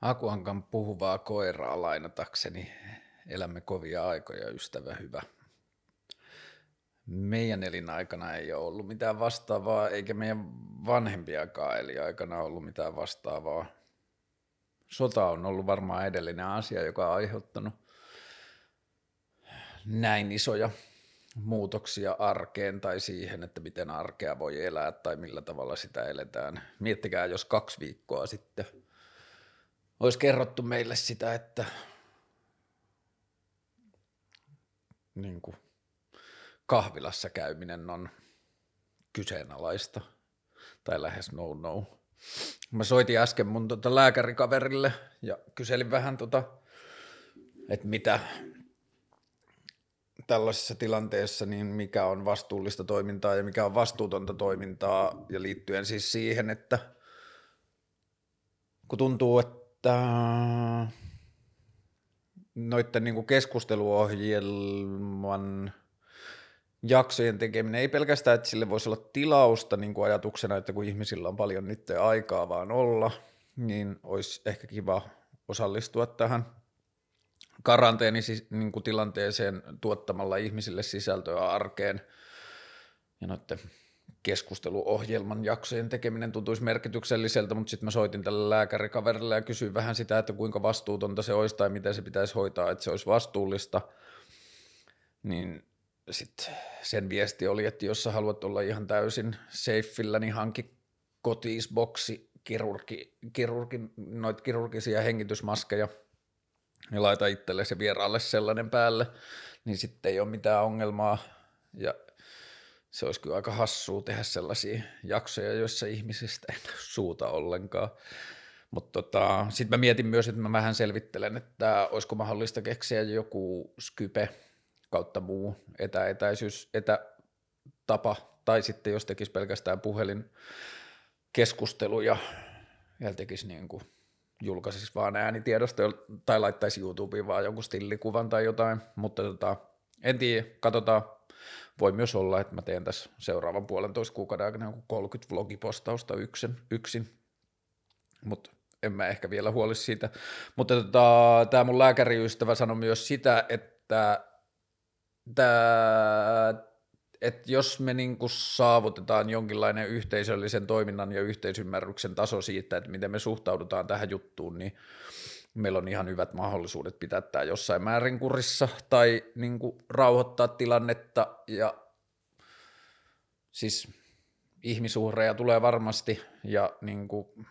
Akuankan puhuvaa koiraa lainatakseni. Elämme kovia aikoja, ystävä hyvä. Meidän elinaikana ei ole ollut mitään vastaavaa, eikä meidän vanhempiakaan eli aikana ollut mitään vastaavaa. Sota on ollut varmaan edellinen asia, joka on aiheuttanut näin isoja muutoksia arkeen tai siihen, että miten arkea voi elää tai millä tavalla sitä eletään. Miettikää, jos kaksi viikkoa sitten olisi kerrottu meille sitä, että niin kuin kahvilassa käyminen on kyseenalaista tai lähes no no. Mä soitin äsken mun tota lääkärikaverille ja kyselin vähän tota, että mitä tällaisessa tilanteessa, niin mikä on vastuullista toimintaa ja mikä on vastuutonta toimintaa ja liittyen siis siihen, että kun tuntuu, että noiden niin keskusteluohjelman jaksojen tekeminen ei pelkästään, että sille voisi olla tilausta niin kuin ajatuksena, että kun ihmisillä on paljon nyt aikaa vaan olla, niin olisi ehkä kiva osallistua tähän karanteenitilanteeseen tuottamalla ihmisille sisältöä arkeen ja noiden keskusteluohjelman jaksojen tekeminen tuntuisi merkitykselliseltä, mutta sitten mä soitin tälle lääkärikaverille ja kysyin vähän sitä, että kuinka vastuutonta se olisi tai miten se pitäisi hoitaa, että se olisi vastuullista, niin sitten sen viesti oli, että jos sä haluat olla ihan täysin safeillä, niin hanki kotiisboksi kirurgi, kirurgi, noit kirurgisia hengitysmaskeja ja laita itsellesi vieraalle sellainen päälle, niin sitten ei ole mitään ongelmaa. Ja se olisi kyllä aika hassua tehdä sellaisia jaksoja, joissa ihmisistä ei suuta ollenkaan. Mutta tota, sitten mä mietin myös, että mä vähän selvittelen, että olisiko mahdollista keksiä joku Skype kautta muu etäetäisyys, etätapa, tai sitten jos tekisi pelkästään puhelin keskusteluja ja tekisi niin kuin julkaisisi vaan äänitiedosta tai laittaisi YouTubeen vaan jonkun stillikuvan tai jotain, mutta tota, en tiedä, katsotaan, voi myös olla, että mä teen tässä seuraavan puolentoista kuukauden aikana 30 vlogipostausta yksin, yksin. mutta en mä ehkä vielä huoli siitä. Mutta tota, tämä mun lääkäriystävä sanoi myös sitä, että tää, että jos me niinku saavutetaan jonkinlainen yhteisöllisen toiminnan ja yhteisymmärryksen taso siitä, että miten me suhtaudutaan tähän juttuun, niin meillä on ihan hyvät mahdollisuudet pitää tämä jossain määrin kurissa tai niin kuin rauhoittaa tilannetta ja siis ihmisuhreja tulee varmasti ja niin kuin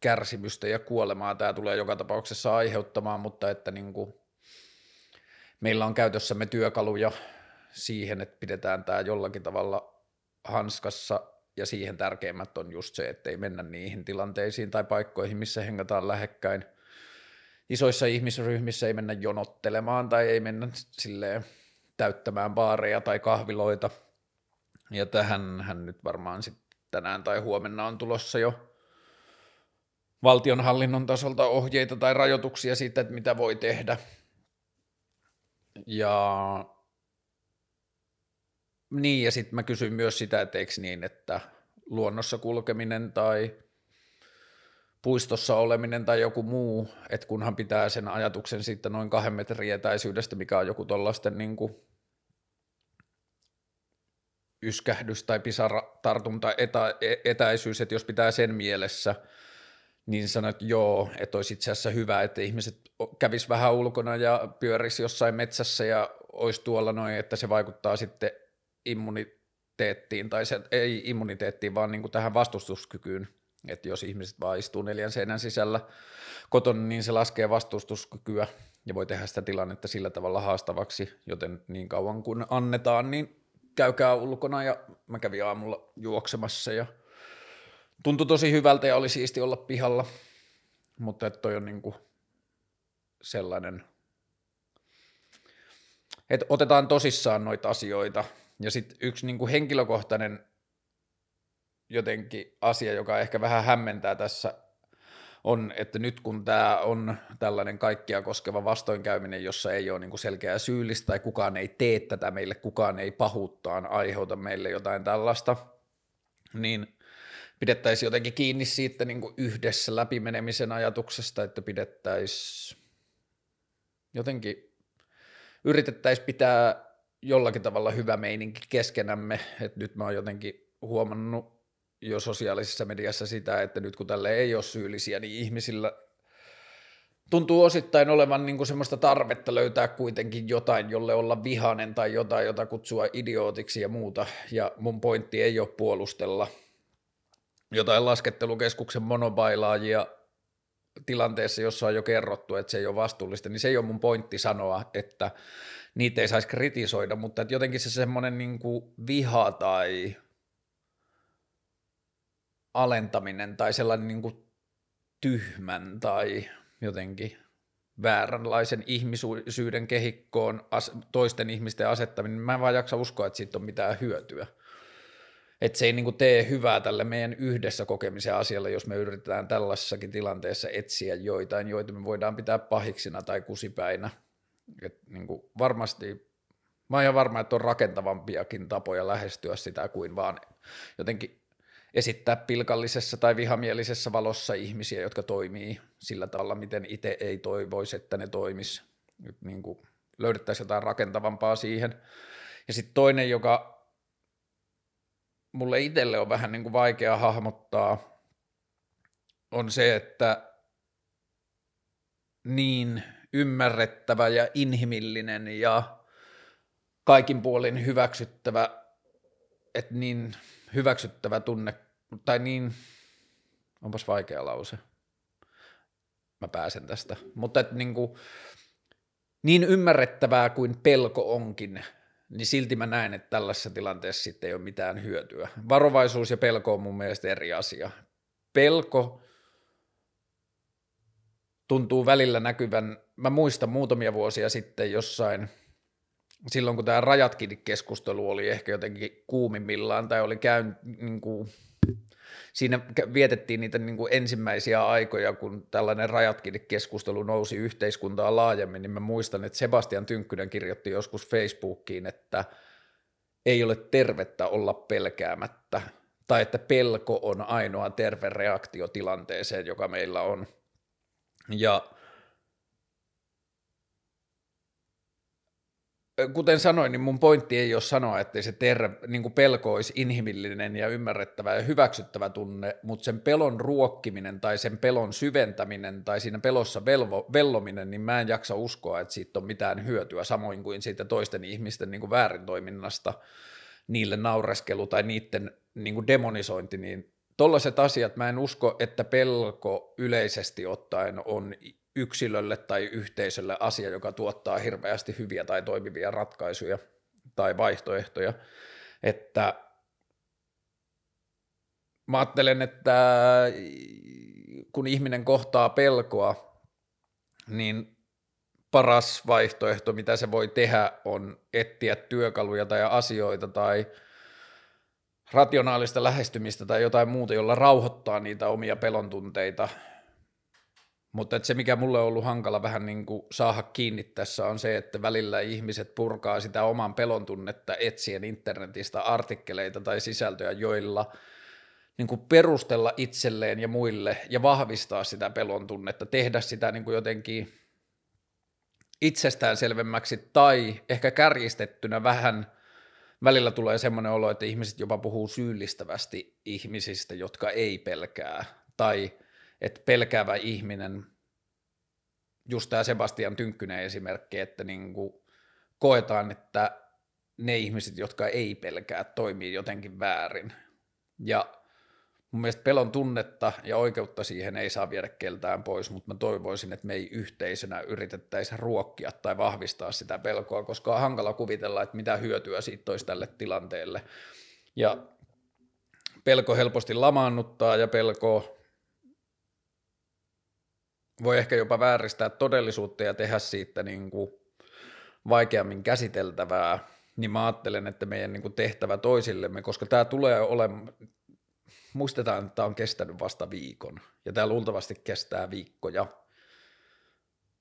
kärsimystä ja kuolemaa tämä tulee joka tapauksessa aiheuttamaan, mutta että niin kuin meillä on käytössämme työkaluja siihen, että pidetään tämä jollakin tavalla hanskassa ja siihen tärkeimmät on just se, että ei mennä niihin tilanteisiin tai paikkoihin, missä hengataan lähekkäin. Isoissa ihmisryhmissä ei mennä jonottelemaan tai ei mennä silleen täyttämään baareja tai kahviloita. Ja tähän hän nyt varmaan sitten tänään tai huomenna on tulossa jo valtionhallinnon tasolta ohjeita tai rajoituksia siitä, että mitä voi tehdä. Ja niin, ja sitten mä kysyin myös sitä, että eikö niin, että luonnossa kulkeminen tai puistossa oleminen tai joku muu, että kunhan pitää sen ajatuksen siitä noin kahden metrin etäisyydestä, mikä on joku tuollaisten niin yskähdys tai pisaratartunta etä, e, etäisyys, että jos pitää sen mielessä, niin sanoit, että joo, että olisi itse asiassa hyvä, että ihmiset kävis vähän ulkona ja pyörisi jossain metsässä ja olisi tuolla noin, että se vaikuttaa sitten immuniteettiin, tai se, ei immuniteettiin, vaan niin kuin tähän vastustuskykyyn, että jos ihmiset vaan istuu neljän seinän sisällä kotona, niin se laskee vastustuskykyä ja voi tehdä sitä tilannetta sillä tavalla haastavaksi, joten niin kauan kun annetaan, niin käykää ulkona ja mä kävin aamulla juoksemassa ja tuntui tosi hyvältä ja oli siisti olla pihalla, mutta että toi on niin kuin sellainen, että otetaan tosissaan noita asioita – ja sitten yksi niin kuin henkilökohtainen jotenkin asia, joka ehkä vähän hämmentää tässä, on, että nyt kun tämä on tällainen kaikkia koskeva vastoinkäyminen, jossa ei ole niin kuin selkeää syyllistä tai kukaan ei tee tätä meille, kukaan ei pahuuttaan aiheuta meille jotain tällaista, niin pidettäisiin jotenkin kiinni siitä niin kuin yhdessä läpimenemisen ajatuksesta, että pidettäisiin jotenkin, yritettäisiin pitää jollakin tavalla hyvä meininki keskenämme, että nyt mä oon jotenkin huomannut jo sosiaalisessa mediassa sitä, että nyt kun tälle ei ole syyllisiä, niin ihmisillä tuntuu osittain olevan niin kuin semmoista tarvetta löytää kuitenkin jotain, jolle olla vihanen tai jotain, jota kutsua idiootiksi ja muuta, ja mun pointti ei ole puolustella jotain laskettelukeskuksen monobailaajia tilanteessa, jossa on jo kerrottu, että se ei ole vastuullista, niin se ei ole mun pointti sanoa, että niitä ei saisi kritisoida, mutta että jotenkin se semmoinen niin viha tai alentaminen tai sellainen niin kuin tyhmän tai jotenkin vääränlaisen ihmisyyden kehikkoon as, toisten ihmisten asettaminen, mä en vaan jaksa uskoa, että siitä on mitään hyötyä. Että se ei niin kuin tee hyvää tälle meidän yhdessä kokemisen asialle, jos me yritetään tällaisessakin tilanteessa etsiä joitain, joita me voidaan pitää pahiksina tai kusipäinä. Et niin kuin varmasti, mä oon ihan varma, että on rakentavampiakin tapoja lähestyä sitä kuin vaan jotenkin esittää pilkallisessa tai vihamielisessä valossa ihmisiä, jotka toimii sillä tavalla, miten itse ei toivoisi, että ne toimis. Nyt niin kuin löydettäisiin jotain rakentavampaa siihen. Ja sitten toinen, joka mulle itselle on vähän niin kuin vaikea hahmottaa, on se, että niin ymmärrettävä ja inhimillinen ja kaikin puolin hyväksyttävä, että niin hyväksyttävä tunne, tai niin, onpas vaikea lause, mä pääsen tästä, mutta että niin, kuin, niin ymmärrettävää kuin pelko onkin, niin silti mä näen, että tällaisessa tilanteessa sitten ei ole mitään hyötyä. Varovaisuus ja pelko on mun mielestä eri asia. Pelko tuntuu välillä näkyvän, mä muistan muutamia vuosia sitten jossain – silloin kun tämä rajatkin keskustelu oli ehkä jotenkin kuumimmillaan tai oli käyn, niin kuin, siinä vietettiin niitä niin kuin ensimmäisiä aikoja, kun tällainen rajatkin keskustelu nousi yhteiskuntaa laajemmin, niin mä muistan, että Sebastian Tynkkynen kirjoitti joskus Facebookiin, että ei ole tervettä olla pelkäämättä, tai että pelko on ainoa terve reaktio tilanteeseen, joka meillä on. Ja kuten sanoin, niin mun pointti ei ole sanoa, että se ter, niin pelko olisi inhimillinen ja ymmärrettävä ja hyväksyttävä tunne, mutta sen pelon ruokkiminen tai sen pelon syventäminen tai siinä pelossa velvo, vellominen, niin mä en jaksa uskoa, että siitä on mitään hyötyä, samoin kuin siitä toisten ihmisten niin kuin väärintoiminnasta, niille naureskelu tai niiden niin kuin demonisointi, niin tollaiset asiat, mä en usko, että pelko yleisesti ottaen on yksilölle tai yhteisölle asia, joka tuottaa hirveästi hyviä tai toimivia ratkaisuja tai vaihtoehtoja, että mä ajattelen, että kun ihminen kohtaa pelkoa, niin paras vaihtoehto, mitä se voi tehdä, on etsiä työkaluja tai asioita tai rationaalista lähestymistä tai jotain muuta, jolla rauhoittaa niitä omia pelontunteita mutta se, mikä mulle on ollut hankala vähän niin kuin saada kiinni tässä on se, että välillä ihmiset purkaa sitä oman pelon tunnetta etsien internetistä artikkeleita tai sisältöjä, joilla niin kuin perustella itselleen ja muille ja vahvistaa sitä pelon tunnetta, tehdä sitä niin kuin jotenkin itsestään selvemmäksi tai ehkä kärjistettynä vähän. Välillä tulee semmoinen olo, että ihmiset jopa puhuu syyllistävästi ihmisistä, jotka ei pelkää tai – että pelkäävä ihminen, just tämä Sebastian Tynkkynen esimerkki, että niin kuin koetaan, että ne ihmiset, jotka ei pelkää, toimii jotenkin väärin. Ja mun mielestä pelon tunnetta ja oikeutta siihen ei saa viedä keltään pois, mutta mä toivoisin, että me ei yhteisönä yritettäisi ruokkia tai vahvistaa sitä pelkoa, koska on hankala kuvitella, että mitä hyötyä siitä olisi tälle tilanteelle. Ja pelko helposti lamaannuttaa ja pelko voi ehkä jopa vääristää todellisuutta ja tehdä siitä niin kuin vaikeammin käsiteltävää, niin mä ajattelen, että meidän niin kuin tehtävä toisillemme, koska tämä tulee olemaan, muistetaan, että tämä on kestänyt vasta viikon, ja tämä luultavasti kestää viikkoja,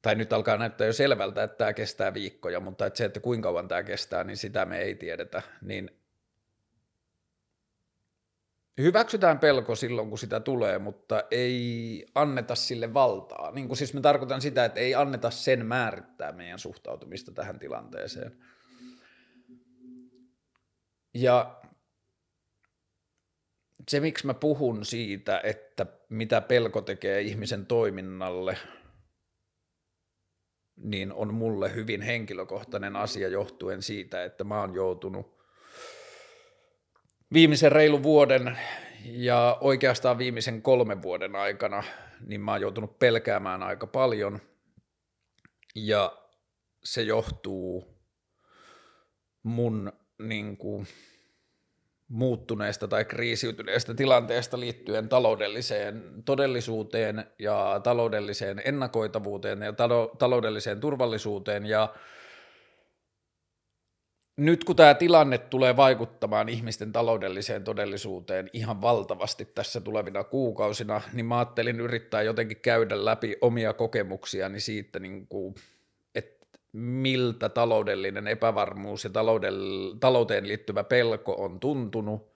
tai nyt alkaa näyttää jo selvältä, että tämä kestää viikkoja, mutta että se, että kuinka kauan tämä kestää, niin sitä me ei tiedetä, niin hyväksytään pelko silloin, kun sitä tulee, mutta ei anneta sille valtaa. Niin kuin siis mä tarkoitan sitä, että ei anneta sen määrittää meidän suhtautumista tähän tilanteeseen. Ja se, miksi mä puhun siitä, että mitä pelko tekee ihmisen toiminnalle, niin on mulle hyvin henkilökohtainen asia johtuen siitä, että mä oon joutunut viimeisen reilun vuoden ja oikeastaan viimeisen kolmen vuoden aikana, niin mä oon joutunut pelkäämään aika paljon. Ja se johtuu mun niin kuin, muuttuneesta tai kriisiytyneestä tilanteesta liittyen taloudelliseen todellisuuteen ja taloudelliseen ennakoitavuuteen ja taloudelliseen turvallisuuteen. Ja nyt kun tämä tilanne tulee vaikuttamaan ihmisten taloudelliseen todellisuuteen ihan valtavasti tässä tulevina kuukausina, niin mä ajattelin yrittää jotenkin käydä läpi omia kokemuksiani siitä, niin kuin, että miltä taloudellinen epävarmuus ja talouteen liittyvä pelko on tuntunut,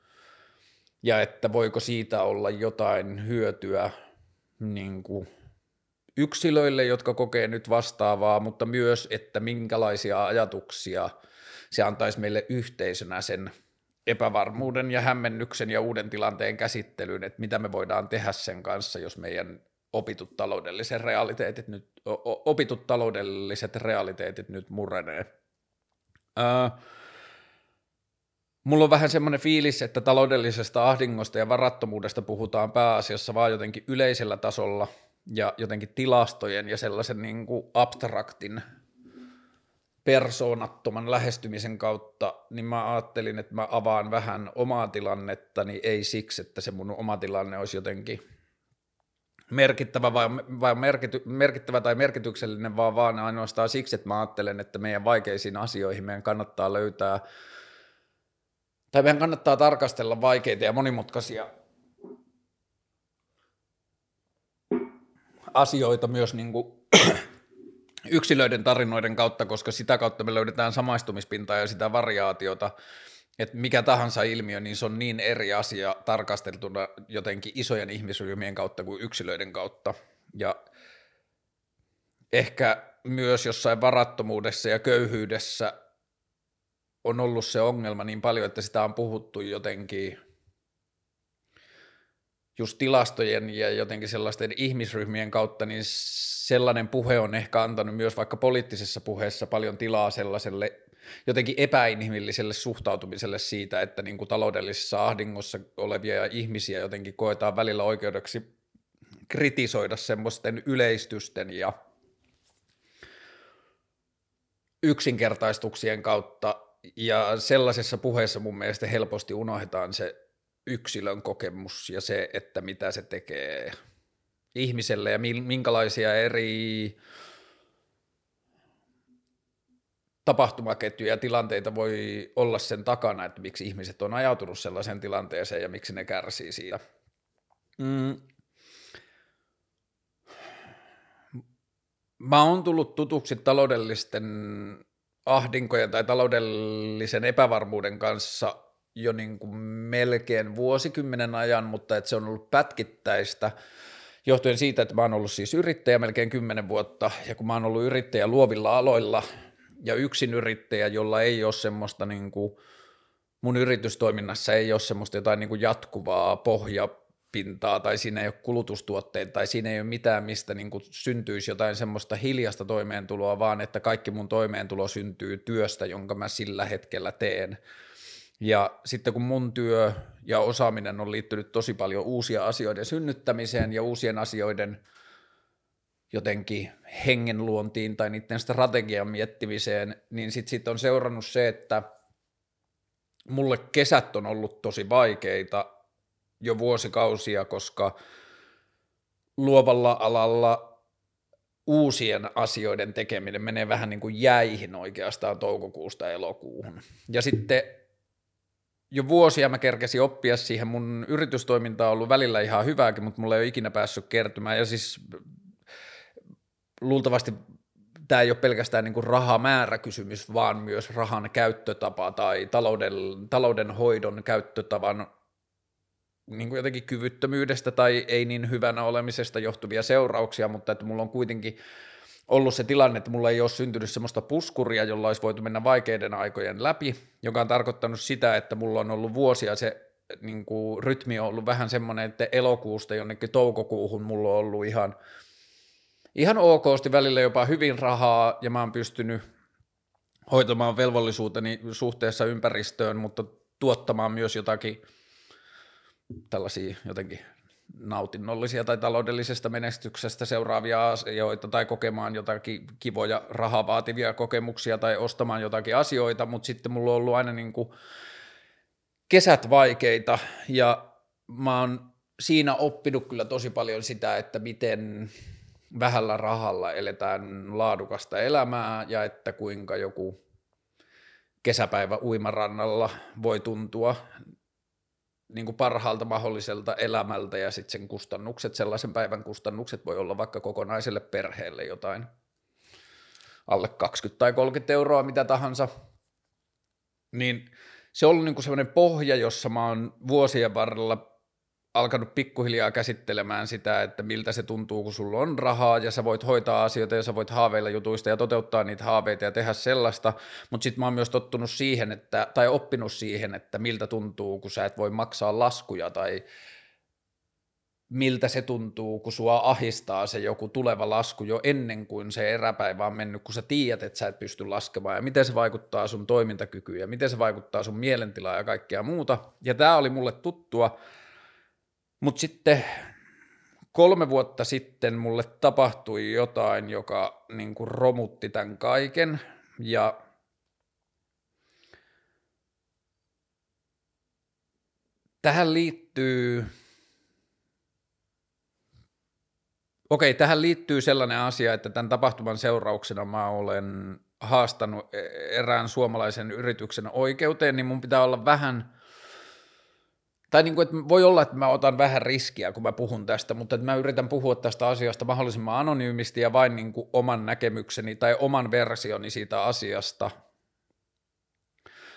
ja että voiko siitä olla jotain hyötyä niin kuin yksilöille, jotka kokee nyt vastaavaa, mutta myös, että minkälaisia ajatuksia – se antaisi meille yhteisönä sen epävarmuuden ja hämmennyksen ja uuden tilanteen käsittelyyn, että mitä me voidaan tehdä sen kanssa, jos meidän opitut taloudelliset realiteetit nyt, opitut taloudelliset realiteetit nyt murenee. Öö, mulla on vähän semmoinen fiilis, että taloudellisesta ahdingosta ja varattomuudesta puhutaan pääasiassa vaan jotenkin yleisellä tasolla ja jotenkin tilastojen ja sellaisen niin kuin abstraktin persoonattoman lähestymisen kautta, niin mä ajattelin, että mä avaan vähän omaa tilannettani, ei siksi, että se mun oma tilanne olisi jotenkin merkittävä, vai, vai merkity, merkittävä tai merkityksellinen, vaan vaan ainoastaan siksi, että mä ajattelen, että meidän vaikeisiin asioihin meidän kannattaa löytää, tai meidän kannattaa tarkastella vaikeita ja monimutkaisia asioita myös niin kuin yksilöiden tarinoiden kautta, koska sitä kautta me löydetään samaistumispintaa ja sitä variaatiota, että mikä tahansa ilmiö, niin se on niin eri asia tarkasteltuna jotenkin isojen ihmisryhmien kautta kuin yksilöiden kautta. Ja ehkä myös jossain varattomuudessa ja köyhyydessä on ollut se ongelma niin paljon, että sitä on puhuttu jotenkin just tilastojen ja jotenkin sellaisten ihmisryhmien kautta, niin sellainen puhe on ehkä antanut myös vaikka poliittisessa puheessa paljon tilaa sellaiselle jotenkin epäinhimilliselle suhtautumiselle siitä, että niin kuin taloudellisessa ahdingossa olevia ihmisiä jotenkin koetaan välillä oikeudeksi kritisoida semmoisten yleistysten ja yksinkertaistuksien kautta, ja sellaisessa puheessa mun mielestä helposti unohdetaan se yksilön kokemus ja se, että mitä se tekee ihmiselle ja minkälaisia eri tapahtumaketjuja ja tilanteita voi olla sen takana, että miksi ihmiset on ajautunut sellaiseen tilanteeseen ja miksi ne kärsii siitä. Mm. Mä oon tullut tutuksi taloudellisten ahdinkojen tai taloudellisen epävarmuuden kanssa jo niin kuin melkein vuosikymmenen ajan, mutta että se on ollut pätkittäistä johtuen siitä, että mä oon ollut siis yrittäjä melkein kymmenen vuotta, ja kun mä oon ollut yrittäjä luovilla aloilla ja yksin yrittäjä, jolla ei ole semmoista niin kuin, mun yritystoiminnassa ei ole semmoista jotain niin kuin jatkuvaa pohjapintaa, tai siinä ei ole kulutustuotteita, tai siinä ei ole mitään, mistä niin kuin syntyisi jotain semmoista hiljasta toimeentuloa, vaan että kaikki mun toimeentulo syntyy työstä, jonka mä sillä hetkellä teen, ja sitten kun mun työ ja osaaminen on liittynyt tosi paljon uusia asioiden synnyttämiseen ja uusien asioiden jotenkin hengenluontiin tai niiden strategian miettimiseen, niin sitten sit on seurannut se, että mulle kesät on ollut tosi vaikeita jo vuosikausia, koska luovalla alalla uusien asioiden tekeminen menee vähän niin kuin jäihin oikeastaan toukokuusta elokuuhun. Ja sitten jo vuosia mä kerkesin oppia siihen. Mun yritystoiminta on ollut välillä ihan hyvääkin, mutta mulla ei ole ikinä päässyt kertymään. Ja siis luultavasti tämä ei ole pelkästään niin kuin rahamääräkysymys, vaan myös rahan käyttötapa tai talouden, taloudenhoidon käyttötavan niin kuin jotenkin kyvyttömyydestä tai ei niin hyvänä olemisesta johtuvia seurauksia, mutta että mulla on kuitenkin ollut se tilanne, että mulla ei ole syntynyt semmoista puskuria, jolla olisi voitu mennä vaikeiden aikojen läpi, joka on tarkoittanut sitä, että mulla on ollut vuosia se niin kuin, rytmi on ollut vähän semmoinen, että elokuusta jonnekin toukokuuhun mulla on ollut ihan, ihan okosti välillä jopa hyvin rahaa ja mä oon pystynyt hoitamaan velvollisuuteni suhteessa ympäristöön, mutta tuottamaan myös jotakin tällaisia jotenkin nautinnollisia tai taloudellisesta menestyksestä seuraavia asioita tai kokemaan jotakin kivoja rahaa vaativia kokemuksia tai ostamaan jotakin asioita, mutta sitten mulla on ollut aina niin kuin kesät vaikeita ja mä oon siinä oppinut kyllä tosi paljon sitä, että miten vähällä rahalla eletään laadukasta elämää ja että kuinka joku kesäpäivä uimarannalla voi tuntua niin kuin parhaalta mahdolliselta elämältä ja sitten sen kustannukset, sellaisen päivän kustannukset voi olla vaikka kokonaiselle perheelle jotain alle 20 tai 30 euroa, mitä tahansa, niin se on ollut niin sellainen pohja, jossa mä oon vuosien varrella alkanut pikkuhiljaa käsittelemään sitä, että miltä se tuntuu, kun sulla on rahaa ja sä voit hoitaa asioita ja sä voit haaveilla jutuista ja toteuttaa niitä haaveita ja tehdä sellaista, mutta sitten mä oon myös tottunut siihen, että, tai oppinut siihen, että miltä tuntuu, kun sä et voi maksaa laskuja tai miltä se tuntuu, kun sua ahistaa se joku tuleva lasku jo ennen kuin se eräpäivä on mennyt, kun sä tiedät, että sä et pysty laskemaan. Ja miten se vaikuttaa sun toimintakykyyn ja miten se vaikuttaa sun mielentilaa ja kaikkea muuta. Ja tämä oli mulle tuttua, mutta sitten kolme vuotta sitten mulle tapahtui jotain, joka niin kuin romutti tämän kaiken. Ja tähän liittyy Okei, tähän liittyy sellainen asia, että tämän tapahtuman seurauksena mä olen haastanut e- erään suomalaisen yrityksen oikeuteen, niin mun pitää olla vähän, tai niin kuin, että voi olla, että mä otan vähän riskiä, kun mä puhun tästä, mutta että mä yritän puhua tästä asiasta mahdollisimman anonyymisti ja vain niin kuin oman näkemykseni tai oman versioni siitä asiasta –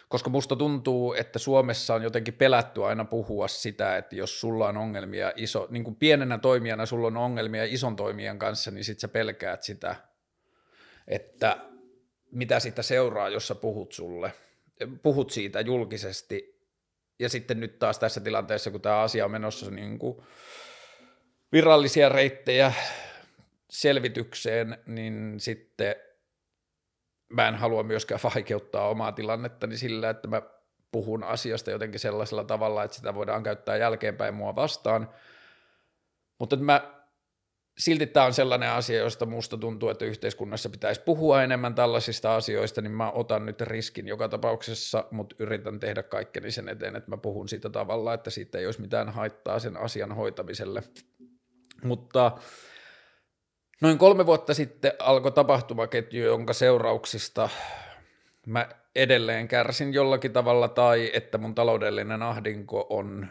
koska musta tuntuu, että Suomessa on jotenkin pelätty aina puhua sitä, että jos sulla on ongelmia iso, niin kuin pienenä toimijana sulla on ongelmia ison toimijan kanssa, niin sit sä pelkäät sitä, että mitä siitä seuraa, jos sä puhut sulle, puhut siitä julkisesti, ja sitten nyt taas tässä tilanteessa, kun tämä asia on menossa niin kuin virallisia reittejä selvitykseen, niin sitten mä en halua myöskään vaikeuttaa omaa tilannettani sillä, että mä puhun asiasta jotenkin sellaisella tavalla, että sitä voidaan käyttää jälkeenpäin mua vastaan. Mutta mä, silti tämä on sellainen asia, josta musta tuntuu, että yhteiskunnassa pitäisi puhua enemmän tällaisista asioista, niin mä otan nyt riskin joka tapauksessa, mutta yritän tehdä kaikkeni sen eteen, että mä puhun siitä tavalla, että siitä ei olisi mitään haittaa sen asian hoitamiselle. Mutta Noin kolme vuotta sitten alkoi tapahtumaketju, jonka seurauksista mä edelleen kärsin jollakin tavalla tai että mun taloudellinen ahdinko on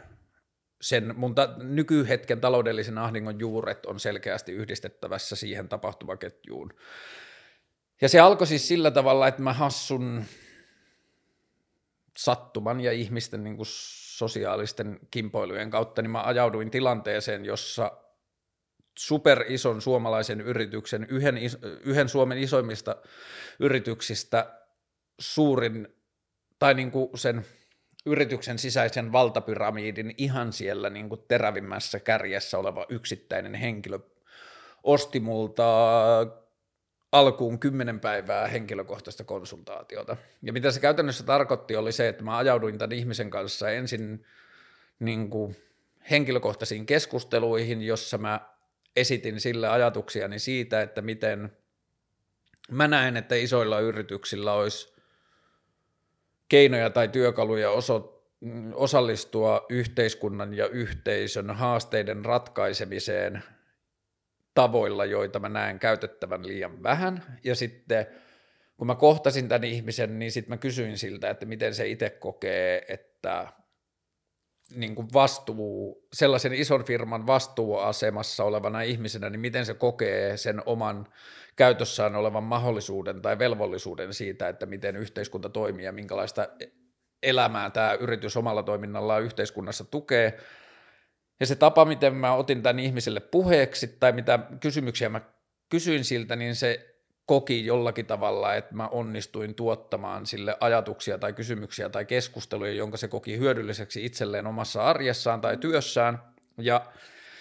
sen mun ta- nykyhetken taloudellisen ahdingon juuret on selkeästi yhdistettävässä siihen tapahtumaketjuun. Ja se alkoi siis sillä tavalla, että mä hassun sattuman ja ihmisten niin kuin sosiaalisten kimpoilujen kautta, niin mä ajauduin tilanteeseen, jossa super ison suomalaisen yrityksen, yhden, yhden Suomen isoimmista yrityksistä suurin, tai niin kuin sen yrityksen sisäisen valtapyramiidin ihan siellä niin kuin terävimmässä kärjessä oleva yksittäinen henkilö osti multa alkuun kymmenen päivää henkilökohtaista konsultaatiota. Ja mitä se käytännössä tarkoitti oli se, että mä ajauduin tämän ihmisen kanssa ensin niin kuin henkilökohtaisiin keskusteluihin, jossa mä esitin sille ajatuksiani siitä, että miten mä näen, että isoilla yrityksillä olisi keinoja tai työkaluja oso, osallistua yhteiskunnan ja yhteisön haasteiden ratkaisemiseen tavoilla, joita mä näen käytettävän liian vähän. Ja sitten kun mä kohtasin tämän ihmisen, niin sitten mä kysyin siltä, että miten se itse kokee, että niin kuin vastuu, sellaisen ison firman vastuuasemassa olevana ihmisenä, niin miten se kokee sen oman käytössään olevan mahdollisuuden tai velvollisuuden siitä, että miten yhteiskunta toimii ja minkälaista elämää tämä yritys omalla toiminnallaan yhteiskunnassa tukee. Ja se tapa, miten mä otin tämän ihmiselle puheeksi tai mitä kysymyksiä mä kysyin siltä, niin se koki jollakin tavalla, että mä onnistuin tuottamaan sille ajatuksia tai kysymyksiä tai keskusteluja, jonka se koki hyödylliseksi itselleen omassa arjessaan tai työssään. Ja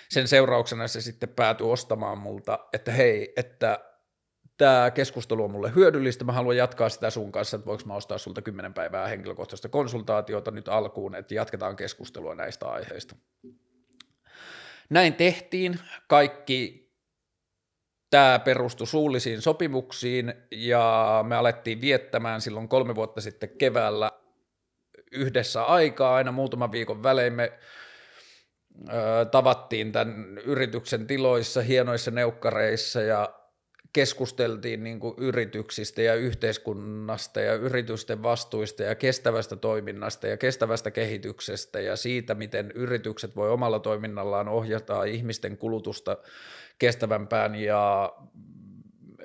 sen seurauksena se sitten päätyi ostamaan multa, että hei, että tämä keskustelu on mulle hyödyllistä, mä haluan jatkaa sitä sun kanssa, että voiko mä ostaa sulta 10 päivää henkilökohtaista konsultaatiota nyt alkuun, että jatketaan keskustelua näistä aiheista. Näin tehtiin, kaikki tämä perustui suullisiin sopimuksiin ja me alettiin viettämään silloin kolme vuotta sitten keväällä yhdessä aikaa, aina muutaman viikon välein me tavattiin tämän yrityksen tiloissa, hienoissa neukkareissa ja keskusteltiin niin kuin yrityksistä ja yhteiskunnasta ja yritysten vastuista ja kestävästä toiminnasta ja kestävästä kehityksestä ja siitä, miten yritykset voi omalla toiminnallaan ohjata ihmisten kulutusta kestävämpään ja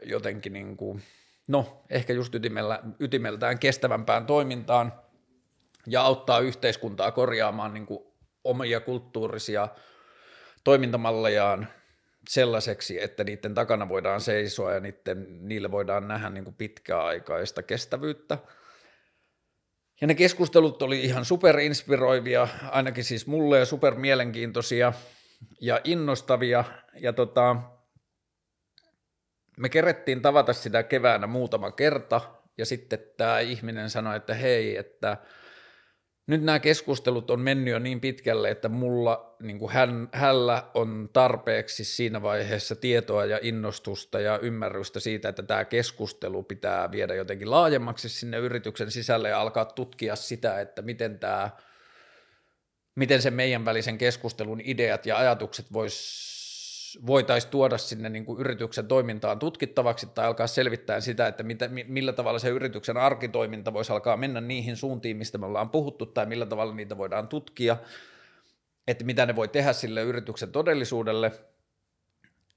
jotenkin niin kuin, no ehkä just ytimellä, ytimeltään kestävämpään toimintaan ja auttaa yhteiskuntaa korjaamaan niin kuin omia kulttuurisia toimintamallejaan sellaiseksi, että niiden takana voidaan seisoa ja niiden, niille voidaan nähdä niin kuin pitkäaikaista kestävyyttä. Ja ne keskustelut oli ihan superinspiroivia, ainakin siis mulle ja super mielenkiintoisia ja innostavia. Ja tota, me kerettiin tavata sitä keväänä muutama kerta ja sitten tämä ihminen sanoi, että hei, että – nyt nämä keskustelut on mennyt jo niin pitkälle, että mulla niin kuin hän, hällä on tarpeeksi siinä vaiheessa tietoa ja innostusta ja ymmärrystä siitä, että tämä keskustelu pitää viedä jotenkin laajemmaksi sinne yrityksen sisälle ja alkaa tutkia sitä, että miten tämä miten se meidän välisen keskustelun ideat ja ajatukset vois voitaisiin tuoda sinne niin kuin yrityksen toimintaan tutkittavaksi tai alkaa selvittää sitä, että mitä, millä tavalla se yrityksen arkitoiminta voisi alkaa mennä niihin suuntiin, mistä me ollaan puhuttu tai millä tavalla niitä voidaan tutkia, että mitä ne voi tehdä sille yrityksen todellisuudelle.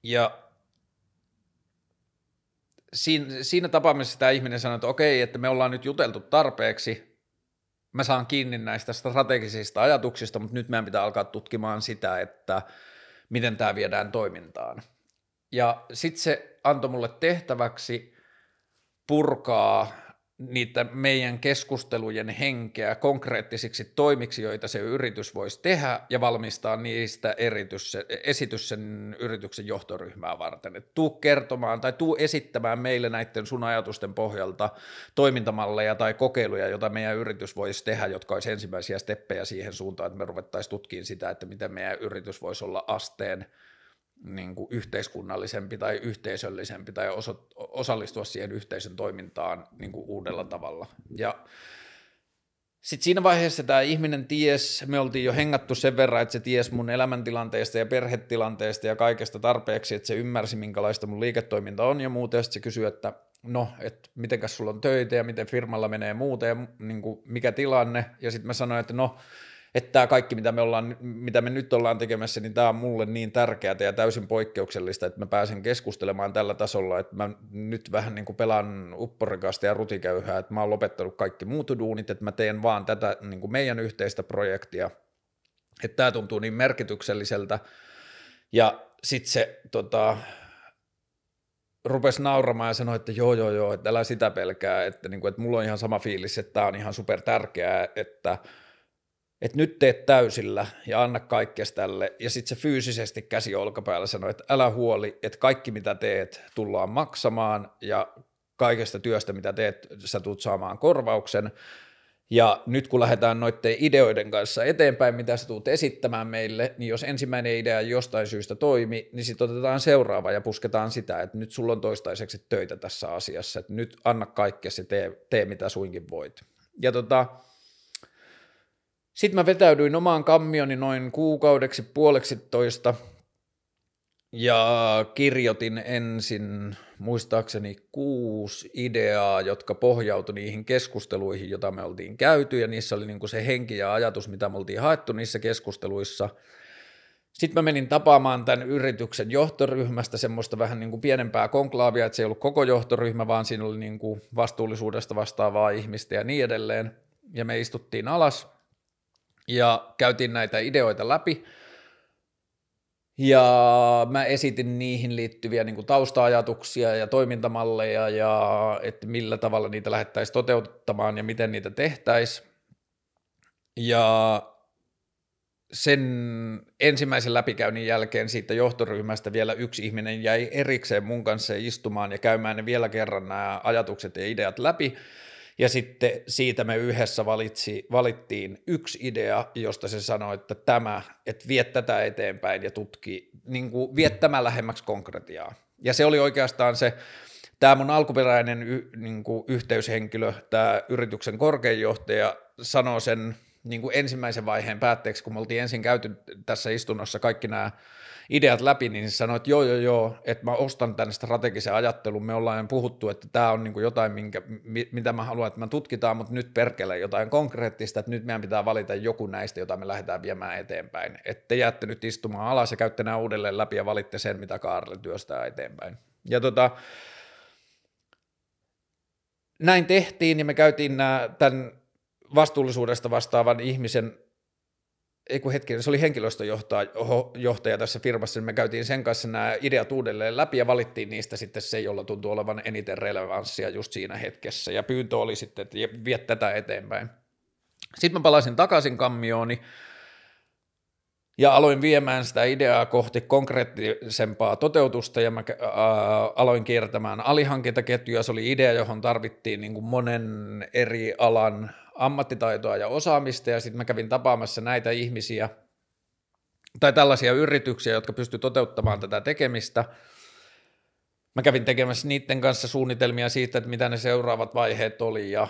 Ja siinä, siinä tapaamisessa tämä ihminen sanoi, että okei, että me ollaan nyt juteltu tarpeeksi, mä saan kiinni näistä strategisista ajatuksista, mutta nyt meidän pitää alkaa tutkimaan sitä, että – miten tämä viedään toimintaan. Ja sitten se antoi mulle tehtäväksi purkaa niitä meidän keskustelujen henkeä konkreettisiksi toimiksi, joita se yritys voisi tehdä ja valmistaa niistä eritys, esitys sen yrityksen johtoryhmää varten. Et tuu kertomaan tai tuu esittämään meille näiden sun ajatusten pohjalta toimintamalleja tai kokeiluja, joita meidän yritys voisi tehdä, jotka olisi ensimmäisiä steppejä siihen suuntaan, että me ruvettaisiin tutkimaan sitä, että miten meidän yritys voisi olla asteen – niin kuin yhteiskunnallisempi tai yhteisöllisempi tai oso, osallistua siihen yhteisön toimintaan niin kuin uudella tavalla. Ja sitten siinä vaiheessa tämä ihminen ties, me oltiin jo hengattu sen verran, että se ties mun elämäntilanteesta ja perhetilanteesta ja kaikesta tarpeeksi, että se ymmärsi, minkälaista mun liiketoiminta on ja muuta, ja sitten se kysyi, että no, että mitenkäs sulla on töitä ja miten firmalla menee muuta ja niin kuin, mikä tilanne, ja sitten mä sanoin, että no, että tämä kaikki, mitä me, ollaan, mitä me nyt ollaan tekemässä, niin tämä on mulle niin tärkeää ja täysin poikkeuksellista, että mä pääsen keskustelemaan tällä tasolla, että mä nyt vähän niin kuin pelaan upporikasta ja rutikäyhää, että mä oon lopettanut kaikki muut duunit, että mä teen vaan tätä niin kuin meidän yhteistä projektia, että tämä tuntuu niin merkitykselliseltä, ja sitten se tota, rupesi nauramaan ja sanoi, että joo, joo, joo, että älä sitä pelkää, että, niin kuin, että mulla on ihan sama fiilis, että tämä on ihan super tärkeää, että – että nyt teet täysillä ja anna kaikkea tälle, ja sitten se fyysisesti käsi olkapäällä sanoi, että älä huoli, että kaikki mitä teet tullaan maksamaan, ja kaikesta työstä mitä teet, sä tulet saamaan korvauksen, ja nyt kun lähdetään noiden ideoiden kanssa eteenpäin, mitä sä tulet esittämään meille, niin jos ensimmäinen idea jostain syystä toimi, niin sitten otetaan seuraava ja pusketaan sitä, että nyt sulla on toistaiseksi töitä tässä asiassa, että nyt anna kaikkea se tee, tee mitä suinkin voit. Ja tota, sitten mä vetäydyin omaan kammioni noin kuukaudeksi puoleksi toista ja kirjoitin ensin muistaakseni kuusi ideaa, jotka pohjautui niihin keskusteluihin, joita me oltiin käyty ja niissä oli niinku se henki ja ajatus, mitä me oltiin haettu niissä keskusteluissa. Sitten mä menin tapaamaan tämän yrityksen johtoryhmästä semmoista vähän niin kuin pienempää konklaavia, että se ei ollut koko johtoryhmä, vaan siinä oli niin kuin vastuullisuudesta vastaavaa ihmistä ja niin edelleen. Ja me istuttiin alas ja käytiin näitä ideoita läpi, Ja mä esitin niihin liittyviä niin kuin tausta-ajatuksia ja toimintamalleja ja että millä tavalla niitä lähdettäisiin toteuttamaan ja miten niitä tehtäisiin. Ja sen ensimmäisen läpikäynnin jälkeen siitä johtoryhmästä vielä yksi ihminen jäi erikseen mun kanssa istumaan ja käymään ne vielä kerran nämä ajatukset ja ideat läpi. Ja sitten siitä me yhdessä valitsi, valittiin yksi idea, josta se sanoi, että tämä, että vie tätä eteenpäin ja tutki, niin kuin vie tämä lähemmäksi konkretiaa. Ja se oli oikeastaan se, tämä mun alkuperäinen y, niin kuin yhteyshenkilö, tämä yrityksen korkeinjohtaja, sanoi sen niin kuin ensimmäisen vaiheen päätteeksi, kun me oltiin ensin käyty tässä istunnossa kaikki nämä ideat läpi, niin sanoit, että joo, joo, joo, että mä ostan tänne strategisen ajattelun, me ollaan puhuttu, että tämä on niin jotain, minkä, mitä mä haluan, että me tutkitaan, mutta nyt perkele jotain konkreettista, että nyt meidän pitää valita joku näistä, jota me lähdetään viemään eteenpäin. Että te jäätte nyt istumaan alas ja käytte nämä uudelleen läpi ja valitte sen, mitä Kaarle työstää eteenpäin. Ja tota, näin tehtiin, niin me käytiin nämä, tämän vastuullisuudesta vastaavan ihmisen ei kun hetki, se oli henkilöstöjohtaja tässä firmassa, niin me käytiin sen kanssa nämä ideat uudelleen läpi ja valittiin niistä sitten se, jolla tuntuu olevan eniten relevanssia just siinä hetkessä. Ja pyyntö oli sitten, että vie tätä eteenpäin. Sitten mä palasin takaisin kammiooni ja aloin viemään sitä ideaa kohti konkreettisempaa toteutusta ja mä ää, aloin kiertämään alihankintaketjuja. Se oli idea, johon tarvittiin niin kuin monen eri alan ammattitaitoa ja osaamista ja sitten mä kävin tapaamassa näitä ihmisiä tai tällaisia yrityksiä, jotka pysty toteuttamaan tätä tekemistä. Mä kävin tekemässä niiden kanssa suunnitelmia siitä, että mitä ne seuraavat vaiheet oli ja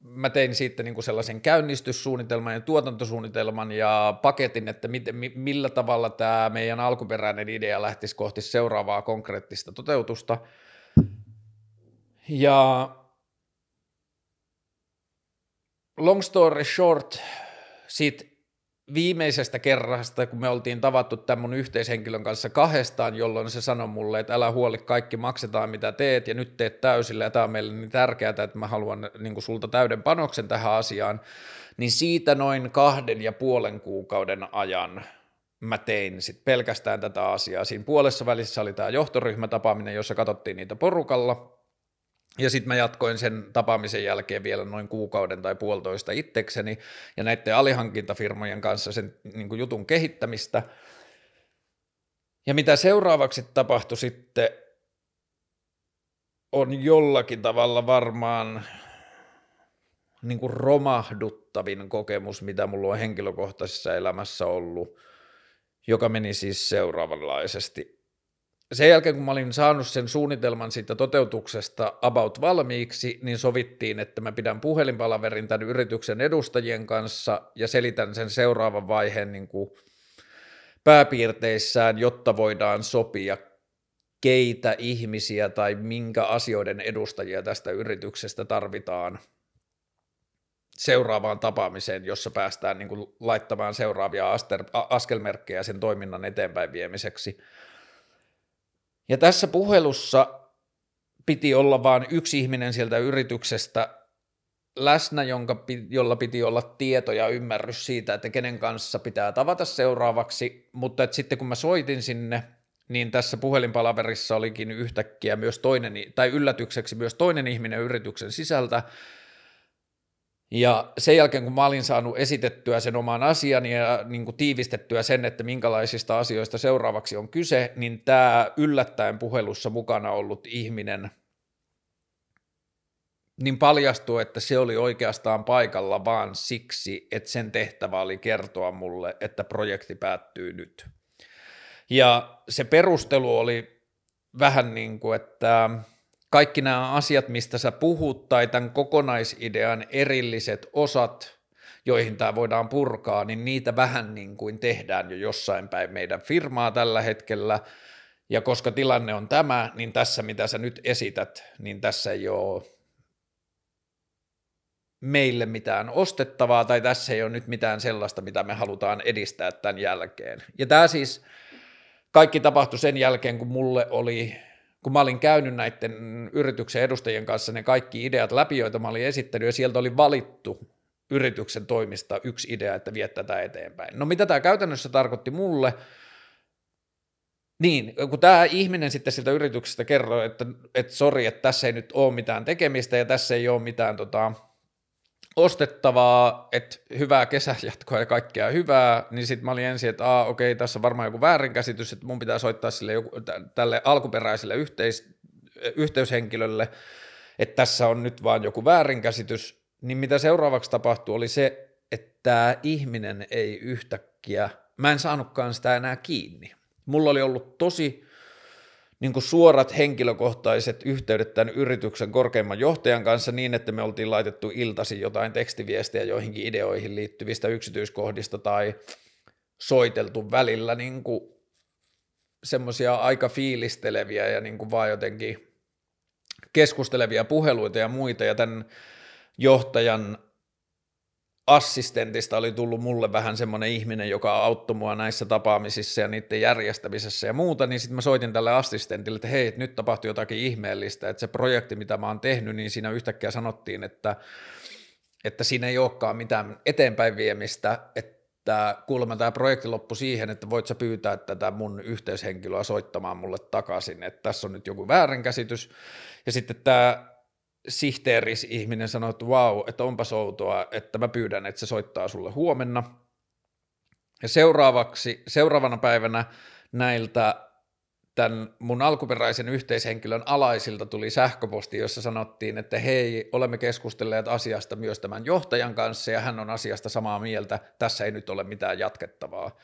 mä tein siitä niin kuin sellaisen käynnistyssuunnitelman ja tuotantosuunnitelman ja paketin, että miten, millä tavalla tämä meidän alkuperäinen idea lähtisi kohti seuraavaa konkreettista toteutusta. Ja long story short, siitä viimeisestä kerrasta, kun me oltiin tavattu tämän mun yhteishenkilön kanssa kahdestaan, jolloin se sanoi mulle, että älä huoli, kaikki maksetaan mitä teet ja nyt teet täysillä ja tämä on meille niin tärkeää, että mä haluan niin sulta täyden panoksen tähän asiaan, niin siitä noin kahden ja puolen kuukauden ajan mä tein sit pelkästään tätä asiaa. Siinä puolessa välissä oli tämä johtoryhmätapaaminen, jossa katsottiin niitä porukalla, ja sitten mä jatkoin sen tapaamisen jälkeen vielä noin kuukauden tai puolitoista itsekseni ja näiden alihankintafirmojen kanssa sen niin kuin jutun kehittämistä. Ja mitä seuraavaksi tapahtui sitten, on jollakin tavalla varmaan niin kuin romahduttavin kokemus, mitä mulla on henkilökohtaisessa elämässä ollut, joka meni siis seuraavanlaisesti sen jälkeen, kun mä olin saanut sen suunnitelman siitä toteutuksesta about valmiiksi, niin sovittiin, että mä pidän puhelinpalaverin tämän yrityksen edustajien kanssa ja selitän sen seuraavan vaiheen niin kuin pääpiirteissään, jotta voidaan sopia, keitä ihmisiä tai minkä asioiden edustajia tästä yrityksestä tarvitaan seuraavaan tapaamiseen, jossa päästään niin kuin laittamaan seuraavia askelmerkkejä sen toiminnan eteenpäin viemiseksi – ja tässä puhelussa piti olla vain yksi ihminen sieltä yrityksestä läsnä, jonka, jolla piti olla tieto ja ymmärrys siitä, että kenen kanssa pitää tavata seuraavaksi, mutta että sitten kun mä soitin sinne, niin tässä puhelinpalaverissa olikin yhtäkkiä myös toinen, tai yllätykseksi myös toinen ihminen yrityksen sisältä, ja sen jälkeen, kun mä olin saanut esitettyä sen oman asian ja niin kuin tiivistettyä sen, että minkälaisista asioista seuraavaksi on kyse, niin tämä yllättäen puhelussa mukana ollut ihminen niin paljastui, että se oli oikeastaan paikalla vaan siksi, että sen tehtävä oli kertoa mulle, että projekti päättyy nyt. Ja se perustelu oli vähän niin kuin, että kaikki nämä asiat, mistä sä puhut, tai tämän kokonaisidean erilliset osat, joihin tämä voidaan purkaa, niin niitä vähän niin kuin tehdään jo jossain päin meidän firmaa tällä hetkellä, ja koska tilanne on tämä, niin tässä mitä sä nyt esität, niin tässä ei ole meille mitään ostettavaa, tai tässä ei ole nyt mitään sellaista, mitä me halutaan edistää tämän jälkeen. Ja tämä siis kaikki tapahtui sen jälkeen, kun mulle oli kun mä olin käynyt näiden yrityksen edustajien kanssa ne kaikki ideat läpi, joita mä olin esittänyt, ja sieltä oli valittu yrityksen toimista yksi idea, että vie tätä eteenpäin. No mitä tämä käytännössä tarkoitti mulle, Niin, kun tämä ihminen sitten siltä yrityksestä kerroi, että, että sori, että tässä ei nyt ole mitään tekemistä ja tässä ei ole mitään tota, ostettavaa, että hyvää kesäjatkoa ja kaikkea hyvää, niin sitten mä olin ensin, että Aa, okei, tässä on varmaan joku väärinkäsitys, että mun pitää soittaa sille joku, tälle alkuperäiselle yhteis, yhteyshenkilölle, että tässä on nyt vaan joku väärinkäsitys, niin mitä seuraavaksi tapahtui oli se, että tämä ihminen ei yhtäkkiä, mä en saanutkaan sitä enää kiinni. Mulla oli ollut tosi niin kuin suorat henkilökohtaiset yhteydet tämän yrityksen korkeimman johtajan kanssa niin, että me oltiin laitettu iltasi jotain tekstiviestejä joihinkin ideoihin liittyvistä yksityiskohdista tai soiteltu välillä niin semmoisia aika fiilisteleviä ja niin kuin vaan jotenkin keskustelevia puheluita ja muita, ja tämän johtajan assistentista oli tullut mulle vähän semmoinen ihminen, joka auttoi mua näissä tapaamisissa ja niiden järjestämisessä ja muuta, niin sitten mä soitin tälle assistentille, että hei, nyt tapahtui jotakin ihmeellistä, että se projekti, mitä mä oon tehnyt, niin siinä yhtäkkiä sanottiin, että, että siinä ei olekaan mitään eteenpäin viemistä, että kuulemma tämä projekti loppui siihen, että voit sä pyytää tätä mun yhteyshenkilöä soittamaan mulle takaisin, että tässä on nyt joku väärinkäsitys, ja sitten tämä sihteeris ihminen sanoi, että vau, että onpa outoa, että mä pyydän, että se soittaa sulle huomenna. Ja seuraavaksi, seuraavana päivänä näiltä tämän mun alkuperäisen yhteishenkilön alaisilta tuli sähköposti, jossa sanottiin, että hei, olemme keskustelleet asiasta myös tämän johtajan kanssa ja hän on asiasta samaa mieltä, tässä ei nyt ole mitään jatkettavaa.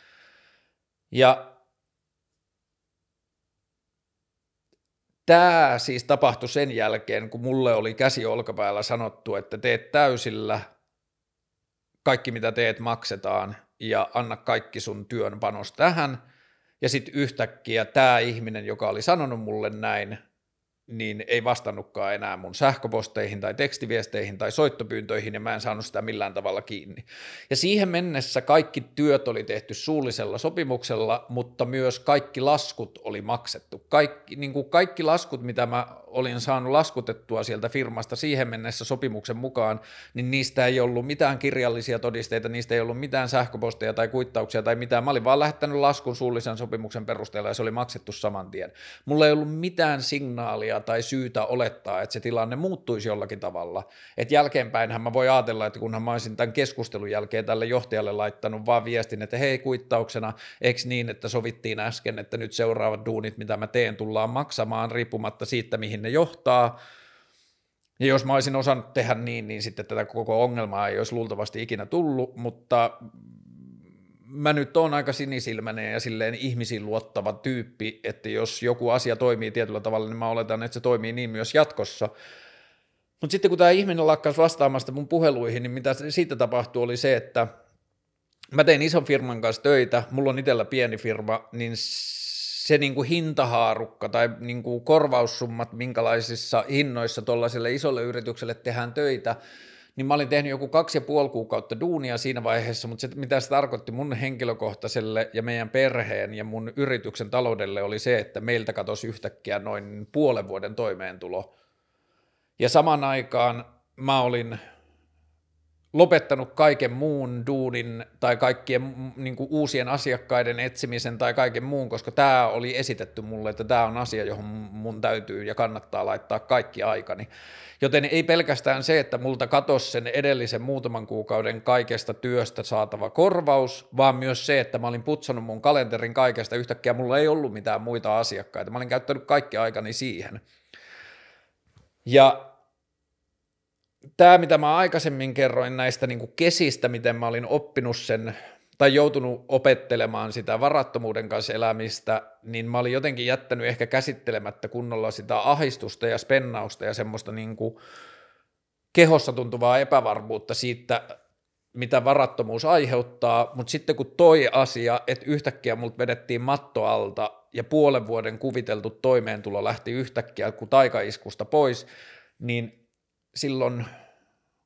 Ja Tämä siis tapahtui sen jälkeen, kun mulle oli käsi olkapäällä sanottu, että teet täysillä, kaikki mitä teet maksetaan ja anna kaikki sun työn panos tähän. Ja sitten yhtäkkiä tämä ihminen, joka oli sanonut mulle näin, niin ei vastannutkaan enää mun sähköposteihin tai tekstiviesteihin tai soittopyyntöihin ja mä en saanut sitä millään tavalla kiinni. Ja siihen mennessä kaikki työt oli tehty suullisella sopimuksella, mutta myös kaikki laskut oli maksettu. Kaikki, niin kuin kaikki laskut, mitä mä olin saanut laskutettua sieltä firmasta siihen mennessä sopimuksen mukaan, niin niistä ei ollut mitään kirjallisia todisteita, niistä ei ollut mitään sähköposteja tai kuittauksia tai mitään. Mä olin vaan lähettänyt laskun suullisen sopimuksen perusteella ja se oli maksettu saman tien. Mulla ei ollut mitään signaalia tai syytä olettaa, että se tilanne muuttuisi jollakin tavalla. Et jälkeenpäinhän mä voi ajatella, että kunhan mä olisin tämän keskustelun jälkeen tälle johtajalle laittanut vaan viestin, että hei kuittauksena, eikö niin, että sovittiin äsken, että nyt seuraavat duunit, mitä mä teen, tullaan maksamaan riippumatta siitä, mihin ne johtaa. Ja jos mä olisin osannut tehdä niin, niin sitten tätä koko ongelmaa ei olisi luultavasti ikinä tullut, mutta mä nyt oon aika sinisilmäinen ja silleen ihmisiin luottava tyyppi, että jos joku asia toimii tietyllä tavalla, niin mä oletan, että se toimii niin myös jatkossa. Mutta sitten kun tämä ihminen lakkasi vastaamasta mun puheluihin, niin mitä siitä tapahtui oli se, että mä tein ison firman kanssa töitä, mulla on itsellä pieni firma, niin se niin kuin hintahaarukka tai niin kuin korvaussummat, minkälaisissa hinnoissa tuollaiselle isolle yritykselle tehdään töitä, niin mä olin tehnyt joku kaksi ja puoli kuukautta duunia siinä vaiheessa, mutta se, mitä se tarkoitti mun henkilökohtaiselle ja meidän perheen ja mun yrityksen taloudelle oli se, että meiltä katosi yhtäkkiä noin puolen vuoden toimeentulo. Ja saman aikaan mä olin lopettanut kaiken muun duunin tai kaikkien niin kuin uusien asiakkaiden etsimisen tai kaiken muun, koska tämä oli esitetty mulle, että tämä on asia, johon mun täytyy ja kannattaa laittaa kaikki aikani. Joten ei pelkästään se, että multa katosi sen edellisen muutaman kuukauden kaikesta työstä saatava korvaus, vaan myös se, että mä olin putsannut mun kalenterin kaikesta, yhtäkkiä mulla ei ollut mitään muita asiakkaita. Mä olin käyttänyt kaikki aikani siihen. Ja tämä, mitä mä aikaisemmin kerroin näistä niin kuin kesistä, miten mä olin oppinut sen tai joutunut opettelemaan sitä varattomuuden kanssa elämistä, niin mä olin jotenkin jättänyt ehkä käsittelemättä kunnolla sitä ahistusta ja spennausta ja semmoista niin kuin kehossa tuntuvaa epävarmuutta siitä, mitä varattomuus aiheuttaa, mutta sitten kun toi asia, että yhtäkkiä multa vedettiin matto alta ja puolen vuoden kuviteltu toimeentulo lähti yhtäkkiä kuin taikaiskusta pois, niin silloin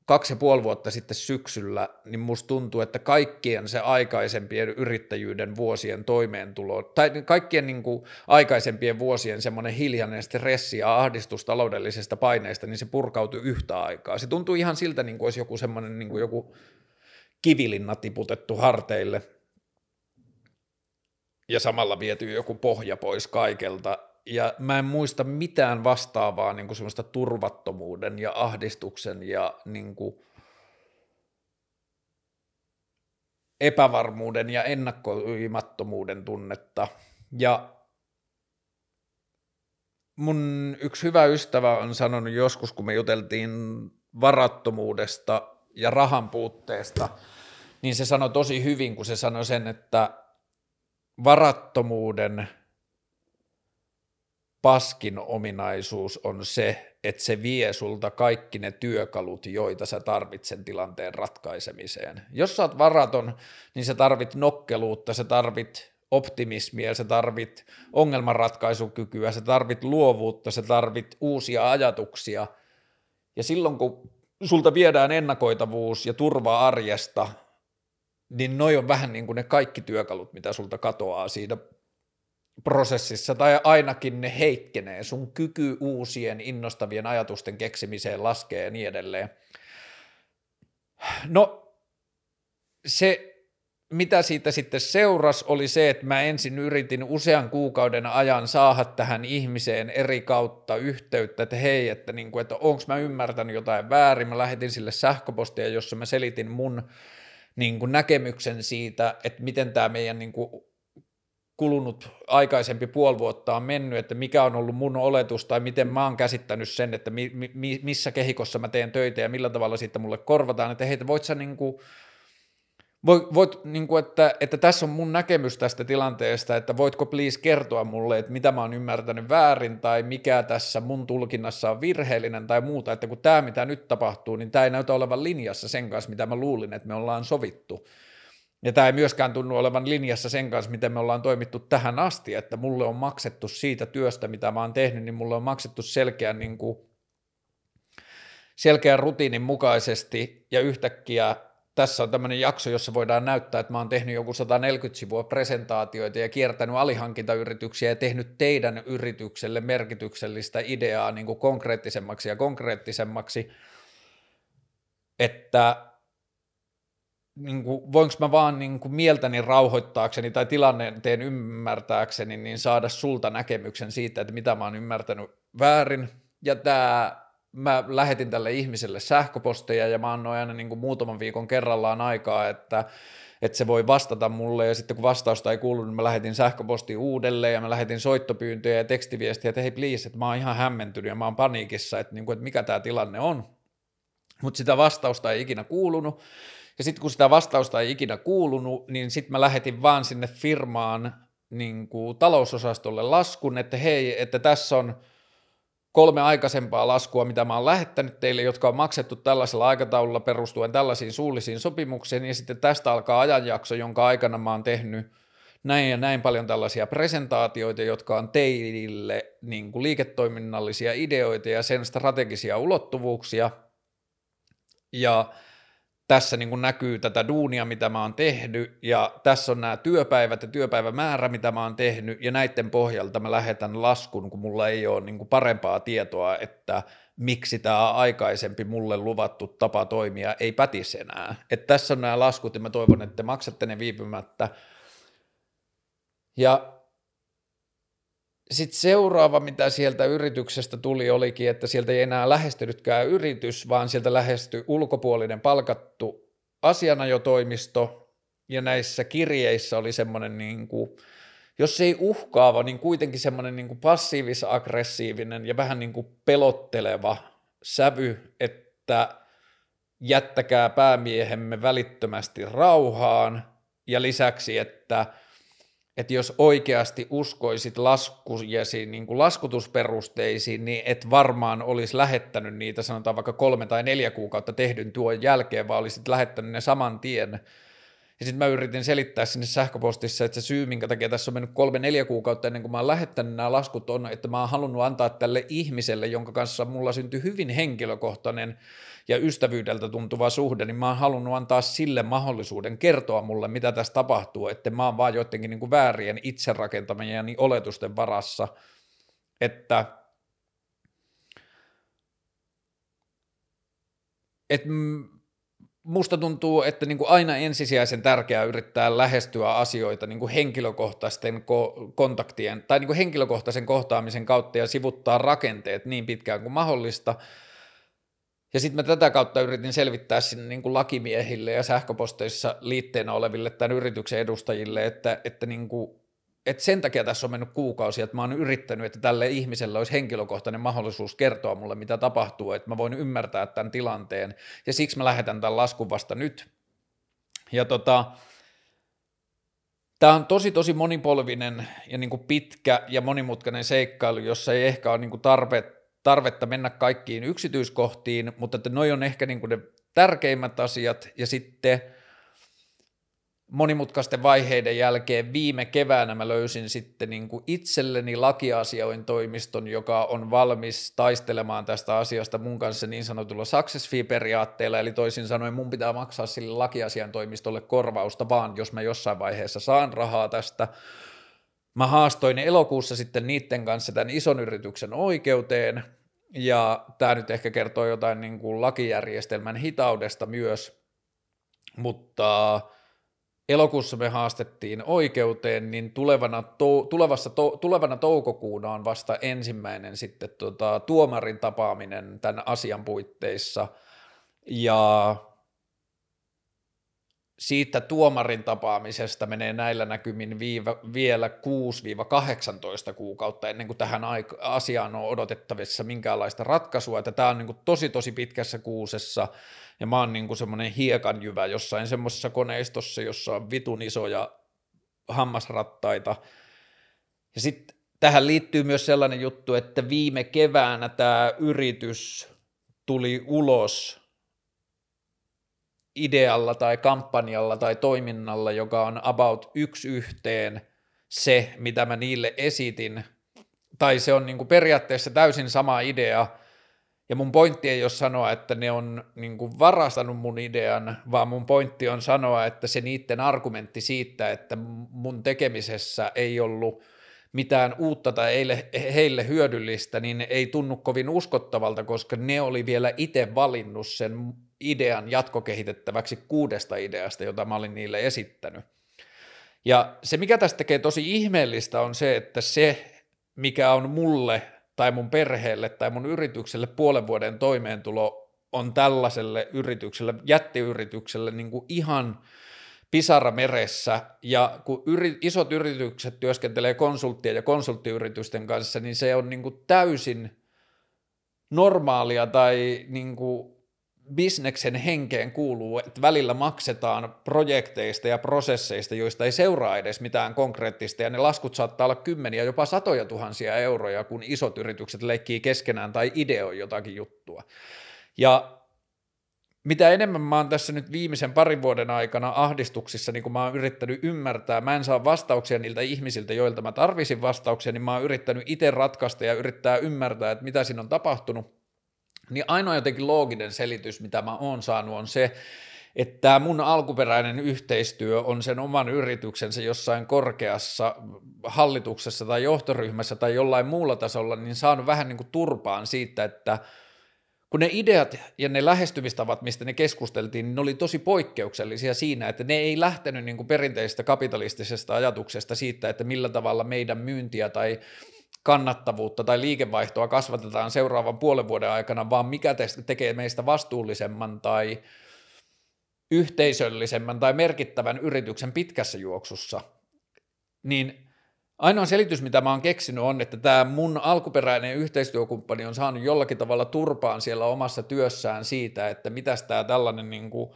kaksi ja puoli vuotta sitten syksyllä, niin musta tuntuu, että kaikkien se aikaisempien yrittäjyyden vuosien toimeentulo, tai kaikkien niin kuin aikaisempien vuosien semmoinen hiljainen stressi ja ahdistus taloudellisesta paineesta, niin se purkautui yhtä aikaa. Se tuntuu ihan siltä, niin kuin olisi joku semmoinen niin kuin joku kivilinna tiputettu harteille. ja samalla viety joku pohja pois kaikelta. Ja mä en muista mitään vastaavaa niin kuin semmoista turvattomuuden ja ahdistuksen ja niin kuin epävarmuuden ja ennakkoimattomuuden tunnetta. Ja mun yksi hyvä ystävä on sanonut joskus, kun me juteltiin varattomuudesta ja rahan puutteesta, niin se sanoi tosi hyvin, kun se sanoi sen, että varattomuuden paskin ominaisuus on se, että se vie sulta kaikki ne työkalut, joita sä tarvit sen tilanteen ratkaisemiseen. Jos sä oot varaton, niin sä tarvit nokkeluutta, sä tarvit optimismia, sä tarvit ongelmanratkaisukykyä, sä tarvit luovuutta, sä tarvit uusia ajatuksia. Ja silloin kun sulta viedään ennakoitavuus ja turva arjesta, niin noi on vähän niin kuin ne kaikki työkalut, mitä sulta katoaa siinä prosessissa, tai ainakin ne heikkenee. Sun kyky uusien innostavien ajatusten keksimiseen laskee ja niin edelleen. No, se mitä siitä sitten seurasi, oli se, että mä ensin yritin usean kuukauden ajan saada tähän ihmiseen eri kautta yhteyttä, että hei, että, niin kuin, että onko mä ymmärtänyt jotain väärin. Mä lähetin sille sähköpostia, jossa mä selitin mun niin kuin näkemyksen siitä, että miten tämä meidän niin kuin, kulunut aikaisempi puoli vuotta on mennyt, että mikä on ollut mun oletus tai miten mä oon käsittänyt sen, että mi, mi, missä kehikossa mä teen töitä ja millä tavalla siitä mulle korvataan, että hei, voit sä niin kuin, Voit, voit niin kuin, että, että tässä on mun näkemys tästä tilanteesta, että voitko please kertoa mulle, että mitä mä oon ymmärtänyt väärin tai mikä tässä mun tulkinnassa on virheellinen tai muuta, että kun tämä mitä nyt tapahtuu, niin tämä ei näytä olevan linjassa sen kanssa, mitä mä luulin, että me ollaan sovittu. Ja tämä ei myöskään tunnu olevan linjassa sen kanssa, miten me ollaan toimittu tähän asti, että mulle on maksettu siitä työstä, mitä mä oon tehnyt, niin mulle on maksettu selkeän, niin kuin, selkeän rutiinin mukaisesti. Ja yhtäkkiä tässä on tämmöinen jakso, jossa voidaan näyttää, että mä oon tehnyt joku 140 sivua presentaatioita ja kiertänyt alihankintayrityksiä ja tehnyt teidän yritykselle merkityksellistä ideaa niin kuin konkreettisemmaksi ja konkreettisemmaksi, että niin kuin, voinko mä vaan niin kuin mieltäni rauhoittaakseni tai tilanteen ymmärtääkseni, niin saada sulta näkemyksen siitä, että mitä mä oon ymmärtänyt väärin. Ja tämä mä lähetin tälle ihmiselle sähköposteja ja mä annoin aina niin kuin muutaman viikon kerrallaan aikaa, että, että se voi vastata mulle ja sitten kun vastausta ei kuulu, niin mä lähetin sähköposti uudelleen ja mä lähetin soittopyyntöjä ja tekstiviestiä, että hei please, että mä oon ihan hämmentynyt ja mä oon paniikissa, että, niin kuin, että mikä tämä tilanne on. Mutta sitä vastausta ei ikinä kuulunut. Ja sitten kun sitä vastausta ei ikinä kuulunut, niin sitten mä lähetin vaan sinne firmaan niin kuin talousosastolle laskun, että hei, että tässä on – kolme aikaisempaa laskua, mitä mä oon lähettänyt teille, jotka on maksettu tällaisella aikataululla perustuen tällaisiin suullisiin sopimuksiin, ja sitten tästä alkaa ajanjakso, jonka aikana mä oon tehnyt näin ja näin paljon tällaisia presentaatioita, jotka on teille niin kuin liiketoiminnallisia ideoita ja sen strategisia ulottuvuuksia, ja tässä niin kuin näkyy tätä duunia, mitä mä oon tehnyt, ja tässä on nämä työpäivät ja työpäivämäärä, mitä mä oon tehnyt, ja näiden pohjalta mä lähetän laskun, kun mulla ei ole niin kuin parempaa tietoa, että miksi tämä aikaisempi mulle luvattu tapa toimia ei pätisi enää. Että tässä on nämä laskut, ja mä toivon, että te maksatte ne viipymättä. Ja sitten seuraava, mitä sieltä yrityksestä tuli, olikin, että sieltä ei enää lähestynytkään yritys, vaan sieltä lähestyi ulkopuolinen palkattu asianajotoimisto, ja näissä kirjeissä oli semmoinen, niin kuin, jos ei uhkaava, niin kuitenkin semmoinen niin passiivis-aggressiivinen ja vähän niin kuin pelotteleva sävy, että jättäkää päämiehemme välittömästi rauhaan, ja lisäksi, että – että jos oikeasti uskoisit laskujesi niin kuin laskutusperusteisiin, niin et varmaan olisi lähettänyt niitä, sanotaan vaikka kolme tai neljä kuukautta tehdyn tuon jälkeen, vaan olisit lähettänyt ne saman tien. Ja sitten mä yritin selittää sinne sähköpostissa, että se syy, minkä takia tässä on mennyt kolme-neljä kuukautta ennen kuin mä oon lähettänyt nämä laskut, on, että mä oon halunnut antaa tälle ihmiselle, jonka kanssa mulla syntyi hyvin henkilökohtainen ja ystävyydeltä tuntuva suhde, niin mä oon halunnut antaa sille mahdollisuuden kertoa mulle, mitä tässä tapahtuu, että mä oon vaan joidenkin niin väärien itse rakentamien oletusten varassa, että et musta tuntuu, että niin kuin aina ensisijaisen tärkeää yrittää lähestyä asioita niin kuin henkilökohtaisten ko- kontaktien tai niin kuin henkilökohtaisen kohtaamisen kautta ja sivuttaa rakenteet niin pitkään kuin mahdollista. Ja sitten mä tätä kautta yritin selvittää sinne niin kuin lakimiehille ja sähköposteissa liitteenä oleville tämän yrityksen edustajille, että, että niin kuin et sen takia tässä on mennyt kuukausia, että mä oon yrittänyt, että tälle ihmiselle olisi henkilökohtainen mahdollisuus kertoa mulle, mitä tapahtuu, että mä voin ymmärtää tämän tilanteen, ja siksi mä lähetän tämän laskun vasta nyt. Ja tota, tämä on tosi tosi monipolvinen ja niin kuin pitkä ja monimutkainen seikkailu, jossa ei ehkä ole niin kuin tarve, tarvetta mennä kaikkiin yksityiskohtiin, mutta että noi on ehkä niin kuin ne tärkeimmät asiat, ja sitten – monimutkaisten vaiheiden jälkeen. Viime keväänä mä löysin sitten niin kuin itselleni lakiasioin toimiston, joka on valmis taistelemaan tästä asiasta mun kanssa niin sanotulla success fee-periaatteella, eli toisin sanoen mun pitää maksaa sille lakiasian toimistolle korvausta vaan, jos mä jossain vaiheessa saan rahaa tästä. Mä haastoin elokuussa sitten niiden kanssa tämän ison yrityksen oikeuteen, ja tämä nyt ehkä kertoo jotain niin kuin lakijärjestelmän hitaudesta myös, mutta elokuussa me haastettiin oikeuteen, niin tulevana, to, tulevassa to, tulevana toukokuuna on vasta ensimmäinen sitten tota, tuomarin tapaaminen tämän asian puitteissa, ja siitä tuomarin tapaamisesta menee näillä näkymin viiva, vielä 6-18 kuukautta ennen kuin tähän aika, asiaan on odotettavissa minkäänlaista ratkaisua, että tämä on niin kuin tosi tosi pitkässä kuusessa, ja mä oon kuin semmoinen hiekanjyvä jossain semmoisessa koneistossa, jossa on vitun isoja hammasrattaita, ja sitten tähän liittyy myös sellainen juttu, että viime keväänä tämä yritys tuli ulos idealla tai kampanjalla tai toiminnalla, joka on about yksi yhteen se, mitä mä niille esitin, tai se on niin kuin periaatteessa täysin sama idea, ja mun pointti ei ole sanoa, että ne on niin kuin varastanut mun idean, vaan mun pointti on sanoa, että se niiden argumentti siitä, että mun tekemisessä ei ollut mitään uutta tai heille, heille hyödyllistä, niin ei tunnu kovin uskottavalta, koska ne oli vielä itse valinnut sen idean jatkokehitettäväksi kuudesta ideasta, jota mä olin niille esittänyt. Ja se, mikä tästä tekee tosi ihmeellistä, on se, että se, mikä on mulle tai mun perheelle tai mun yritykselle puolen vuoden toimeentulo, on tällaiselle yritykselle, jättiyritykselle niin kuin ihan pisara meressä, ja kun yri, isot yritykset työskentelee konsulttien ja konsulttiyritysten kanssa, niin se on niin kuin täysin normaalia tai niin kuin bisneksen henkeen kuuluu, että välillä maksetaan projekteista ja prosesseista, joista ei seuraa edes mitään konkreettista, ja ne laskut saattaa olla kymmeniä, jopa satoja tuhansia euroja, kun isot yritykset leikkii keskenään tai ideoi jotakin juttua. Ja mitä enemmän mä oon tässä nyt viimeisen parin vuoden aikana ahdistuksissa, niin kun mä oon yrittänyt ymmärtää, mä en saa vastauksia niiltä ihmisiltä, joilta mä tarvisin vastauksia, niin mä oon yrittänyt itse ratkaista ja yrittää ymmärtää, että mitä siinä on tapahtunut, niin ainoa jotenkin looginen selitys, mitä mä oon saanut, on se, että mun alkuperäinen yhteistyö on sen oman yrityksensä jossain korkeassa hallituksessa tai johtoryhmässä tai jollain muulla tasolla, niin saanut vähän niin kuin turpaan siitä, että kun ne ideat ja ne lähestymistavat, mistä ne keskusteltiin, niin ne oli tosi poikkeuksellisia siinä, että ne ei lähtenyt niin kuin perinteisestä kapitalistisesta ajatuksesta siitä, että millä tavalla meidän myyntiä tai kannattavuutta tai liikevaihtoa kasvatetaan seuraavan puolen vuoden aikana, vaan mikä tekee meistä vastuullisemman tai yhteisöllisemmän tai merkittävän yrityksen pitkässä juoksussa, niin ainoa selitys, mitä mä oon keksinyt on, että tämä mun alkuperäinen yhteistyökumppani on saanut jollakin tavalla turpaan siellä omassa työssään siitä, että mitäs tämä tällainen niin kuin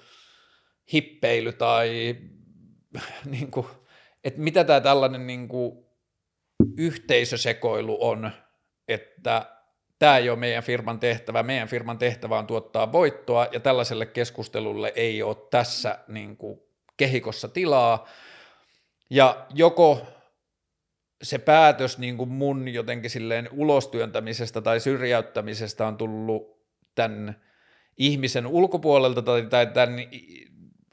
hippeily tai niin kuin, että mitä tämä tällainen niin kuin yhteisösekoilu on, että tämä ei ole meidän firman tehtävä, meidän firman tehtävä on tuottaa voittoa ja tällaiselle keskustelulle ei ole tässä niin kuin kehikossa tilaa. Ja joko se päätös niin kuin mun jotenkin silleen ulostyöntämisestä tai syrjäyttämisestä on tullut tämän ihmisen ulkopuolelta tai, tämän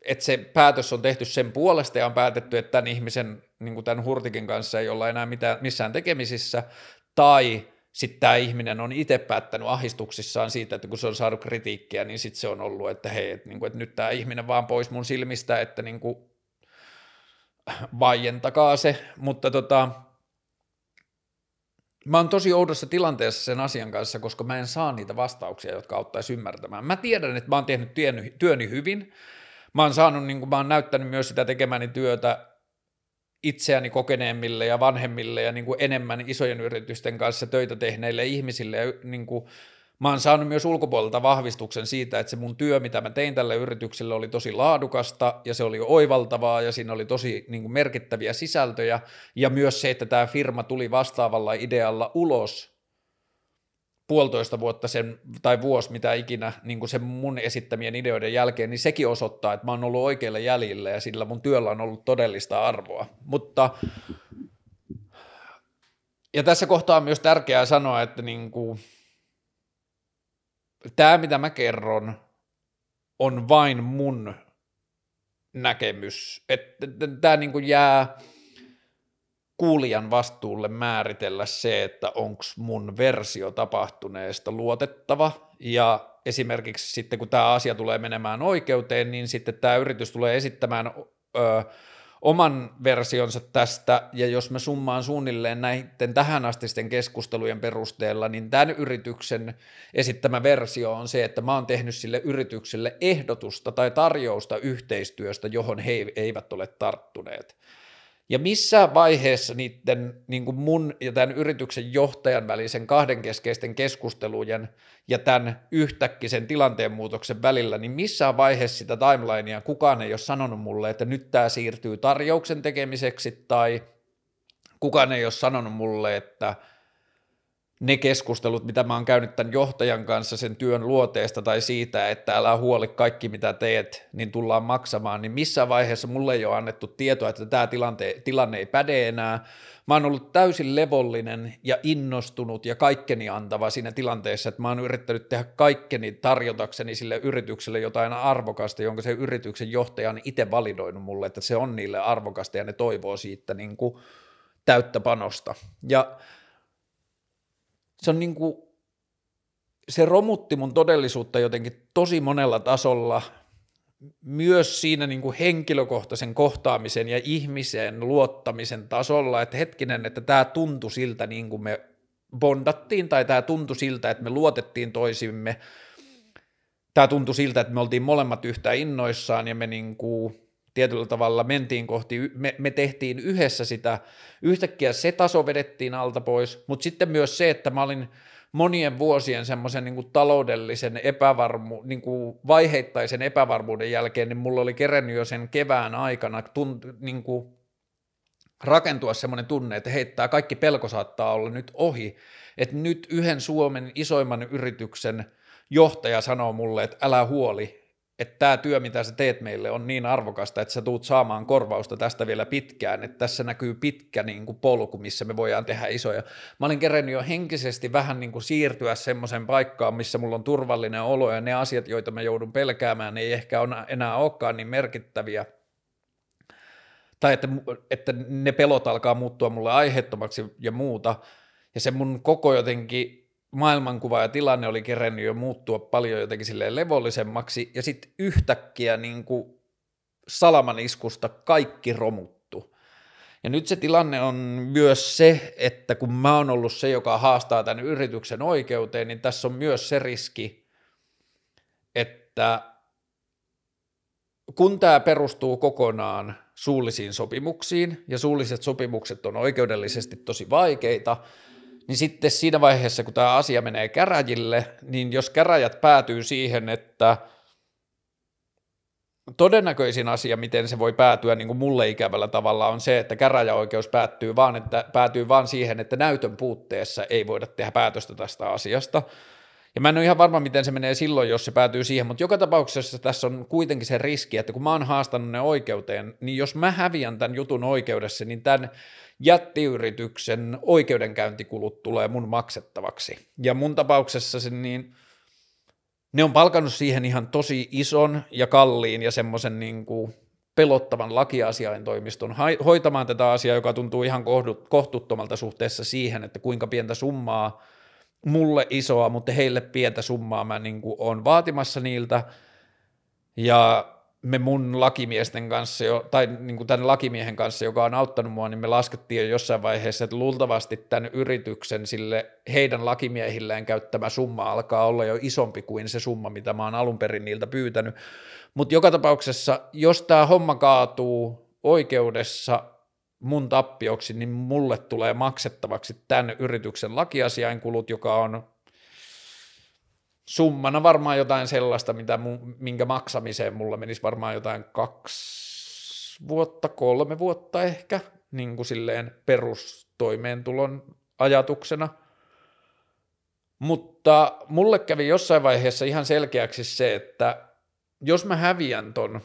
että se päätös on tehty sen puolesta ja on päätetty, että tämän ihmisen, niin kuin tämän Hurtikin kanssa ei olla enää mitään, missään tekemisissä, tai sitten tämä ihminen on itse päättänyt ahistuksissaan siitä, että kun se on saanut kritiikkiä, niin sitten se on ollut, että hei, että, niin kuin, että nyt tämä ihminen vaan pois mun silmistä, että niin kuin, vaientakaa se, mutta tota, mä oon tosi oudossa tilanteessa sen asian kanssa, koska mä en saa niitä vastauksia, jotka auttaisi ymmärtämään. Mä tiedän, että mä oon tehnyt työni hyvin, mä oon saanut, niin kuin, mä oon näyttänyt myös sitä tekemäni työtä itseäni kokeneemmille ja vanhemmille ja niin kuin enemmän isojen yritysten kanssa töitä tehneille ihmisille. Ja niin kuin mä oon saanut myös ulkopuolelta vahvistuksen siitä, että se mun työ, mitä mä tein tälle yritykselle, oli tosi laadukasta ja se oli oivaltavaa ja siinä oli tosi niin kuin merkittäviä sisältöjä. Ja myös se, että tämä firma tuli vastaavalla idealla ulos puolitoista vuotta sen, tai vuosi, mitä ikinä, niin kuin sen mun esittämien ideoiden jälkeen, niin sekin osoittaa, että mä oon ollut oikeilla jäljillä ja sillä mun työllä on ollut todellista arvoa. Mutta ja tässä kohtaa on myös tärkeää sanoa, että niin kuin, tämä, mitä mä kerron, on vain mun näkemys. Että tämä niin kuin jää kuulijan vastuulle määritellä se, että onko mun versio tapahtuneesta luotettava ja esimerkiksi sitten kun tämä asia tulee menemään oikeuteen, niin sitten tämä yritys tulee esittämään ö, oman versionsa tästä, ja jos mä summaan suunnilleen näiden tähänastisten keskustelujen perusteella, niin tämän yrityksen esittämä versio on se, että mä oon tehnyt sille yritykselle ehdotusta tai tarjousta yhteistyöstä, johon he eivät ole tarttuneet. Ja missä vaiheessa niiden niin kuin mun ja tämän yrityksen johtajan välisen kahden keskeisten keskustelujen ja tämän yhtäkkisen tilanteen muutoksen välillä, niin missä vaiheessa sitä timelinea kukaan ei ole sanonut mulle, että nyt tämä siirtyy tarjouksen tekemiseksi tai kukaan ei ole sanonut mulle, että – ne keskustelut, mitä mä oon käynyt tämän johtajan kanssa sen työn luoteesta tai siitä, että älä huoli kaikki mitä teet, niin tullaan maksamaan, niin missä vaiheessa mulle ei ole annettu tietoa, että tämä tilante, tilanne ei päde enää. Mä oon ollut täysin levollinen ja innostunut ja kaikkeni antava siinä tilanteessa, että mä oon yrittänyt tehdä kaikkeni tarjotakseni sille yritykselle jotain arvokasta, jonka se yrityksen johtaja on itse validoinut mulle, että se on niille arvokasta ja ne toivoo siitä niin kuin täyttä panosta. Ja se on niin kuin, se romutti mun todellisuutta jotenkin tosi monella tasolla, myös siinä niin kuin henkilökohtaisen kohtaamisen ja ihmiseen luottamisen tasolla, että hetkinen, että tämä tuntui siltä niin kuin me bondattiin, tai tämä tuntui siltä, että me luotettiin toisimme, tämä tuntui siltä, että me oltiin molemmat yhtä innoissaan, ja me niin kuin tietyllä tavalla mentiin kohti, me, me tehtiin yhdessä sitä, yhtäkkiä se taso vedettiin alta pois, mutta sitten myös se, että mä olin monien vuosien semmoisen niin taloudellisen epävarmu, niin kuin vaiheittaisen epävarmuuden jälkeen, niin mulla oli kerennyt jo sen kevään aikana tunt, niin kuin rakentua semmoinen tunne, että heittää kaikki pelko saattaa olla nyt ohi, että nyt yhden Suomen isoimman yrityksen johtaja sanoo mulle, että älä huoli, että tämä työ, mitä sä teet meille, on niin arvokasta, että sä tuut saamaan korvausta tästä vielä pitkään, että tässä näkyy pitkä niin kuin polku, missä me voidaan tehdä isoja. Mä olin kerennyt jo henkisesti vähän niin kuin siirtyä semmoiseen paikkaan, missä mulla on turvallinen olo ja ne asiat, joita mä joudun pelkäämään, ei ehkä on enää olekaan niin merkittäviä. Tai että, että ne pelot alkaa muuttua mulle aiheettomaksi ja muuta. Ja se mun koko jotenkin maailmankuva ja tilanne oli kerennyt jo muuttua paljon jotenkin silleen levollisemmaksi, ja sitten yhtäkkiä niin kuin salaman iskusta kaikki romuttu. Ja nyt se tilanne on myös se, että kun mä oon ollut se, joka haastaa tämän yrityksen oikeuteen, niin tässä on myös se riski, että kun tämä perustuu kokonaan suullisiin sopimuksiin, ja suulliset sopimukset on oikeudellisesti tosi vaikeita, niin sitten siinä vaiheessa, kun tämä asia menee käräjille, niin jos käräjät päätyy siihen, että todennäköisin asia, miten se voi päätyä niin kuin mulle ikävällä tavalla, on se, että käräjäoikeus päättyy vaan, että, päätyy vaan siihen, että näytön puutteessa ei voida tehdä päätöstä tästä asiasta. Ja mä en ole ihan varma, miten se menee silloin, jos se päätyy siihen, mutta joka tapauksessa tässä on kuitenkin se riski, että kun mä oon haastanut ne oikeuteen, niin jos mä häviän tämän jutun oikeudessa, niin tämän jättiyrityksen oikeudenkäyntikulut tulee mun maksettavaksi. Ja mun tapauksessa se niin, ne on palkannut siihen ihan tosi ison ja kalliin ja semmoisen niin kuin pelottavan lakiasiaintoimiston hoitamaan tätä asiaa, joka tuntuu ihan kohtuuttomalta suhteessa siihen, että kuinka pientä summaa mulle isoa, mutta heille pientä summaa mä niin kuin olen vaatimassa niiltä, ja me mun lakimiesten kanssa, jo, tai niin kuin tämän lakimiehen kanssa, joka on auttanut mua, niin me laskettiin jo jossain vaiheessa, että luultavasti tämän yrityksen sille heidän lakimiehilleen käyttämä summa alkaa olla jo isompi kuin se summa, mitä mä oon alun perin niiltä pyytänyt. Mutta joka tapauksessa, jos tämä homma kaatuu oikeudessa mun tappioksi, niin mulle tulee maksettavaksi tämän yrityksen lakiasiainkulut, joka on summana varmaan jotain sellaista, mitä mun, minkä maksamiseen mulla menisi varmaan jotain kaksi vuotta, kolme vuotta ehkä, niin kuin silleen perustoimeentulon ajatuksena. Mutta mulle kävi jossain vaiheessa ihan selkeäksi se, että jos mä häviän ton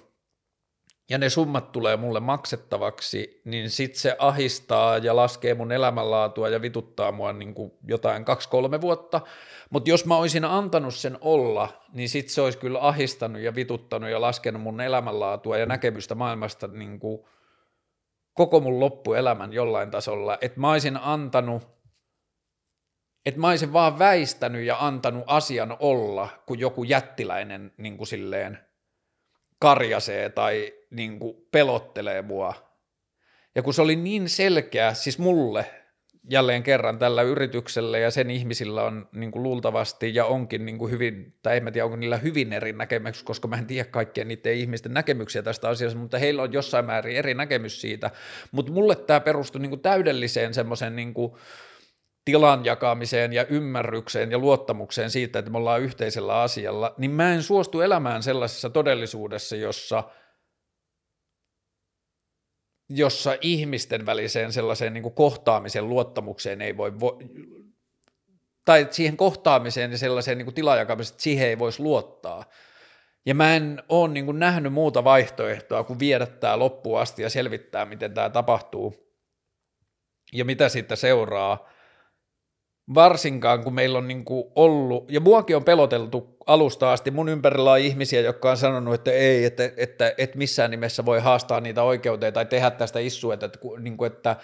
ja ne summat tulee mulle maksettavaksi, niin sit se ahistaa ja laskee mun elämänlaatua ja vituttaa mua niin kuin jotain kaksi-kolme vuotta. Mutta jos mä olisin antanut sen olla, niin sit se olisi kyllä ahistanut ja vituttanut ja laskenut mun elämänlaatua ja näkemystä maailmasta niin kuin koko mun loppuelämän jollain tasolla. Että mä olisin antanut, että mä olisin vaan väistänyt ja antanut asian olla, kun joku jättiläinen niin kuin silleen – karjasee tai niin kuin pelottelee mua. Ja kun se oli niin selkeä, siis mulle jälleen kerran tällä yrityksellä ja sen ihmisillä on niin kuin luultavasti ja onkin niin kuin hyvin, tai en mä tiedä onko niillä hyvin eri näkemyksiä, koska mä en tiedä kaikkien niiden ihmisten näkemyksiä tästä asiasta, mutta heillä on jossain määrin eri näkemys siitä, mutta mulle tämä perustui niin kuin täydelliseen semmoisen niin kuin, tilan jakamiseen ja ymmärrykseen ja luottamukseen siitä, että me ollaan yhteisellä asialla, niin mä en suostu elämään sellaisessa todellisuudessa, jossa jossa ihmisten väliseen sellaiseen niin kohtaamisen luottamukseen ei voi, vo, tai siihen kohtaamiseen ja sellaiseen niin tilajakamiseen, että siihen ei voisi luottaa. Ja mä en ole niin nähnyt muuta vaihtoehtoa kuin viedä tämä loppuun asti ja selvittää, miten tämä tapahtuu ja mitä siitä seuraa – varsinkaan kun meillä on niin kuin ollut, ja muakin on peloteltu alusta asti, mun ympärillä on ihmisiä, jotka on sanonut, että ei, että, että, että missään nimessä voi haastaa niitä oikeuteen tai tehdä tästä issua, että, niin kuin, että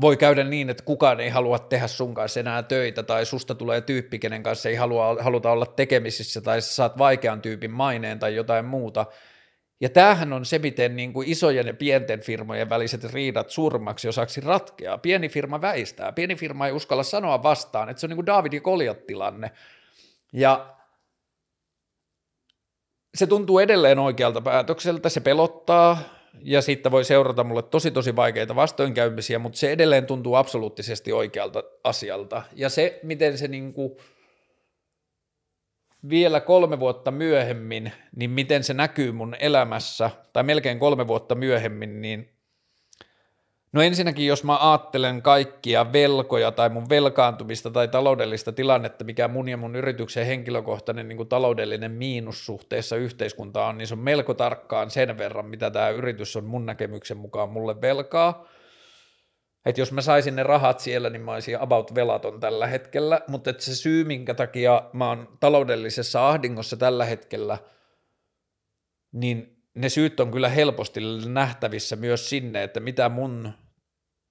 voi käydä niin, että kukaan ei halua tehdä sun kanssa enää töitä, tai susta tulee tyyppi, kenen kanssa ei halua, haluta olla tekemisissä, tai sä saat vaikean tyypin maineen tai jotain muuta – ja tämähän on se, miten niin kuin isojen ja pienten firmojen väliset riidat surmaksi osaksi ratkeaa. Pieni firma väistää. Pieni firma ei uskalla sanoa vastaan, että se on niin kuin David ja Goliat tilanne. Ja se tuntuu edelleen oikealta päätökseltä, se pelottaa, ja siitä voi seurata mulle tosi tosi vaikeita vastoinkäymisiä, mutta se edelleen tuntuu absoluuttisesti oikealta asialta. Ja se, miten se niin kuin vielä kolme vuotta myöhemmin, niin miten se näkyy mun elämässä, tai melkein kolme vuotta myöhemmin, niin no ensinnäkin jos mä ajattelen kaikkia velkoja tai mun velkaantumista tai taloudellista tilannetta, mikä mun ja mun yrityksen henkilökohtainen niin taloudellinen miinus suhteessa yhteiskuntaan on, niin se on melko tarkkaan sen verran, mitä tämä yritys on mun näkemyksen mukaan mulle velkaa – että jos mä saisin ne rahat siellä, niin mä olisin about velaton tällä hetkellä, mutta että se syy, minkä takia mä oon taloudellisessa ahdingossa tällä hetkellä, niin ne syyt on kyllä helposti nähtävissä myös sinne, että mitä mun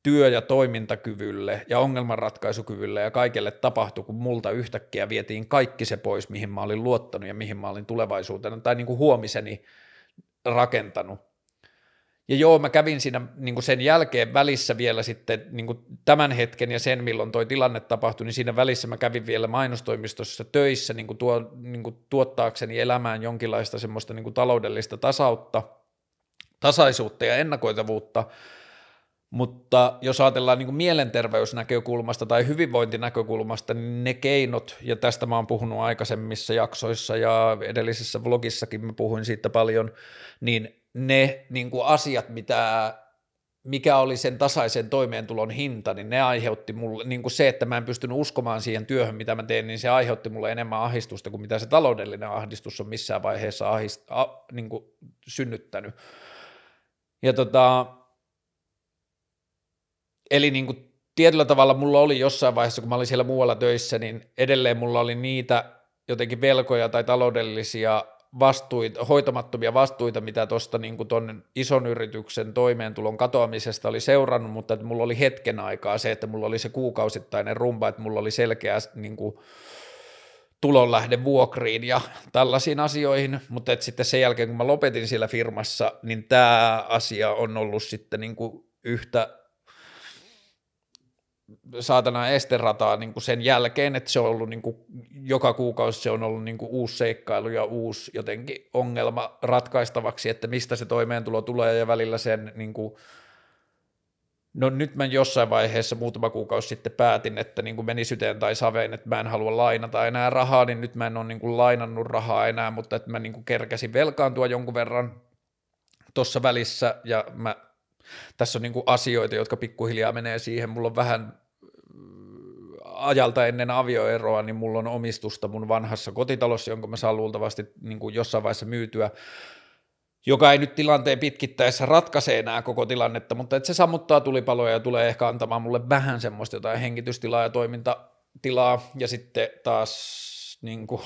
työ- ja toimintakyvylle ja ongelmanratkaisukyvylle ja kaikelle tapahtui, kun multa yhtäkkiä vietiin kaikki se pois, mihin mä olin luottanut ja mihin mä olin tulevaisuutena tai niin kuin huomiseni rakentanut. Ja joo, mä kävin siinä niin kuin sen jälkeen välissä vielä sitten niin kuin tämän hetken ja sen, milloin toi tilanne tapahtui, niin siinä välissä mä kävin vielä mainostoimistossa töissä niin kuin tuo, niin kuin tuottaakseni elämään jonkinlaista semmoista niin kuin taloudellista tasautta, tasaisuutta ja ennakoitavuutta, mutta jos ajatellaan niin kuin mielenterveysnäkökulmasta tai hyvinvointinäkökulmasta, niin ne keinot, ja tästä mä oon puhunut aikaisemmissa jaksoissa ja edellisessä vlogissakin mä puhuin siitä paljon, niin ne niin kuin asiat, mitä, mikä oli sen tasaisen toimeentulon hinta, niin ne aiheutti mulle, niin kuin se, että mä en pystynyt uskomaan siihen työhön, mitä mä teen, niin se aiheutti mulle enemmän ahdistusta kuin mitä se taloudellinen ahdistus on missään vaiheessa ahist, a, niin kuin synnyttänyt. Ja tota, eli niin kuin tietyllä tavalla mulla oli jossain vaiheessa, kun mä olin siellä muualla töissä, niin edelleen mulla oli niitä jotenkin velkoja tai taloudellisia vastuita, hoitamattomia vastuita, mitä tuosta niin ison yrityksen toimeentulon katoamisesta oli seurannut, mutta että mulla oli hetken aikaa se, että mulla oli se kuukausittainen rumba, että mulla oli selkeä niin kuin, tulonlähde vuokriin ja tällaisiin asioihin, mutta että sitten sen jälkeen, kun mä lopetin siellä firmassa, niin tämä asia on ollut sitten niin kuin yhtä saatana esterataa niin kuin sen jälkeen, että se on ollut niin kuin, joka kuukausi se on ollut niin kuin uusi seikkailu ja uusi jotenkin ongelma ratkaistavaksi, että mistä se toimeentulo tulee ja välillä sen niin kuin, no nyt mä jossain vaiheessa muutama kuukausi sitten päätin, että niin kuin meni syteen tai saveen, että mä en halua lainata enää rahaa, niin nyt mä en ole niin kuin lainannut rahaa enää, mutta että mä niin kuin kerkäsin velkaantua jonkun verran tuossa välissä ja mä tässä on niin kuin asioita, jotka pikkuhiljaa menee siihen. Mulla on vähän ajalta ennen avioeroa, niin mulla on omistusta mun vanhassa kotitalossa, jonka mä saan luultavasti niin kuin jossain vaiheessa myytyä, joka ei nyt tilanteen pitkittäessä ratkaise enää koko tilannetta, mutta että se sammuttaa tulipaloja ja tulee ehkä antamaan mulle vähän semmoista jotain hengitystilaa ja toimintatilaa, ja sitten taas niin kuin,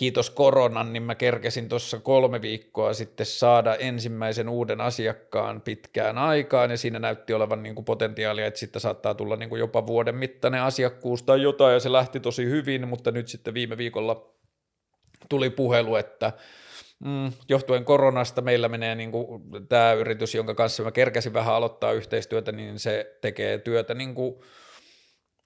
kiitos koronan, niin mä kerkesin tuossa kolme viikkoa sitten saada ensimmäisen uuden asiakkaan pitkään aikaan, ja siinä näytti olevan niin kuin potentiaalia, että sitten saattaa tulla niin kuin jopa vuoden mittainen asiakkuus tai jotain, ja se lähti tosi hyvin, mutta nyt sitten viime viikolla tuli puhelu, että mm, johtuen koronasta meillä menee niin kuin tämä yritys, jonka kanssa mä kerkäsin vähän aloittaa yhteistyötä, niin se tekee työtä niin kuin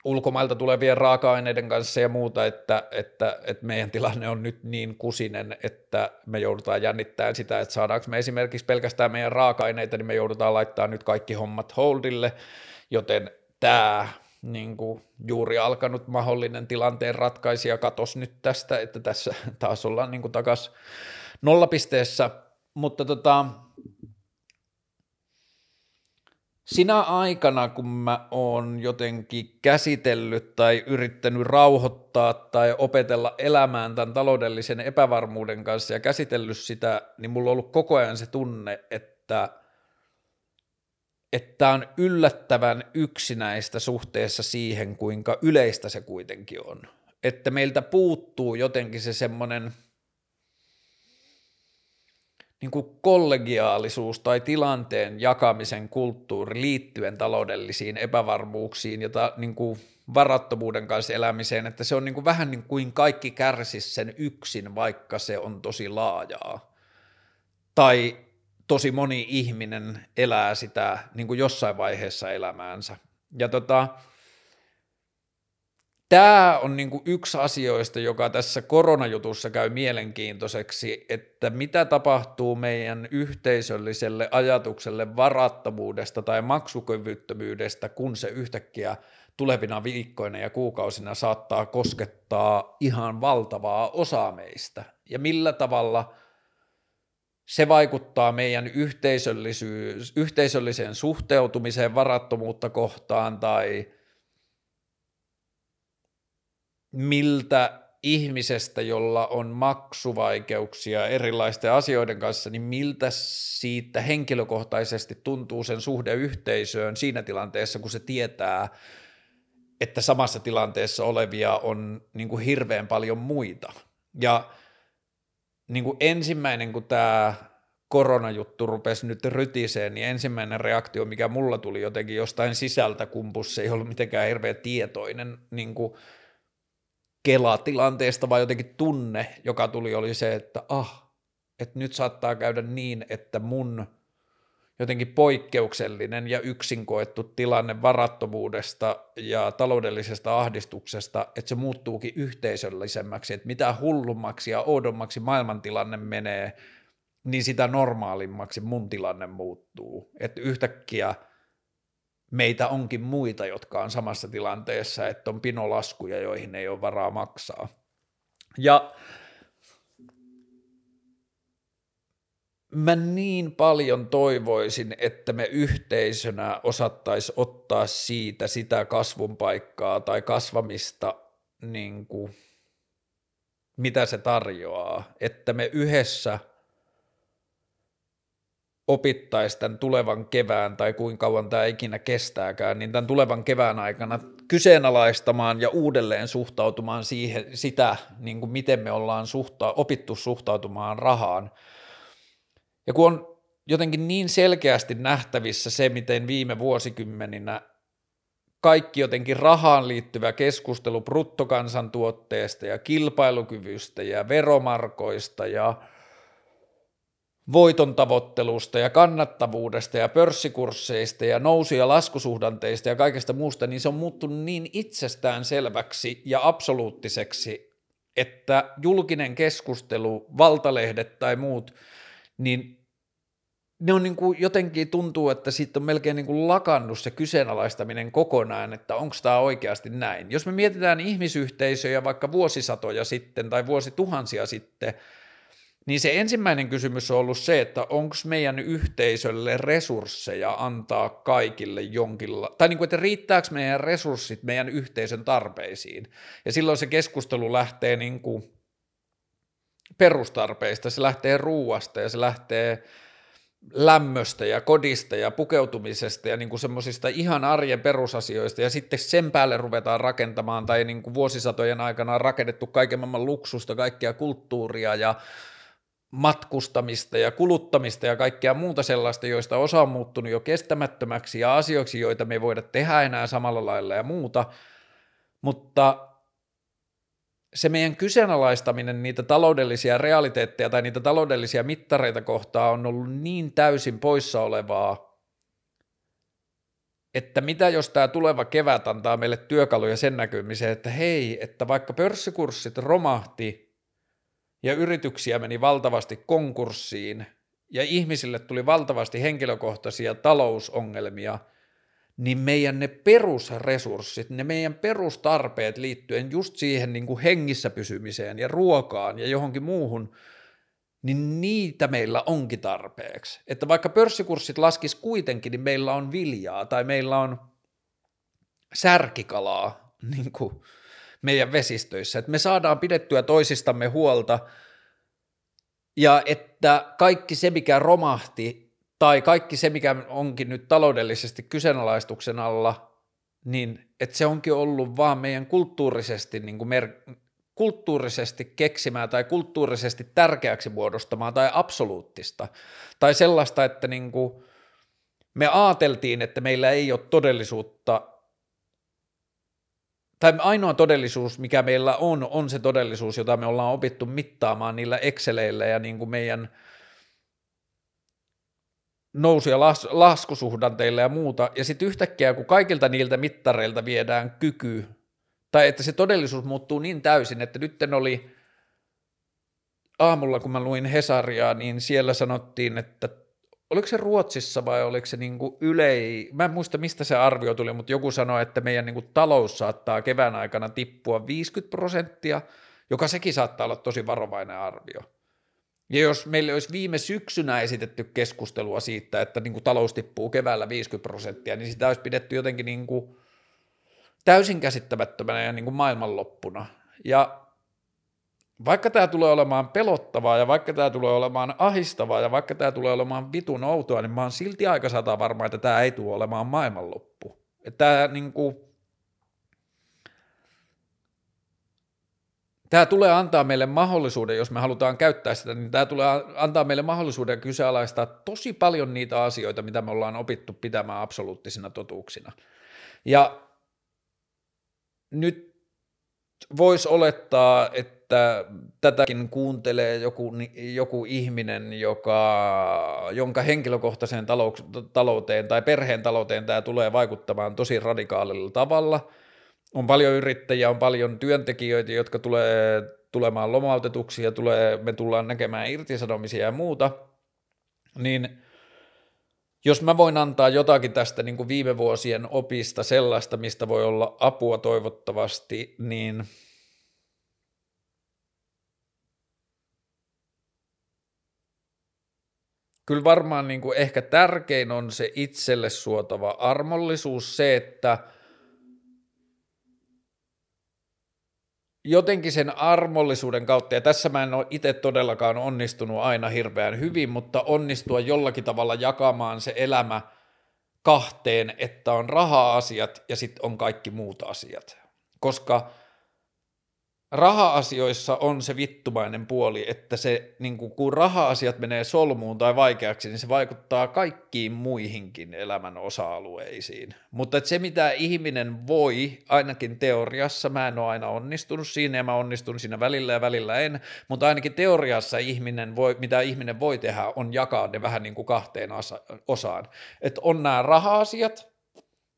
ulkomailta tulevien raaka-aineiden kanssa ja muuta, että, että, että meidän tilanne on nyt niin kusinen, että me joudutaan jännittämään sitä, että saadaanko me esimerkiksi pelkästään meidän raaka-aineita, niin me joudutaan laittaa nyt kaikki hommat holdille, joten tämä niin kuin juuri alkanut mahdollinen tilanteen ratkaisija katos nyt tästä, että tässä taas ollaan niin takaisin nollapisteessä, mutta tota, Sinä aikana, kun mä oon jotenkin käsitellyt tai yrittänyt rauhoittaa tai opetella elämään tämän taloudellisen epävarmuuden kanssa ja käsitellyt sitä, niin mulla on ollut koko ajan se tunne, että että on yllättävän yksinäistä suhteessa siihen, kuinka yleistä se kuitenkin on. Että meiltä puuttuu jotenkin se semmoinen – niin kuin kollegiaalisuus tai tilanteen jakamisen kulttuuri liittyen taloudellisiin epävarmuuksiin ja ta, niin kuin varattomuuden kanssa elämiseen, että se on niin kuin vähän niin kuin kaikki kärsis sen yksin, vaikka se on tosi laajaa. Tai tosi moni ihminen elää sitä niin kuin jossain vaiheessa elämäänsä. Ja tota, tämä on niin kuin yksi asioista, joka tässä koronajutussa käy mielenkiintoiseksi, että mitä tapahtuu meidän yhteisölliselle ajatukselle varattomuudesta tai maksukyvyttömyydestä, kun se yhtäkkiä tulevina viikkoina ja kuukausina saattaa koskettaa ihan valtavaa osaa meistä. Ja millä tavalla se vaikuttaa meidän yhteisölliseen suhteutumiseen varattomuutta kohtaan tai – miltä ihmisestä, jolla on maksuvaikeuksia erilaisten asioiden kanssa, niin miltä siitä henkilökohtaisesti tuntuu sen suhde yhteisöön siinä tilanteessa, kun se tietää, että samassa tilanteessa olevia on niin kuin hirveän paljon muita. Ja niin kuin ensimmäinen, kun tämä koronajuttu rupesi nyt rytiseen, niin ensimmäinen reaktio, mikä mulla tuli jotenkin jostain sisältä kumpus, se ei ollut mitenkään hirveän tietoinen, niin kuin – Kela-tilanteesta, vai jotenkin tunne, joka tuli, oli se, että ah, että nyt saattaa käydä niin, että mun jotenkin poikkeuksellinen ja yksin koettu tilanne varattomuudesta ja taloudellisesta ahdistuksesta, että se muuttuukin yhteisöllisemmäksi, että mitä hullummaksi ja oudommaksi maailmantilanne menee, niin sitä normaalimmaksi mun tilanne muuttuu. Että yhtäkkiä – meitä onkin muita, jotka on samassa tilanteessa, että on pinolaskuja, joihin ei ole varaa maksaa. Ja mä niin paljon toivoisin, että me yhteisönä osattaisi ottaa siitä sitä kasvun paikkaa tai kasvamista, niin kuin, mitä se tarjoaa, että me yhdessä – opittaisi tämän tulevan kevään tai kuinka kauan tämä ikinä kestääkään, niin tämän tulevan kevään aikana kyseenalaistamaan ja uudelleen suhtautumaan siihen, sitä, niin kuin miten me ollaan suhta, opittu suhtautumaan rahaan. Ja kun on jotenkin niin selkeästi nähtävissä se, miten viime vuosikymmeninä kaikki jotenkin rahaan liittyvä keskustelu bruttokansantuotteesta ja kilpailukyvystä ja veromarkoista ja voiton tavoittelusta ja kannattavuudesta ja pörssikursseista ja nousu- ja laskusuhdanteista ja kaikesta muusta, niin se on muuttunut niin itsestään selväksi ja absoluuttiseksi, että julkinen keskustelu, valtalehdet tai muut, niin ne on niin kuin jotenkin tuntuu, että siitä on melkein niin kuin lakannut se kyseenalaistaminen kokonaan, että onko tämä oikeasti näin. Jos me mietitään ihmisyhteisöjä vaikka vuosisatoja sitten tai vuosituhansia sitten, niin se ensimmäinen kysymys on ollut se, että onko meidän yhteisölle resursseja antaa kaikille jonkilla, tai niin kuin, että riittääkö meidän resurssit meidän yhteisön tarpeisiin. Ja silloin se keskustelu lähtee niin kuin perustarpeista, se lähtee ruuasta ja se lähtee lämmöstä ja kodista ja pukeutumisesta ja niin kuin semmoisista ihan arjen perusasioista ja sitten sen päälle ruvetaan rakentamaan tai niin kuin vuosisatojen aikana on rakennettu kaiken maailman luksusta, kaikkea kulttuuria ja matkustamista ja kuluttamista ja kaikkea muuta sellaista, joista osa on muuttunut jo kestämättömäksi ja asioiksi, joita me ei voida tehdä enää samalla lailla ja muuta, mutta se meidän kyseenalaistaminen niitä taloudellisia realiteetteja tai niitä taloudellisia mittareita kohtaa on ollut niin täysin poissa olevaa, että mitä jos tämä tuleva kevät antaa meille työkaluja sen näkymiseen, että hei, että vaikka pörssikurssit romahti ja yrityksiä meni valtavasti konkurssiin ja ihmisille tuli valtavasti henkilökohtaisia talousongelmia – niin meidän ne perusresurssit, ne meidän perustarpeet liittyen just siihen niin kuin hengissä pysymiseen ja ruokaan ja johonkin muuhun, niin niitä meillä onkin tarpeeksi. Että vaikka pörssikurssit laskis kuitenkin, niin meillä on viljaa tai meillä on särkikalaa niin kuin meidän vesistöissä, että me saadaan pidettyä toisistamme huolta ja että kaikki se, mikä romahti tai kaikki se, mikä onkin nyt taloudellisesti kyseenalaistuksen alla, niin että se onkin ollut vaan meidän kulttuurisesti, niin kuin mer- kulttuurisesti keksimää tai kulttuurisesti tärkeäksi muodostamaa tai absoluuttista. Tai sellaista, että niin kuin me ajateltiin, että meillä ei ole todellisuutta, tai ainoa todellisuus, mikä meillä on, on se todellisuus, jota me ollaan opittu mittaamaan niillä Exceleillä ja niin kuin meidän – nousu- ja las- laskusuhdanteilla ja muuta, ja sitten yhtäkkiä, kun kaikilta niiltä mittareilta viedään kyky, tai että se todellisuus muuttuu niin täysin, että nyt oli aamulla, kun mä luin Hesaria, niin siellä sanottiin, että oliko se Ruotsissa vai oliko se niin ylei, mä en muista mistä se arvio tuli, mutta joku sanoi, että meidän niin kuin talous saattaa kevään aikana tippua 50 prosenttia, joka sekin saattaa olla tosi varovainen arvio. Ja jos meille olisi viime syksynä esitetty keskustelua siitä, että niin kuin talous tippuu keväällä 50 prosenttia, niin sitä olisi pidetty jotenkin niin kuin täysin käsittämättömänä ja niin kuin maailmanloppuna. Ja vaikka tämä tulee olemaan pelottavaa ja vaikka tämä tulee olemaan ahistavaa ja vaikka tämä tulee olemaan vitun outoa, niin mä oon silti aika sata varma, että tämä ei tule olemaan maailmanloppu. Tämä niin kuin, tämä tulee antaa meille mahdollisuuden, jos me halutaan käyttää sitä, niin tämä tulee antaa meille mahdollisuuden kyseenalaistaa tosi paljon niitä asioita, mitä me ollaan opittu pitämään absoluuttisina totuuksina. Ja nyt voisi olettaa, että tätäkin kuuntelee joku, joku ihminen, joka, jonka henkilökohtaiseen talouteen tai perheen talouteen tämä tulee vaikuttamaan tosi radikaalilla tavalla – on paljon yrittäjiä, on paljon työntekijöitä, jotka tulee tulemaan lomautetuksi ja tulee, me tullaan näkemään irtisanomisia ja muuta, niin jos mä voin antaa jotakin tästä niin kuin viime vuosien opista sellaista, mistä voi olla apua toivottavasti, niin kyllä varmaan niin kuin ehkä tärkein on se itselle suotava armollisuus, se, että – jotenkin sen armollisuuden kautta, ja tässä mä en ole itse todellakaan onnistunut aina hirveän hyvin, mutta onnistua jollakin tavalla jakamaan se elämä kahteen, että on raha-asiat ja sitten on kaikki muut asiat. Koska raha-asioissa on se vittumainen puoli, että se, niin kuin, kun raha-asiat menee solmuun tai vaikeaksi, niin se vaikuttaa kaikkiin muihinkin elämän osa-alueisiin. Mutta se, mitä ihminen voi, ainakin teoriassa, mä en ole aina onnistunut siinä ja mä onnistun siinä välillä ja välillä en, mutta ainakin teoriassa ihminen voi, mitä ihminen voi tehdä, on jakaa ne vähän niin kuin kahteen osaan. Että on nämä raha-asiat,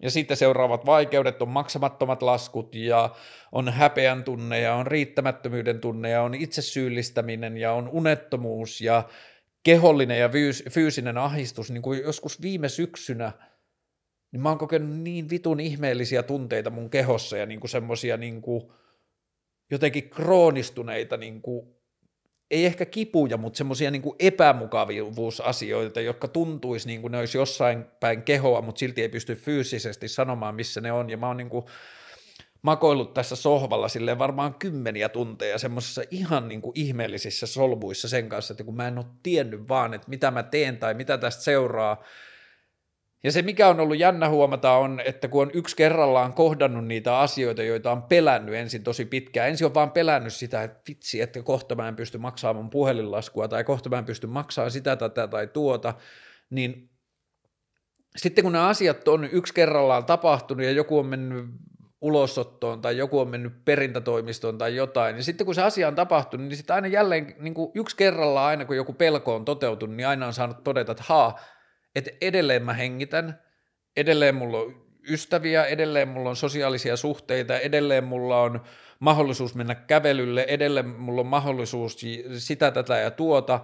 ja sitten seuraavat vaikeudet on maksamattomat laskut ja on häpeän tunne ja on riittämättömyyden tunne ja on itsesyyllistäminen ja on unettomuus ja kehollinen ja fyysinen ahdistus. Niin kuin joskus viime syksynä, niin mä oon kokenut niin vitun ihmeellisiä tunteita mun kehossa ja niin kuin semmosia niin kuin jotenkin kroonistuneita niin kuin ei ehkä kipuja, mutta semmoisia niin epämukavuusasioita, jotka tuntuisi niin kuin ne olisi jossain päin kehoa, mutta silti ei pysty fyysisesti sanomaan, missä ne on. Ja mä oon niin kuin makoillut tässä sohvalla sille varmaan kymmeniä tunteja semmoisissa ihan niin kuin ihmeellisissä solmuissa sen kanssa, että kun mä en ole tiennyt vaan, että mitä mä teen tai mitä tästä seuraa, ja se, mikä on ollut jännä huomata, on, että kun on yksi kerrallaan kohdannut niitä asioita, joita on pelännyt ensin tosi pitkään, ensin on vaan pelännyt sitä, että vitsi, että kohta mä en pysty maksamaan mun puhelinlaskua, tai kohta mä en pysty maksamaan sitä, tätä tai tuota, niin sitten kun nämä asiat on yksi kerrallaan tapahtunut ja joku on mennyt ulosottoon tai joku on mennyt perintätoimistoon tai jotain, niin sitten kun se asia on tapahtunut, niin sitten aina jälleen niin kuin yksi kerrallaan aina kun joku pelko on toteutunut, niin aina on saanut todeta, että haa, että edelleen mä hengitän, edelleen mulla on ystäviä, edelleen mulla on sosiaalisia suhteita, edelleen mulla on mahdollisuus mennä kävelylle, edelleen mulla on mahdollisuus sitä, tätä ja tuota,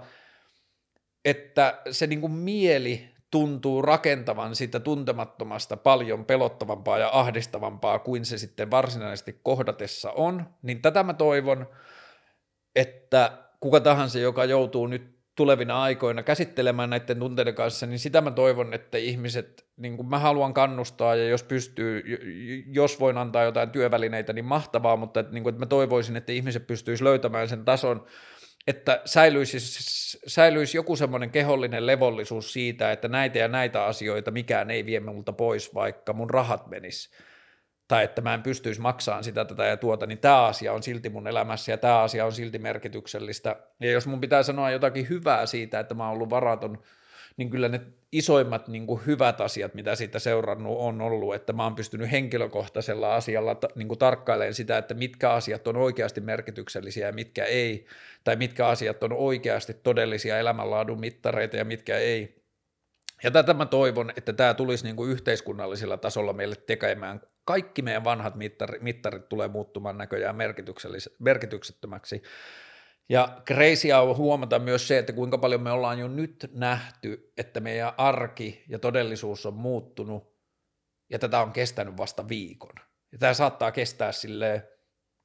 että se niin kuin mieli tuntuu rakentavan sitä tuntemattomasta paljon pelottavampaa ja ahdistavampaa kuin se sitten varsinaisesti kohdatessa on, niin tätä mä toivon, että kuka tahansa, joka joutuu nyt tulevina aikoina käsittelemään näiden tunteiden kanssa, niin sitä mä toivon, että ihmiset, niin kuin mä haluan kannustaa ja jos pystyy, jos voin antaa jotain työvälineitä, niin mahtavaa, mutta että, niin kuin, että mä toivoisin, että ihmiset pystyisi löytämään sen tason, että säilyisi, säilyisi joku semmoinen kehollinen levollisuus siitä, että näitä ja näitä asioita mikään ei vie multa pois, vaikka mun rahat menis tai että mä en pystyisi maksamaan sitä tätä ja tuota, niin tämä asia on silti mun elämässä ja tämä asia on silti merkityksellistä. Ja jos mun pitää sanoa jotakin hyvää siitä, että mä oon ollut varaton, niin kyllä ne isoimmat niin kuin hyvät asiat, mitä siitä seurannut on ollut, että mä oon pystynyt henkilökohtaisella asialla niin kuin tarkkailemaan sitä, että mitkä asiat on oikeasti merkityksellisiä ja mitkä ei, tai mitkä asiat on oikeasti todellisia elämänlaadun mittareita ja mitkä ei. Ja tätä mä toivon, että tämä tulisi niin kuin yhteiskunnallisella tasolla meille tekemään kaikki meidän vanhat mittarit, mittarit tulee muuttumaan näköjään merkityksettömäksi. Ja crazy on huomata myös se, että kuinka paljon me ollaan jo nyt nähty, että meidän arki ja todellisuus on muuttunut, ja tätä on kestänyt vasta viikon. Ja tämä saattaa kestää sille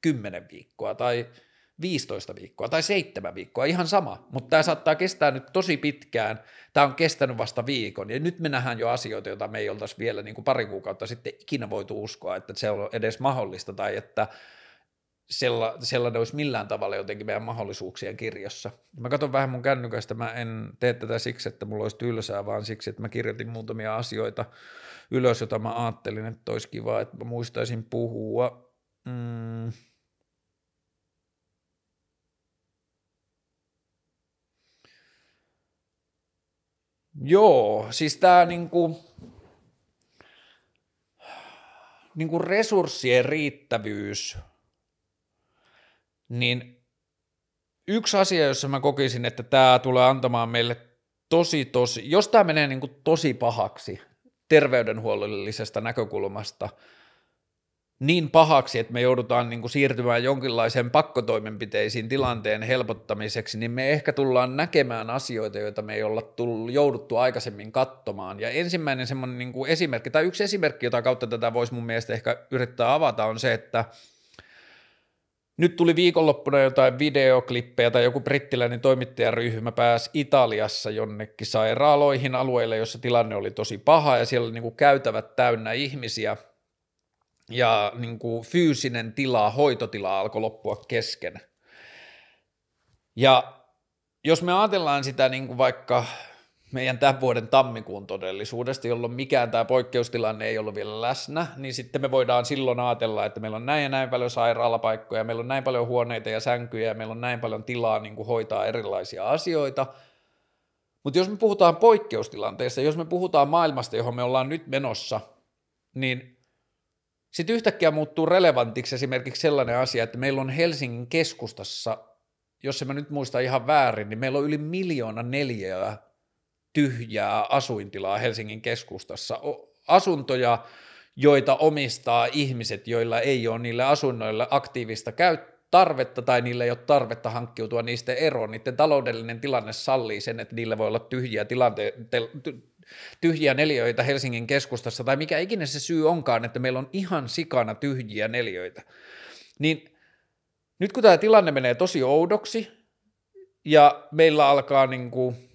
kymmenen viikkoa tai 15 viikkoa tai 7 viikkoa, ihan sama, mutta tämä saattaa kestää nyt tosi pitkään, tämä on kestänyt vasta viikon, ja nyt me nähdään jo asioita, joita me ei oltaisi vielä niin kuin pari kuukautta sitten ikinä voitu uskoa, että se on edes mahdollista, tai että sella, sellainen olisi millään tavalla jotenkin meidän mahdollisuuksien kirjassa. Mä katson vähän mun kännykästä, mä en tee tätä siksi, että mulla olisi tylsää, vaan siksi, että mä kirjoitin muutamia asioita ylös, joita mä ajattelin, että olisi kiva, että mä muistaisin puhua. Mm. Joo, siis tämä niinku, niinku resurssien riittävyys, niin yksi asia, jossa mä kokisin, että tämä tulee antamaan meille tosi, tosi, jos tämä menee niinku tosi pahaksi terveydenhuollollisesta näkökulmasta – niin pahaksi, että me joudutaan niin kuin siirtymään jonkinlaiseen pakkotoimenpiteisiin tilanteen helpottamiseksi, niin me ehkä tullaan näkemään asioita, joita me ei olla tullut, jouduttu aikaisemmin katsomaan. Ja ensimmäinen semmoinen niin kuin esimerkki, tai yksi esimerkki, jota kautta tätä voisi mun mielestä ehkä yrittää avata, on se, että nyt tuli viikonloppuna jotain videoklippejä tai joku brittiläinen toimittajaryhmä pääsi Italiassa jonnekin sairaaloihin alueille, jossa tilanne oli tosi paha ja siellä oli niin kuin käytävät täynnä ihmisiä – ja niin kuin fyysinen tila, hoitotila alkoi loppua kesken. Ja jos me ajatellaan sitä niin kuin vaikka meidän tämän vuoden tammikuun todellisuudesta, jolloin mikään tämä poikkeustilanne ei ollut vielä läsnä, niin sitten me voidaan silloin ajatella, että meillä on näin ja näin paljon sairaalapaikkoja, meillä on näin paljon huoneita ja sänkyjä ja meillä on näin paljon tilaa niin kuin hoitaa erilaisia asioita. Mutta jos me puhutaan poikkeustilanteesta, jos me puhutaan maailmasta, johon me ollaan nyt menossa, niin sitten yhtäkkiä muuttuu relevantiksi esimerkiksi sellainen asia, että meillä on Helsingin keskustassa, jos mä nyt muista ihan väärin, niin meillä on yli miljoona neljää tyhjää asuintilaa Helsingin keskustassa. Asuntoja, joita omistaa ihmiset, joilla ei ole niille asunnoille aktiivista käyttöä, tarvetta tai niillä ei ole tarvetta hankkiutua niistä eroon. Niiden taloudellinen tilanne sallii sen, että niillä voi olla tyhjiä, tilante- tyhjiä neljöitä Helsingin keskustassa tai mikä ikinä se syy onkaan, että meillä on ihan sikana tyhjiä neljöitä. Niin nyt kun tämä tilanne menee tosi oudoksi ja meillä alkaa niin kuin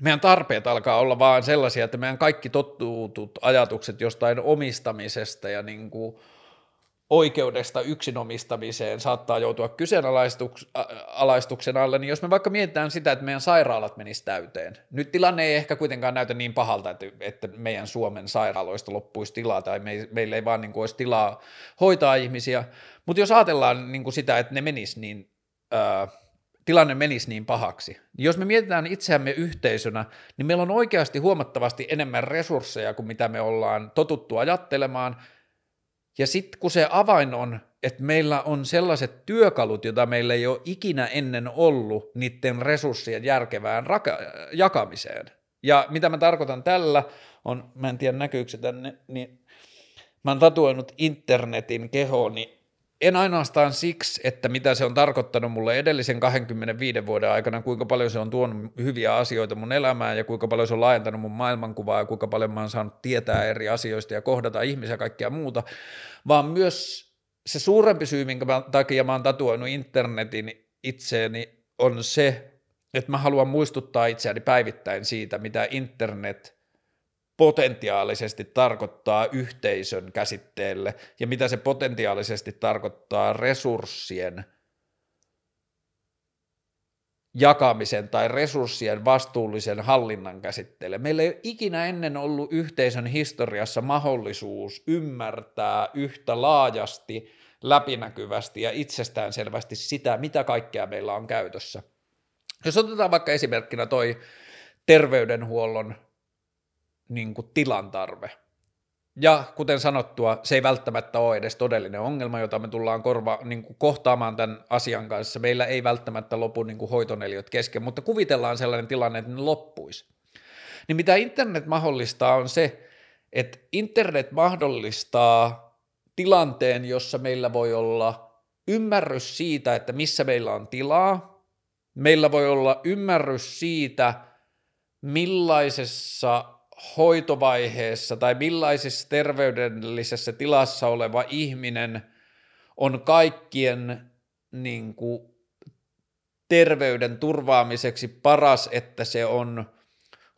meidän tarpeet alkaa olla vaan sellaisia, että meidän kaikki tottuutut ajatukset jostain omistamisesta ja niin kuin oikeudesta yksinomistamiseen saattaa joutua kyseenalaistuksen alle, niin jos me vaikka mietitään sitä, että meidän sairaalat menis täyteen, nyt tilanne ei ehkä kuitenkaan näytä niin pahalta, että, meidän Suomen sairaaloista loppuisi tilaa tai me, meillä ei vaan niin kuin olisi tilaa hoitaa ihmisiä, mutta jos ajatellaan niin kuin sitä, että ne menis niin, ää, tilanne menisi niin pahaksi, niin jos me mietitään itseämme yhteisönä, niin meillä on oikeasti huomattavasti enemmän resursseja kuin mitä me ollaan totuttu ajattelemaan – ja sitten kun se avain on, että meillä on sellaiset työkalut, joita meillä ei ole ikinä ennen ollut niiden resurssien järkevään raka- jakamiseen. Ja mitä mä tarkoitan tällä, on, mä en tiedä näkyykö se tänne, niin mä oon tatuoinut internetin kehooni en ainoastaan siksi, että mitä se on tarkoittanut mulle edellisen 25 vuoden aikana, kuinka paljon se on tuonut hyviä asioita mun elämään ja kuinka paljon se on laajentanut mun maailmankuvaa ja kuinka paljon mä oon saanut tietää eri asioista ja kohdata ihmisiä ja kaikkea muuta, vaan myös se suurempi syy, minkä takia mä oon tatuoinut internetin itseeni, on se, että mä haluan muistuttaa itseäni päivittäin siitä, mitä internet – potentiaalisesti tarkoittaa yhteisön käsitteelle ja mitä se potentiaalisesti tarkoittaa resurssien jakamisen tai resurssien vastuullisen hallinnan käsitteelle. Meillä ei ole ikinä ennen ollut yhteisön historiassa mahdollisuus ymmärtää yhtä laajasti, läpinäkyvästi ja itsestäänselvästi sitä, mitä kaikkea meillä on käytössä. Jos otetaan vaikka esimerkkinä toi terveydenhuollon niin kuin tilan tarve. Ja kuten sanottua, se ei välttämättä ole edes todellinen ongelma, jota me tullaan korva, niin kuin kohtaamaan tämän asian kanssa. Meillä ei välttämättä lopu niin kuin hoitoneliöt kesken, mutta kuvitellaan sellainen tilanne, että ne loppuisi. Niin mitä internet mahdollistaa on se, että internet mahdollistaa tilanteen, jossa meillä voi olla ymmärrys siitä, että missä meillä on tilaa, meillä voi olla ymmärrys siitä, millaisessa hoitovaiheessa tai millaisessa terveydellisessä tilassa oleva ihminen on kaikkien niin kuin, terveyden turvaamiseksi paras, että se on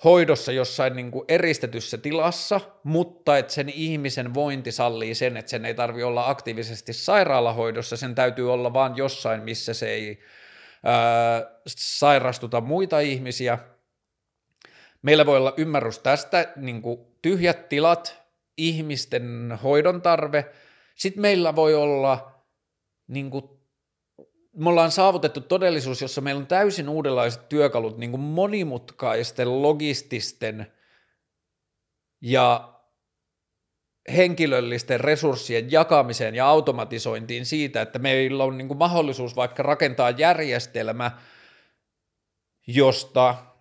hoidossa jossain niin kuin eristetyssä tilassa, mutta että sen ihmisen vointi sallii sen, että sen ei tarvi olla aktiivisesti sairaalahoidossa, sen täytyy olla vaan jossain, missä se ei ää, sairastuta muita ihmisiä – Meillä voi olla ymmärrys tästä, niin kuin tyhjät tilat, ihmisten hoidon tarve. Sitten meillä voi olla, niin kuin, me ollaan saavutettu todellisuus, jossa meillä on täysin uudenlaiset työkalut niin kuin monimutkaisten, logististen ja henkilöllisten resurssien jakamiseen ja automatisointiin siitä, että meillä on niin kuin mahdollisuus vaikka rakentaa järjestelmä, josta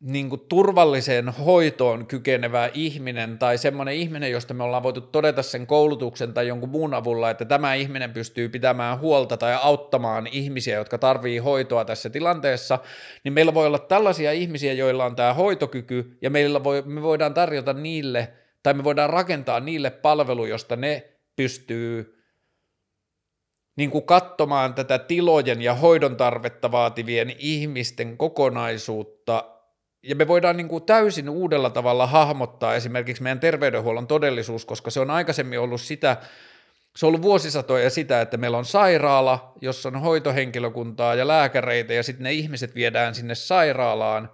niin kuin turvalliseen hoitoon kykenevä ihminen tai semmoinen ihminen, josta me ollaan voitu todeta sen koulutuksen tai jonkun muun avulla, että tämä ihminen pystyy pitämään huolta tai auttamaan ihmisiä, jotka tarvii hoitoa tässä tilanteessa, niin meillä voi olla tällaisia ihmisiä, joilla on tämä hoitokyky ja meillä voi, me voidaan tarjota niille tai me voidaan rakentaa niille palvelu, josta ne pystyy niin kuin katsomaan tätä tilojen ja hoidon tarvetta vaativien ihmisten kokonaisuutta ja me voidaan niin kuin täysin uudella tavalla hahmottaa esimerkiksi meidän terveydenhuollon todellisuus, koska se on aikaisemmin ollut sitä, se on ollut vuosisatoja sitä, että meillä on sairaala, jossa on hoitohenkilökuntaa ja lääkäreitä, ja sitten ne ihmiset viedään sinne sairaalaan,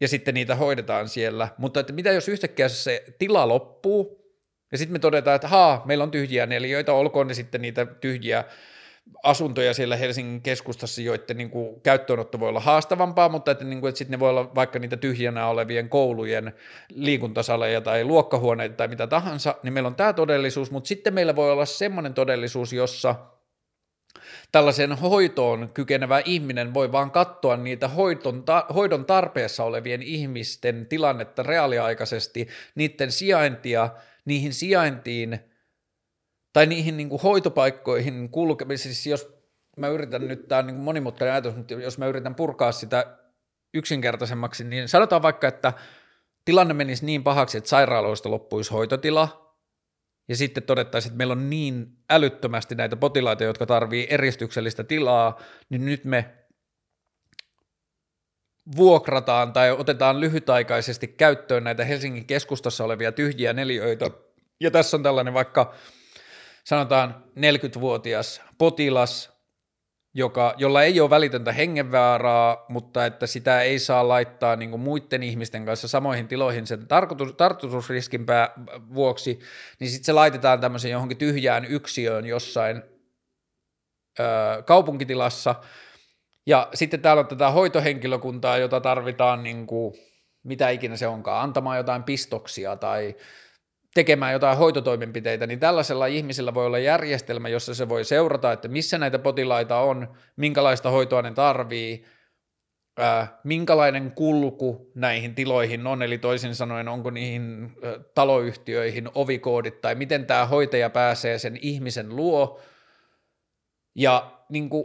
ja sitten niitä hoidetaan siellä. Mutta että mitä jos yhtäkkiä se tila loppuu, ja sitten me todetaan, että haa, meillä on tyhjiä neliöitä, olkoon ne sitten niitä tyhjiä asuntoja siellä Helsingin keskustassa, joiden niin kuin, käyttöönotto voi olla haastavampaa, mutta että, niin kuin, että sitten ne voi olla vaikka niitä tyhjänä olevien koulujen liikuntasaleja tai luokkahuoneita tai mitä tahansa, niin meillä on tämä todellisuus, mutta sitten meillä voi olla semmoinen todellisuus, jossa tällaisen hoitoon kykenevä ihminen voi vaan katsoa niitä hoidon, ta- hoidon tarpeessa olevien ihmisten tilannetta reaaliaikaisesti, niiden sijaintia, niihin sijaintiin – tai niihin niin kuin hoitopaikkoihin kulkemisessa, siis jos mä yritän nyt, tämä on niin monimutkainen ajatus, mutta jos mä yritän purkaa sitä yksinkertaisemmaksi, niin sanotaan vaikka, että tilanne menisi niin pahaksi, että sairaaloista loppuisi hoitotila, ja sitten todettaisiin, että meillä on niin älyttömästi näitä potilaita, jotka tarvii eristyksellistä tilaa, niin nyt me vuokrataan tai otetaan lyhytaikaisesti käyttöön näitä Helsingin keskustassa olevia tyhjiä neliöitä, ja tässä on tällainen vaikka sanotaan 40-vuotias potilas, joka, jolla ei ole välitöntä hengenvaaraa, mutta että sitä ei saa laittaa niin muiden ihmisten kanssa samoihin tiloihin sen tarkoitus, tarkoitusriskin pää, vuoksi, niin sitten se laitetaan tämmöisen johonkin tyhjään yksiöön jossain ö, kaupunkitilassa, ja sitten täällä on tätä hoitohenkilökuntaa, jota tarvitaan niin kuin, mitä ikinä se onkaan, antamaan jotain pistoksia tai tekemään jotain hoitotoimenpiteitä, niin tällaisella ihmisellä voi olla järjestelmä, jossa se voi seurata, että missä näitä potilaita on, minkälaista hoitoa ne tarvii, minkälainen kulku näihin tiloihin on, eli toisin sanoen onko niihin taloyhtiöihin ovikoodit, tai miten tämä hoitaja pääsee sen ihmisen luo, ja niin kuin,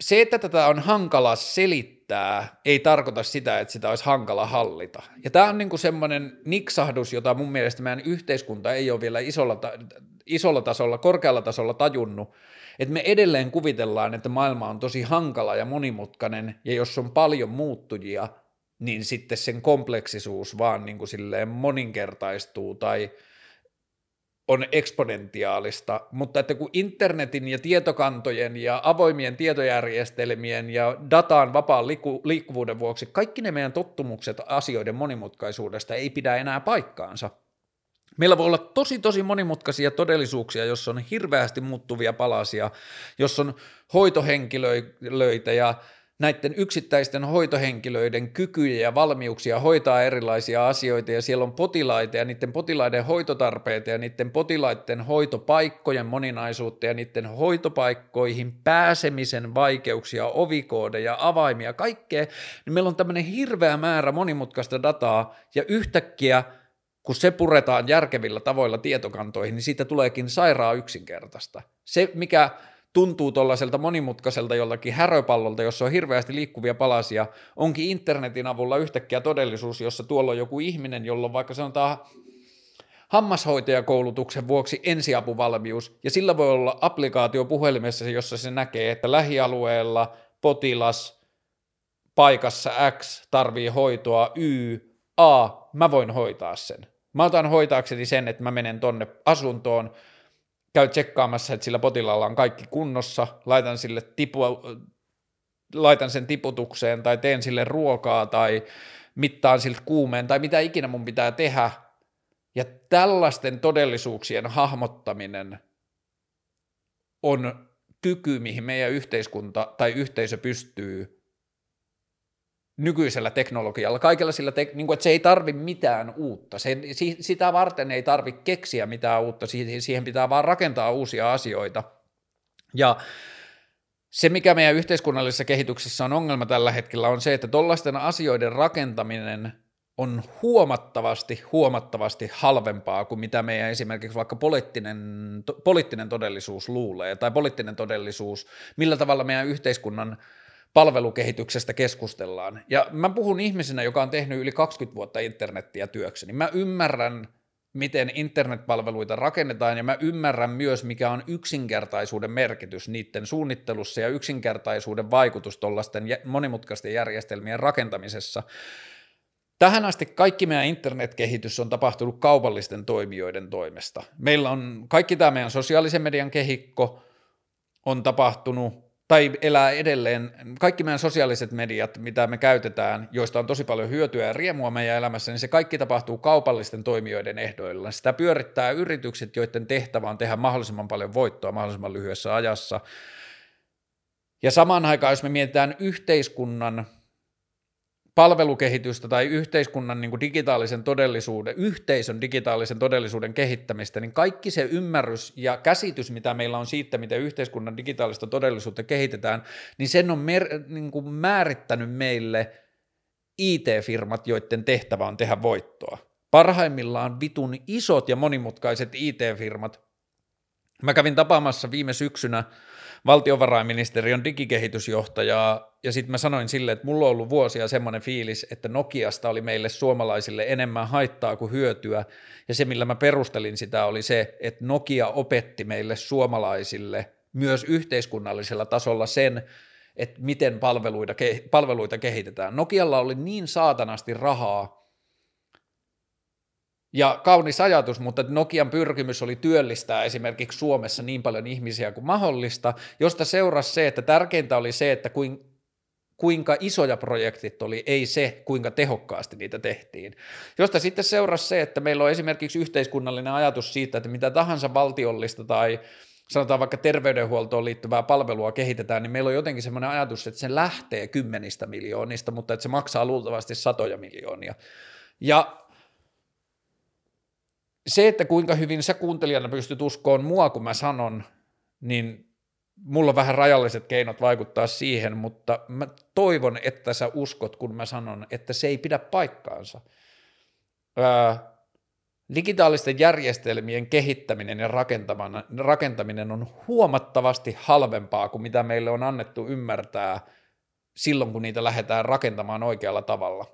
se, että tätä on hankala selittää, kehittää ei tarkoita sitä, että sitä olisi hankala hallita. Ja tämä on niinku semmoinen niksahdus, jota mun mielestä meidän yhteiskunta ei ole vielä isolla, ta- isolla tasolla, korkealla tasolla tajunnut, että me edelleen kuvitellaan, että maailma on tosi hankala ja monimutkainen, ja jos on paljon muuttujia, niin sitten sen kompleksisuus vaan niin kuin silleen moninkertaistuu tai – on eksponentiaalista, mutta että kun internetin ja tietokantojen ja avoimien tietojärjestelmien ja dataan vapaan liikku- liikkuvuuden vuoksi kaikki ne meidän tottumukset asioiden monimutkaisuudesta ei pidä enää paikkaansa. Meillä voi olla tosi tosi monimutkaisia todellisuuksia, jos on hirveästi muuttuvia palasia, jos on hoitohenkilöitä ja näiden yksittäisten hoitohenkilöiden kykyjä ja valmiuksia hoitaa erilaisia asioita ja siellä on potilaita ja niiden potilaiden hoitotarpeita ja niiden potilaiden hoitopaikkojen moninaisuutta ja niiden hoitopaikkoihin pääsemisen vaikeuksia, ovikoodeja, avaimia, kaikkea, niin meillä on tämmöinen hirveä määrä monimutkaista dataa ja yhtäkkiä kun se puretaan järkevillä tavoilla tietokantoihin, niin siitä tuleekin sairaan yksinkertaista. Se, mikä tuntuu tuollaiselta monimutkaiselta jollakin häröpallolta, jossa on hirveästi liikkuvia palasia, onkin internetin avulla yhtäkkiä todellisuus, jossa tuolla on joku ihminen, jolla on vaikka sanotaan hammashoitajakoulutuksen vuoksi ensiapuvalmius, ja sillä voi olla applikaatio puhelimessa, jossa se näkee, että lähialueella potilas paikassa X tarvii hoitoa Y, A, mä voin hoitaa sen. Mä otan hoitaakseni sen, että mä menen tonne asuntoon, käy tsekkaamassa, että sillä potilaalla on kaikki kunnossa, laitan sille tipu, laitan sen tiputukseen tai teen sille ruokaa tai mittaan siltä kuumeen tai mitä ikinä mun pitää tehdä. Ja tällaisten todellisuuksien hahmottaminen on kyky, mihin meidän yhteiskunta tai yhteisö pystyy nykyisellä teknologialla, kaikella sillä, te, niin kuin, että se ei tarvi mitään uutta, se, sitä varten ei tarvi keksiä mitään uutta, siihen pitää vaan rakentaa uusia asioita. Ja se, mikä meidän yhteiskunnallisessa kehityksessä on ongelma tällä hetkellä, on se, että tuollaisten asioiden rakentaminen on huomattavasti, huomattavasti halvempaa kuin mitä meidän esimerkiksi vaikka poliittinen, to, poliittinen todellisuus luulee, tai poliittinen todellisuus, millä tavalla meidän yhteiskunnan palvelukehityksestä keskustellaan. Ja mä puhun ihmisenä, joka on tehnyt yli 20 vuotta internettiä työkseni. Mä ymmärrän, miten internetpalveluita rakennetaan, ja mä ymmärrän myös, mikä on yksinkertaisuuden merkitys niiden suunnittelussa ja yksinkertaisuuden vaikutus tuollaisten monimutkaisten järjestelmien rakentamisessa. Tähän asti kaikki meidän internetkehitys on tapahtunut kaupallisten toimijoiden toimesta. Meillä on kaikki tämä meidän sosiaalisen median kehikko on tapahtunut tai elää edelleen, kaikki meidän sosiaaliset mediat, mitä me käytetään, joista on tosi paljon hyötyä ja riemua meidän elämässä, niin se kaikki tapahtuu kaupallisten toimijoiden ehdoilla. Sitä pyörittää yritykset, joiden tehtävä on tehdä mahdollisimman paljon voittoa mahdollisimman lyhyessä ajassa. Ja samaan aikaan, jos me mietitään yhteiskunnan palvelukehitystä tai yhteiskunnan niin kuin digitaalisen todellisuuden, yhteisön digitaalisen todellisuuden kehittämistä, niin kaikki se ymmärrys ja käsitys, mitä meillä on siitä, miten yhteiskunnan digitaalista todellisuutta kehitetään, niin sen on mer- niin kuin määrittänyt meille IT-firmat, joiden tehtävä on tehdä voittoa. Parhaimmillaan vitun isot ja monimutkaiset IT-firmat. Mä kävin tapaamassa viime syksynä valtiovarainministeriön digikehitysjohtajaa, ja sitten mä sanoin sille, että mulla on ollut vuosia semmoinen fiilis, että Nokiasta oli meille suomalaisille enemmän haittaa kuin hyötyä, ja se millä mä perustelin sitä oli se, että Nokia opetti meille suomalaisille myös yhteiskunnallisella tasolla sen, että miten palveluita, palveluita kehitetään. Nokialla oli niin saatanasti rahaa, ja kaunis ajatus, mutta Nokian pyrkimys oli työllistää esimerkiksi Suomessa niin paljon ihmisiä kuin mahdollista, josta seurasi se, että tärkeintä oli se, että kuinka isoja projektit oli, ei se, kuinka tehokkaasti niitä tehtiin. Josta sitten seurasi se, että meillä on esimerkiksi yhteiskunnallinen ajatus siitä, että mitä tahansa valtiollista tai sanotaan vaikka terveydenhuoltoon liittyvää palvelua kehitetään, niin meillä on jotenkin semmoinen ajatus, että se lähtee kymmenistä miljoonista, mutta että se maksaa luultavasti satoja miljoonia. Ja se, että kuinka hyvin sä kuuntelijana pystyt uskoon mua, kun mä sanon, niin mulla on vähän rajalliset keinot vaikuttaa siihen, mutta mä toivon, että sä uskot, kun mä sanon, että se ei pidä paikkaansa. Ää, digitaalisten järjestelmien kehittäminen ja rakentaminen on huomattavasti halvempaa kuin mitä meille on annettu ymmärtää silloin, kun niitä lähdetään rakentamaan oikealla tavalla.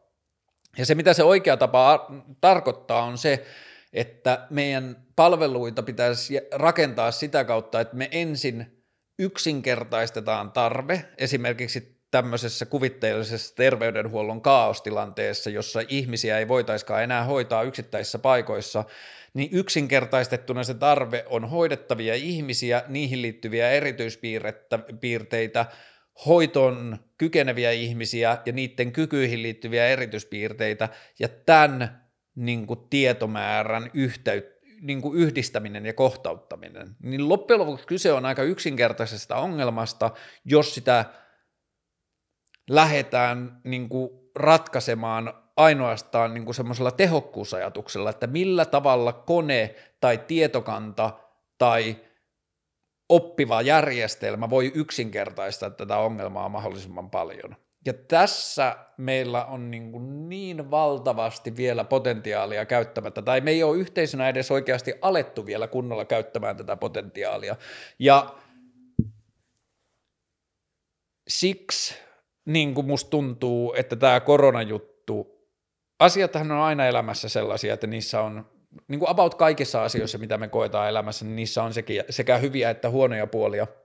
Ja se, mitä se oikea tapa tarkoittaa, on se, että meidän palveluita pitäisi rakentaa sitä kautta, että me ensin yksinkertaistetaan tarve, esimerkiksi tämmöisessä kuvitteellisessa terveydenhuollon kaaostilanteessa, jossa ihmisiä ei voitaiskaan enää hoitaa yksittäisissä paikoissa, niin yksinkertaistettuna se tarve on hoidettavia ihmisiä, niihin liittyviä erityispiirteitä, hoitoon kykeneviä ihmisiä ja niiden kykyihin liittyviä erityispiirteitä, ja tämän niin kuin tietomäärän yhteyttä, niin kuin yhdistäminen ja kohtauttaminen, niin loppujen lopuksi kyse on aika yksinkertaisesta ongelmasta, jos sitä lähdetään niin kuin ratkaisemaan ainoastaan niin kuin semmoisella tehokkuusajatuksella, että millä tavalla kone tai tietokanta tai oppiva järjestelmä voi yksinkertaistaa tätä ongelmaa mahdollisimman paljon. Ja tässä meillä on niin, kuin niin valtavasti vielä potentiaalia käyttämättä, tai me ei ole yhteisönä edes oikeasti alettu vielä kunnolla käyttämään tätä potentiaalia. Ja siksi niin kuin musta tuntuu, että tämä koronajuttu, asiathan on aina elämässä sellaisia, että niissä on, niin kuin about kaikissa asioissa, mitä me koetaan elämässä, niin niissä on sekä, hyviä että huonoja puolia –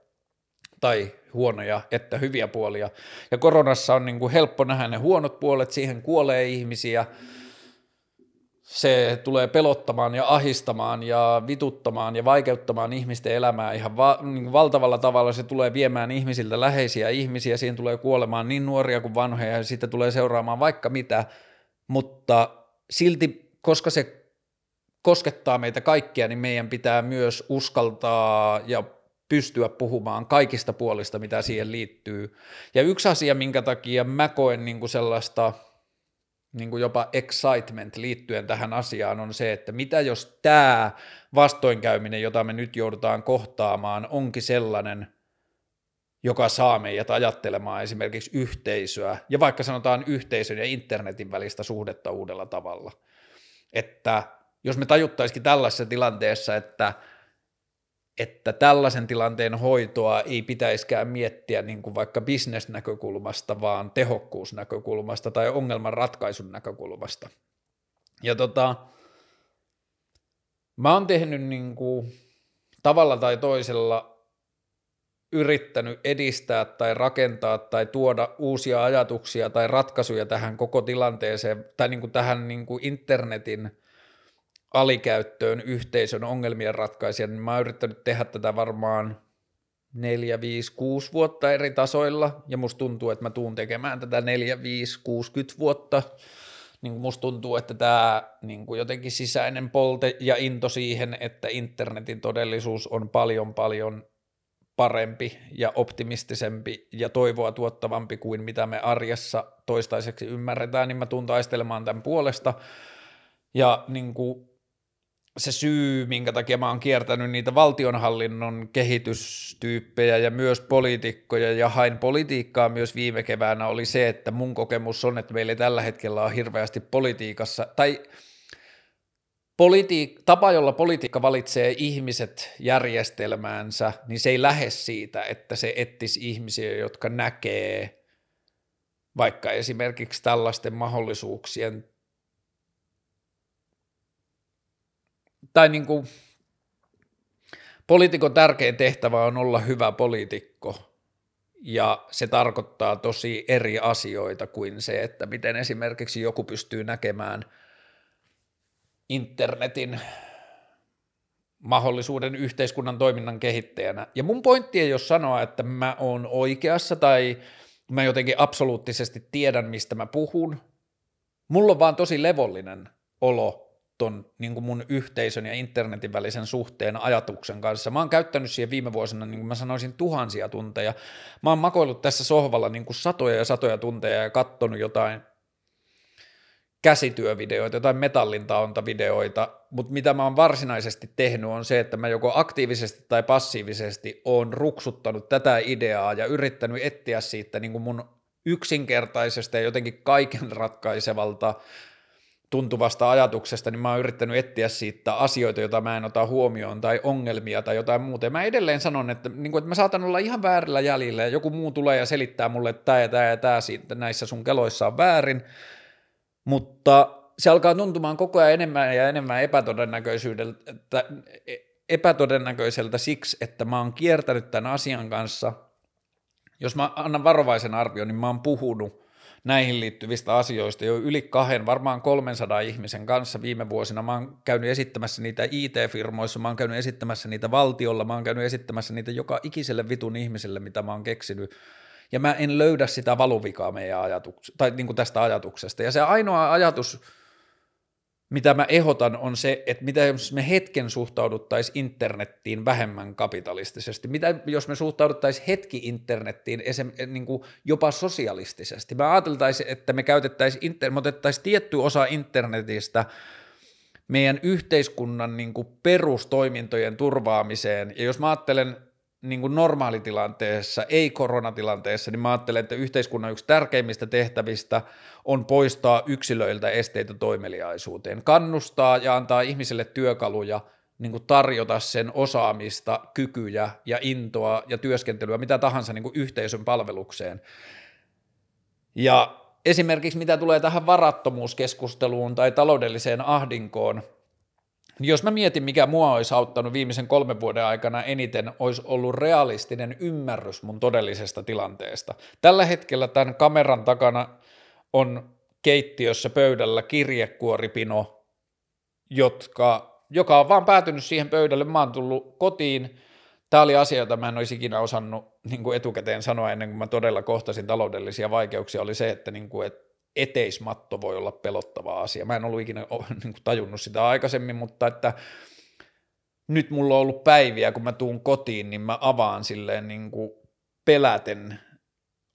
tai huonoja että hyviä puolia. Ja koronassa on niin kuin helppo nähdä ne huonot puolet, siihen kuolee ihmisiä, se tulee pelottamaan ja ahistamaan ja vituttamaan ja vaikeuttamaan ihmisten elämää ihan va- niin valtavalla tavalla. Se tulee viemään ihmisiltä läheisiä ihmisiä, siihen tulee kuolemaan niin nuoria kuin vanhoja ja sitten tulee seuraamaan vaikka mitä, mutta silti, koska se koskettaa meitä kaikkia, niin meidän pitää myös uskaltaa ja pystyä puhumaan kaikista puolista, mitä siihen liittyy. Ja yksi asia, minkä takia mä koen niin kuin sellaista niin kuin jopa excitement liittyen tähän asiaan on se, että mitä jos tämä vastoinkäyminen, jota me nyt joudutaan kohtaamaan, onkin sellainen, joka saa meidät ajattelemaan esimerkiksi yhteisöä, ja vaikka sanotaan yhteisön ja internetin välistä suhdetta uudella tavalla. Että jos me tajuttaisikin tällaisessa tilanteessa, että että tällaisen tilanteen hoitoa ei pitäisikään miettiä niin kuin vaikka bisnesnäkökulmasta, vaan tehokkuusnäkökulmasta tai ongelman ratkaisun näkökulmasta. Ja tota, mä oon tehnyt niin kuin, tavalla tai toisella yrittänyt edistää tai rakentaa tai tuoda uusia ajatuksia tai ratkaisuja tähän koko tilanteeseen tai niin kuin tähän niin kuin internetin alikäyttöön yhteisön ongelmien ratkaisijan, niin mä oon yrittänyt tehdä tätä varmaan neljä, viisi, kuusi vuotta eri tasoilla, ja musta tuntuu, että mä tuun tekemään tätä neljä, viisi, 60 vuotta. Niin musta tuntuu, että tämä niin jotenkin sisäinen polte ja into siihen, että internetin todellisuus on paljon paljon parempi ja optimistisempi ja toivoa tuottavampi kuin mitä me arjessa toistaiseksi ymmärretään, niin mä tuun taistelemaan tämän puolesta. Ja niin kuin se syy, minkä takia mä oon kiertänyt niitä valtionhallinnon kehitystyyppejä ja myös poliitikkoja ja hain politiikkaa myös viime keväänä oli se, että mun kokemus on, että meillä tällä hetkellä on hirveästi politiikassa, tai politiik- tapa, jolla politiikka valitsee ihmiset järjestelmäänsä, niin se ei lähde siitä, että se etsisi ihmisiä, jotka näkee vaikka esimerkiksi tällaisten mahdollisuuksien tai niin kuin, poliitikon tärkein tehtävä on olla hyvä poliitikko, ja se tarkoittaa tosi eri asioita kuin se, että miten esimerkiksi joku pystyy näkemään internetin mahdollisuuden yhteiskunnan toiminnan kehittäjänä. Ja mun pointti ei ole sanoa, että mä oon oikeassa tai mä jotenkin absoluuttisesti tiedän, mistä mä puhun. Mulla on vaan tosi levollinen olo ton niin kuin mun yhteisön ja internetin välisen suhteen ajatuksen kanssa. Mä oon käyttänyt siihen viime vuosina, niin kuin mä sanoisin, tuhansia tunteja. Mä oon makoillut tässä sohvalla niin kuin satoja ja satoja tunteja ja katsonut jotain käsityövideoita, jotain metallintaontavideoita, mutta mitä mä oon varsinaisesti tehnyt on se, että mä joko aktiivisesti tai passiivisesti oon ruksuttanut tätä ideaa ja yrittänyt etsiä siitä niin kuin mun yksinkertaisesta ja jotenkin kaiken ratkaisevalta tuntuvasta ajatuksesta, niin mä oon yrittänyt etsiä siitä asioita, joita mä en ota huomioon, tai ongelmia tai jotain muuta. Ja mä edelleen sanon, että, niin kuin, että mä saatan olla ihan väärillä jäljillä, ja joku muu tulee ja selittää mulle, että tämä ja tämä ja tämä näissä sun keloissa on väärin, mutta se alkaa tuntumaan koko ajan enemmän ja enemmän epätodennäköisyydeltä, epätodennäköiseltä siksi, että mä oon kiertänyt tämän asian kanssa. Jos mä annan varovaisen arvion, niin mä oon puhunut näihin liittyvistä asioista jo yli kahden, varmaan 300 ihmisen kanssa viime vuosina. Mä oon käynyt esittämässä niitä IT-firmoissa, mä oon käynyt esittämässä niitä valtiolla, mä oon käynyt esittämässä niitä joka ikiselle vitun ihmiselle, mitä mä oon keksinyt. Ja mä en löydä sitä valuvikaa meidän ajatuksesta, tai niin kuin tästä ajatuksesta. Ja se ainoa ajatus, mitä mä ehdotan on se, että mitä jos me hetken suhtauduttaisiin internettiin vähemmän kapitalistisesti, mitä jos me suhtauduttaisiin hetki internettiin esim, niin kuin jopa sosialistisesti. Mä ajateltaisiin, että me käytettäisiin, inter, me otettaisiin tietty osa internetistä meidän yhteiskunnan niin kuin perustoimintojen turvaamiseen, ja jos mä ajattelen niin kuin normaalitilanteessa, ei koronatilanteessa, niin mä ajattelen, että yhteiskunnan yksi tärkeimmistä tehtävistä on poistaa yksilöiltä esteitä toimeliaisuuteen, kannustaa ja antaa ihmisille työkaluja niin kuin tarjota sen osaamista, kykyjä ja intoa ja työskentelyä, mitä tahansa niin kuin yhteisön palvelukseen. Ja esimerkiksi mitä tulee tähän varattomuuskeskusteluun tai taloudelliseen ahdinkoon – jos mä mietin, mikä mua olisi auttanut viimeisen kolmen vuoden aikana eniten, olisi ollut realistinen ymmärrys mun todellisesta tilanteesta. Tällä hetkellä tämän kameran takana on keittiössä pöydällä kirjekuoripino, jotka, joka on vaan päätynyt siihen pöydälle. Mä oon tullut kotiin. Tämä oli asia, jota mä en olisi ikinä osannut niin kuin etukäteen sanoa ennen kuin mä todella kohtasin taloudellisia vaikeuksia, oli se, että, niin kuin, että eteismatto voi olla pelottava asia. Mä en ollut ikinä niin kuin, tajunnut sitä aikaisemmin, mutta että nyt mulla on ollut päiviä, kun mä tuun kotiin, niin mä avaan silleen niin kuin peläten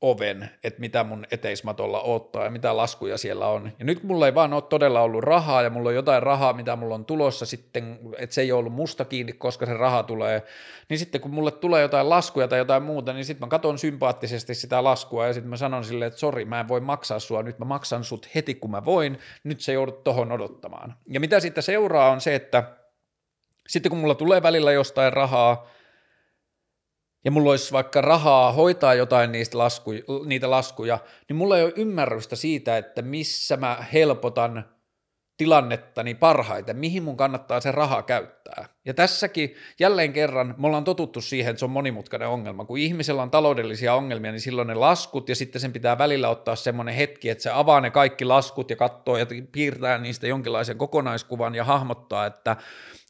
oven, että mitä mun eteismatolla ottaa ja mitä laskuja siellä on. Ja nyt mulla ei vaan ole todella ollut rahaa ja mulla on jotain rahaa, mitä mulla on tulossa sitten, että se ei ole ollut musta kiinni, koska se raha tulee. Niin sitten kun mulle tulee jotain laskuja tai jotain muuta, niin sitten mä katson sympaattisesti sitä laskua ja sitten mä sanon silleen, että sori, mä en voi maksaa sua, nyt mä maksan sut heti kun mä voin, nyt se joudut tohon odottamaan. Ja mitä sitten seuraa on se, että sitten kun mulla tulee välillä jostain rahaa, ja mulla olisi vaikka rahaa hoitaa jotain niistä laskuja, niitä laskuja, niin mulla ei ole ymmärrystä siitä, että missä mä helpotan tilannettani parhaiten, mihin mun kannattaa se raha käyttää. Ja tässäkin jälleen kerran me ollaan totuttu siihen, että se on monimutkainen ongelma. Kun ihmisellä on taloudellisia ongelmia, niin silloin ne laskut ja sitten sen pitää välillä ottaa semmoinen hetki, että se avaa ne kaikki laskut ja katsoo ja piirtää niistä jonkinlaisen kokonaiskuvan ja hahmottaa, että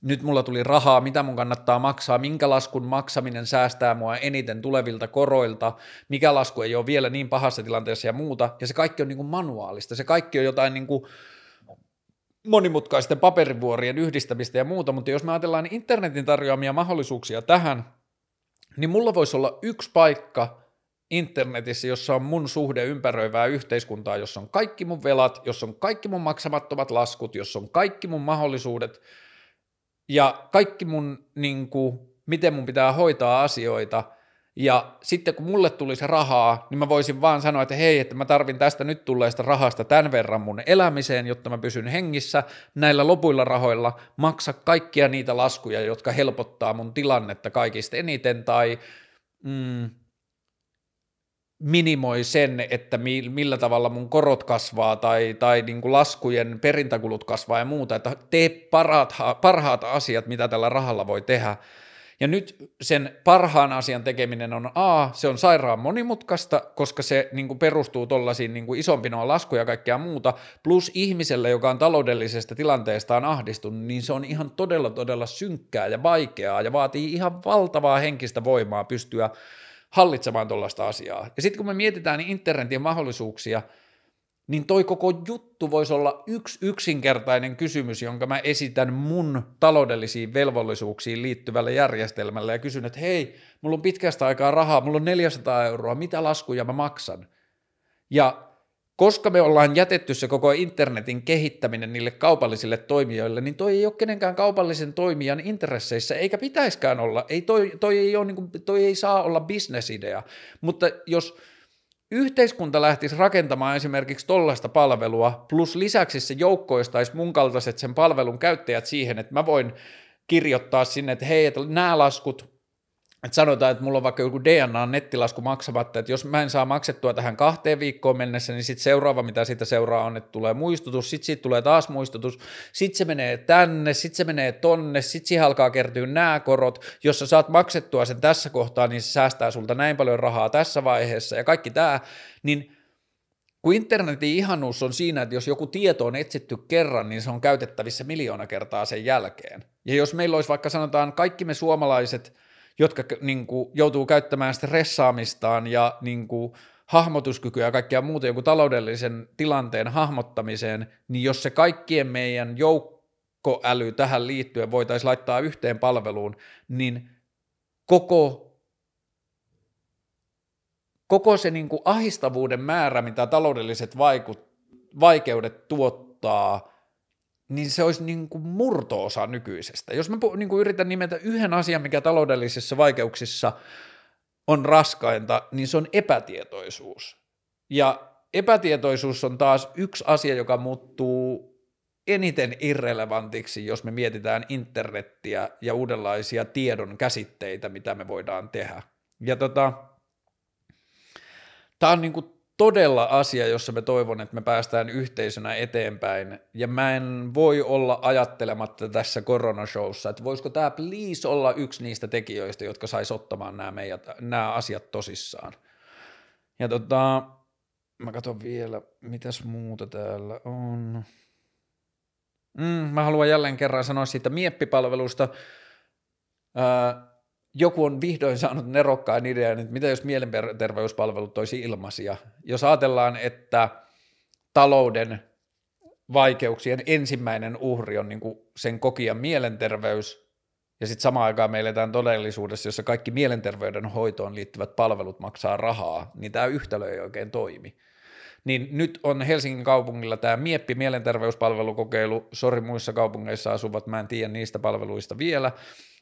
nyt mulla tuli rahaa, mitä mun kannattaa maksaa, minkä laskun maksaminen säästää mua eniten tulevilta koroilta, mikä lasku ei ole vielä niin pahassa tilanteessa ja muuta. Ja se kaikki on niin kuin manuaalista, se kaikki on jotain niin kuin monimutkaisten paperivuorien yhdistämistä ja muuta, mutta jos me ajatellaan internetin tarjoamia mahdollisuuksia tähän, niin mulla voisi olla yksi paikka internetissä, jossa on mun suhde ympäröivää yhteiskuntaa, jossa on kaikki mun velat, jossa on kaikki mun maksamattomat laskut, jossa on kaikki mun mahdollisuudet ja kaikki mun, niin kuin, miten mun pitää hoitaa asioita – ja sitten kun mulle tulisi rahaa, niin mä voisin vaan sanoa, että hei, että mä tarvin tästä nyt tulleesta rahasta tämän verran mun elämiseen, jotta mä pysyn hengissä näillä lopuilla rahoilla, maksa kaikkia niitä laskuja, jotka helpottaa mun tilannetta kaikista eniten, tai mm, minimoi sen, että millä tavalla mun korot kasvaa tai, tai niin kuin laskujen perintäkulut kasvaa ja muuta, että tee parhaat, parhaat asiat, mitä tällä rahalla voi tehdä, ja nyt sen parhaan asian tekeminen on A, se on sairaan monimutkaista, koska se niin kuin perustuu tuollaisiin niin isompinoa laskuja ja kaikkea muuta, plus ihmiselle, joka on taloudellisesta tilanteestaan ahdistunut, niin se on ihan todella todella synkkää ja vaikeaa ja vaatii ihan valtavaa henkistä voimaa pystyä hallitsemaan tuollaista asiaa. Ja sitten kun me mietitään niin internetin mahdollisuuksia – niin toi koko juttu voisi olla yksi yksinkertainen kysymys, jonka mä esitän mun taloudellisiin velvollisuuksiin liittyvälle järjestelmälle ja kysyn, että hei, mulla on pitkästä aikaa rahaa, mulla on 400 euroa, mitä laskuja mä maksan? Ja koska me ollaan jätetty se koko internetin kehittäminen niille kaupallisille toimijoille, niin toi ei ole kenenkään kaupallisen toimijan intresseissä, eikä pitäiskään olla. Ei toi, toi, ei ole, niin kuin, toi ei saa olla bisnesidea, mutta jos – yhteiskunta lähtisi rakentamaan esimerkiksi tollaista palvelua, plus lisäksi se joukkoistaisi mun kaltaiset sen palvelun käyttäjät siihen, että mä voin kirjoittaa sinne, että hei, että nämä laskut että sanotaan, että mulla on vaikka joku DNA-nettilasku maksamatta, että jos mä en saa maksettua tähän kahteen viikkoon mennessä, niin sitten seuraava, mitä siitä seuraa, on, että tulee muistutus, sitten siitä tulee taas muistutus, sitten se menee tänne, sitten se menee tonne, sitten siihen alkaa kertyä nämä korot, jos sä saat maksettua sen tässä kohtaa, niin se säästää sulta näin paljon rahaa tässä vaiheessa ja kaikki tämä, niin kun internetin ihanuus on siinä, että jos joku tieto on etsitty kerran, niin se on käytettävissä miljoona kertaa sen jälkeen. Ja jos meillä olisi vaikka sanotaan kaikki me suomalaiset – jotka niin kuin, joutuu käyttämään stressaamistaan ja niin kuin, hahmotuskykyä ja kaikkea muuta joku taloudellisen tilanteen hahmottamiseen, niin jos se kaikkien meidän joukkoäly tähän liittyen voitaisiin laittaa yhteen palveluun, niin koko koko se niin kuin ahistavuuden määrä, mitä taloudelliset vaikut, vaikeudet tuottaa, niin se olisi niin kuin murtoosa nykyisestä. Jos mä niin kuin yritän nimetä yhden asian, mikä taloudellisissa vaikeuksissa on raskainta, niin se on epätietoisuus. Ja epätietoisuus on taas yksi asia, joka muuttuu eniten irrelevantiksi, jos me mietitään internettiä ja uudenlaisia tiedon käsitteitä, mitä me voidaan tehdä. Ja tota, tämä on niin kuin todella asia, jossa me toivon, että me päästään yhteisönä eteenpäin, ja mä en voi olla ajattelematta tässä koronashowssa, että voisiko tämä please olla yksi niistä tekijöistä, jotka sais ottamaan nämä, meidät, nämä asiat tosissaan. Ja tota, mä katson vielä, mitäs muuta täällä on. Mm, mä haluan jälleen kerran sanoa siitä mieppipalvelusta. Ää, joku on vihdoin saanut nerokkaan idean, että mitä jos mielenterveyspalvelut toisi ilmaisia. Jos ajatellaan, että talouden vaikeuksien ensimmäinen uhri on niin sen kokijan mielenterveys, ja sitten samaan aikaan me eletään todellisuudessa, jossa kaikki mielenterveyden hoitoon liittyvät palvelut maksaa rahaa, niin tämä yhtälö ei oikein toimi niin nyt on Helsingin kaupungilla tämä Mieppi mielenterveyspalvelukokeilu, sori muissa kaupungeissa asuvat, mä en tiedä niistä palveluista vielä,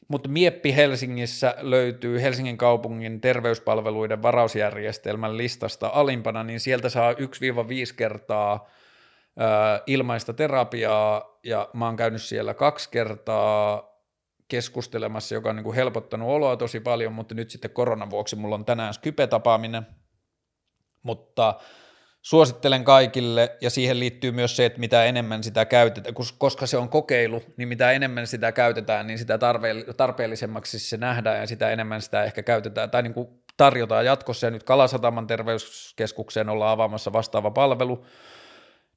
mutta Mieppi Helsingissä löytyy Helsingin kaupungin terveyspalveluiden varausjärjestelmän listasta alimpana, niin sieltä saa 1-5 kertaa ilmaista terapiaa, ja mä oon käynyt siellä kaksi kertaa keskustelemassa, joka on niin kuin helpottanut oloa tosi paljon, mutta nyt sitten koronan vuoksi mulla on tänään Skype-tapaaminen, mutta suosittelen kaikille, ja siihen liittyy myös se, että mitä enemmän sitä käytetään, koska se on kokeilu, niin mitä enemmän sitä käytetään, niin sitä tarpeellisemmaksi se nähdään, ja sitä enemmän sitä ehkä käytetään, tai niin kuin tarjotaan jatkossa, ja nyt Kalasataman terveyskeskukseen ollaan avaamassa vastaava palvelu,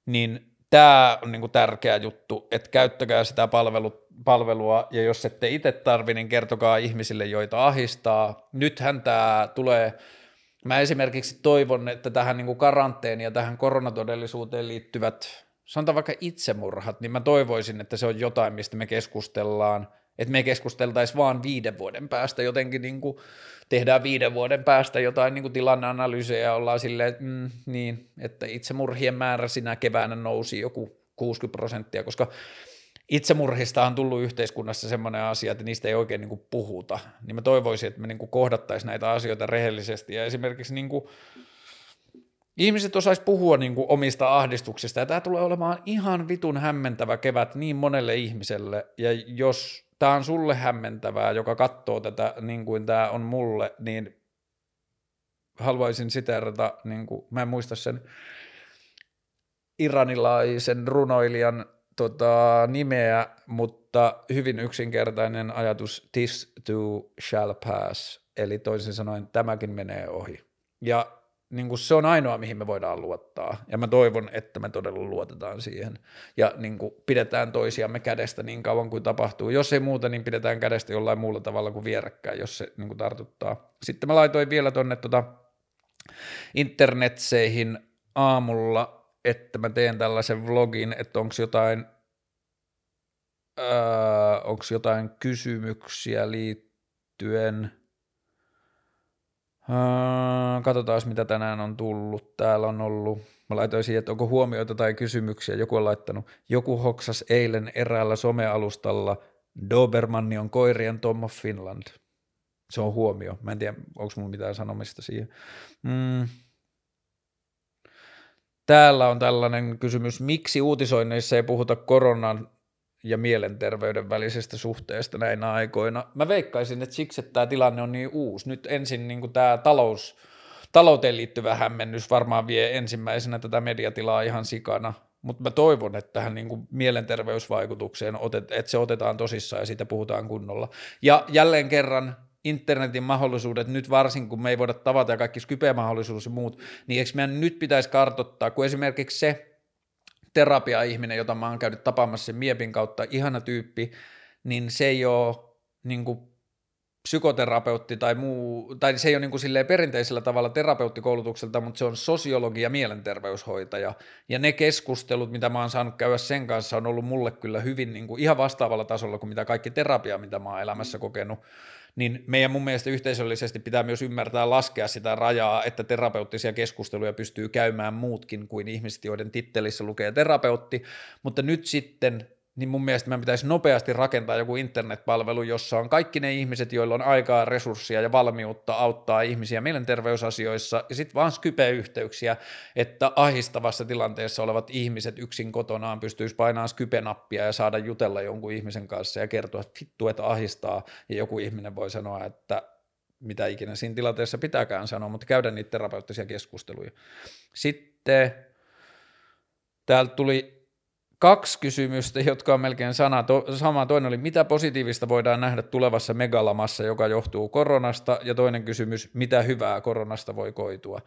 niin tämä on niin tärkeä juttu, että käyttäkää sitä palvelu, palvelua, ja jos ette itse tarvi, niin kertokaa ihmisille, joita ahistaa. Nythän tämä tulee Mä esimerkiksi toivon, että tähän niin karanteeni ja tähän koronatodellisuuteen liittyvät, sanotaan vaikka itsemurhat, niin mä toivoisin, että se on jotain, mistä me keskustellaan, että me keskusteltaisiin vaan viiden vuoden päästä jotenkin niin kuin tehdään viiden vuoden päästä jotain niin kuin tilanneanalyysejä ja ollaan silleen, että, mm, niin, että itsemurhien määrä sinä keväänä nousi joku 60 prosenttia, koska itsemurhista on tullut yhteiskunnassa semmoinen asia, että niistä ei oikein niin kuin puhuta, niin mä toivoisin, että me niin kohdattaisiin näitä asioita rehellisesti ja esimerkiksi niin kuin ihmiset osais puhua niin kuin omista ahdistuksista. Ja tämä tulee olemaan ihan vitun hämmentävä kevät niin monelle ihmiselle. Ja jos tämä on sulle hämmentävää, joka katsoo tätä niin kuin tämä on mulle, niin haluaisin siterata, niin kuin, mä en muista sen iranilaisen runoilijan tota, nimeä, mutta hyvin yksinkertainen ajatus, this too shall pass, eli toisin sanoen tämäkin menee ohi. Ja niin kuin se on ainoa, mihin me voidaan luottaa, ja mä toivon, että me todella luotetaan siihen, ja niin kuin pidetään toisiamme kädestä niin kauan kuin tapahtuu. Jos ei muuta, niin pidetään kädestä jollain muulla tavalla kuin vierekkäin, jos se niin kuin tartuttaa. Sitten mä laitoin vielä tuonne tota internetseihin aamulla että mä teen tällaisen vlogin, että onko jotain, öö, jotain kysymyksiä liittyen, öö, katsotaan mitä tänään on tullut, täällä on ollut, mä laitoin siihen, että onko huomioita tai kysymyksiä, joku on laittanut, joku hoksas eilen eräällä somealustalla, Dobermanni on koirien Tom of Finland. Se on huomio. Mä en tiedä, onko mulla mitään sanomista siihen. Mm. Täällä on tällainen kysymys, miksi uutisoinneissa ei puhuta koronan ja mielenterveyden välisestä suhteesta näinä aikoina. Mä veikkaisin, että siksi, että tämä tilanne on niin uusi. Nyt ensin niin tämä talous, talouteen liittyvä hämmennys varmaan vie ensimmäisenä tätä mediatilaa ihan sikana, mutta mä toivon, että tähän niin kuin mielenterveysvaikutukseen, otet, että se otetaan tosissaan ja siitä puhutaan kunnolla. Ja jälleen kerran internetin mahdollisuudet nyt varsin, kun me ei voida tavata ja kaikki Skype-mahdollisuus ja muut, niin eikö meidän nyt pitäisi kartottaa, kun esimerkiksi se terapia-ihminen, jota mä oon käynyt tapaamassa sen Miepin kautta, ihana tyyppi, niin se ei ole niin kuin psykoterapeutti tai muu, tai se ei ole niin kuin silleen perinteisellä tavalla terapeuttikoulutukselta, mutta se on sosiologi ja mielenterveyshoitaja. Ja ne keskustelut, mitä mä oon saanut käydä sen kanssa, on ollut mulle kyllä hyvin niin kuin ihan vastaavalla tasolla kuin mitä kaikki terapia, mitä mä oon elämässä kokenut niin meidän mun mielestä yhteisöllisesti pitää myös ymmärtää laskea sitä rajaa, että terapeuttisia keskusteluja pystyy käymään muutkin kuin ihmiset, joiden tittelissä lukee terapeutti, mutta nyt sitten niin mun mielestä meidän pitäisi nopeasti rakentaa joku internetpalvelu, jossa on kaikki ne ihmiset, joilla on aikaa, resursseja ja valmiutta auttaa ihmisiä mielenterveysasioissa, ja sitten vaan Skype-yhteyksiä, että ahistavassa tilanteessa olevat ihmiset yksin kotonaan pystyisi painamaan Skype-nappia ja saada jutella jonkun ihmisen kanssa ja kertoa, että vittu, että ahistaa, ja joku ihminen voi sanoa, että mitä ikinä siinä tilanteessa pitääkään sanoa, mutta käydä niitä terapeuttisia keskusteluja. Sitten täältä tuli kaksi kysymystä, jotka on melkein sana, to, sama. Toinen oli, mitä positiivista voidaan nähdä tulevassa megalamassa, joka johtuu koronasta, ja toinen kysymys, mitä hyvää koronasta voi koitua.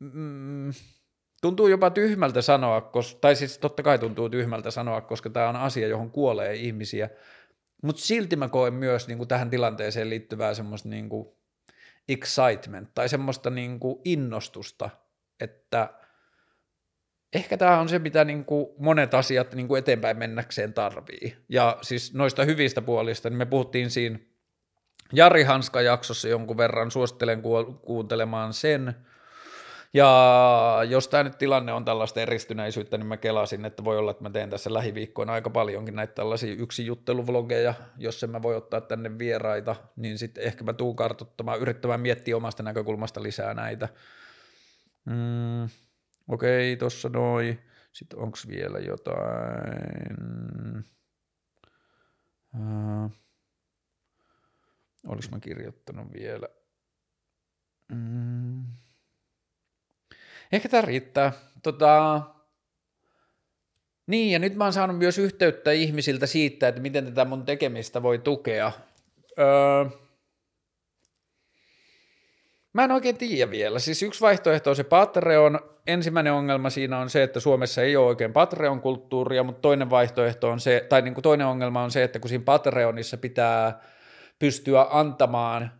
Mm, tuntuu jopa tyhmältä sanoa, koska, tai siis totta kai tuntuu tyhmältä sanoa, koska tämä on asia, johon kuolee ihmisiä, mutta silti mä koen myös niin kuin tähän tilanteeseen liittyvää semmoista niin kuin excitement tai semmoista niin kuin innostusta, että – ehkä tämä on se, mitä niin kuin monet asiat niin kuin eteenpäin mennäkseen tarvii. Ja siis noista hyvistä puolista, niin me puhuttiin siinä Jari Hanska-jaksossa jonkun verran, suosittelen kuuntelemaan sen. Ja jos tämä nyt tilanne on tällaista eristyneisyyttä, niin mä kelasin, että voi olla, että mä teen tässä lähiviikkoina aika paljonkin näitä tällaisia yksi jutteluvlogeja, jos en mä voi ottaa tänne vieraita, niin sitten ehkä mä tuun kartoittamaan, yrittämään miettiä omasta näkökulmasta lisää näitä. Mm. Okei, tossa noin. Sitten onko vielä jotain? Uh, Olis mä kirjoittanut vielä? Mm. Ehkä tämä riittää. Tota, niin, ja nyt mä oon saanut myös yhteyttä ihmisiltä siitä, että miten tätä mun tekemistä voi tukea. Öö, mä en oikein tiedä vielä. Siis yksi vaihtoehto on se Patreon. Ensimmäinen ongelma siinä on se, että Suomessa ei ole oikein Patreon-kulttuuria, mutta toinen vaihtoehto on se, tai niin kuin toinen ongelma on se, että kun siinä Patreonissa pitää pystyä antamaan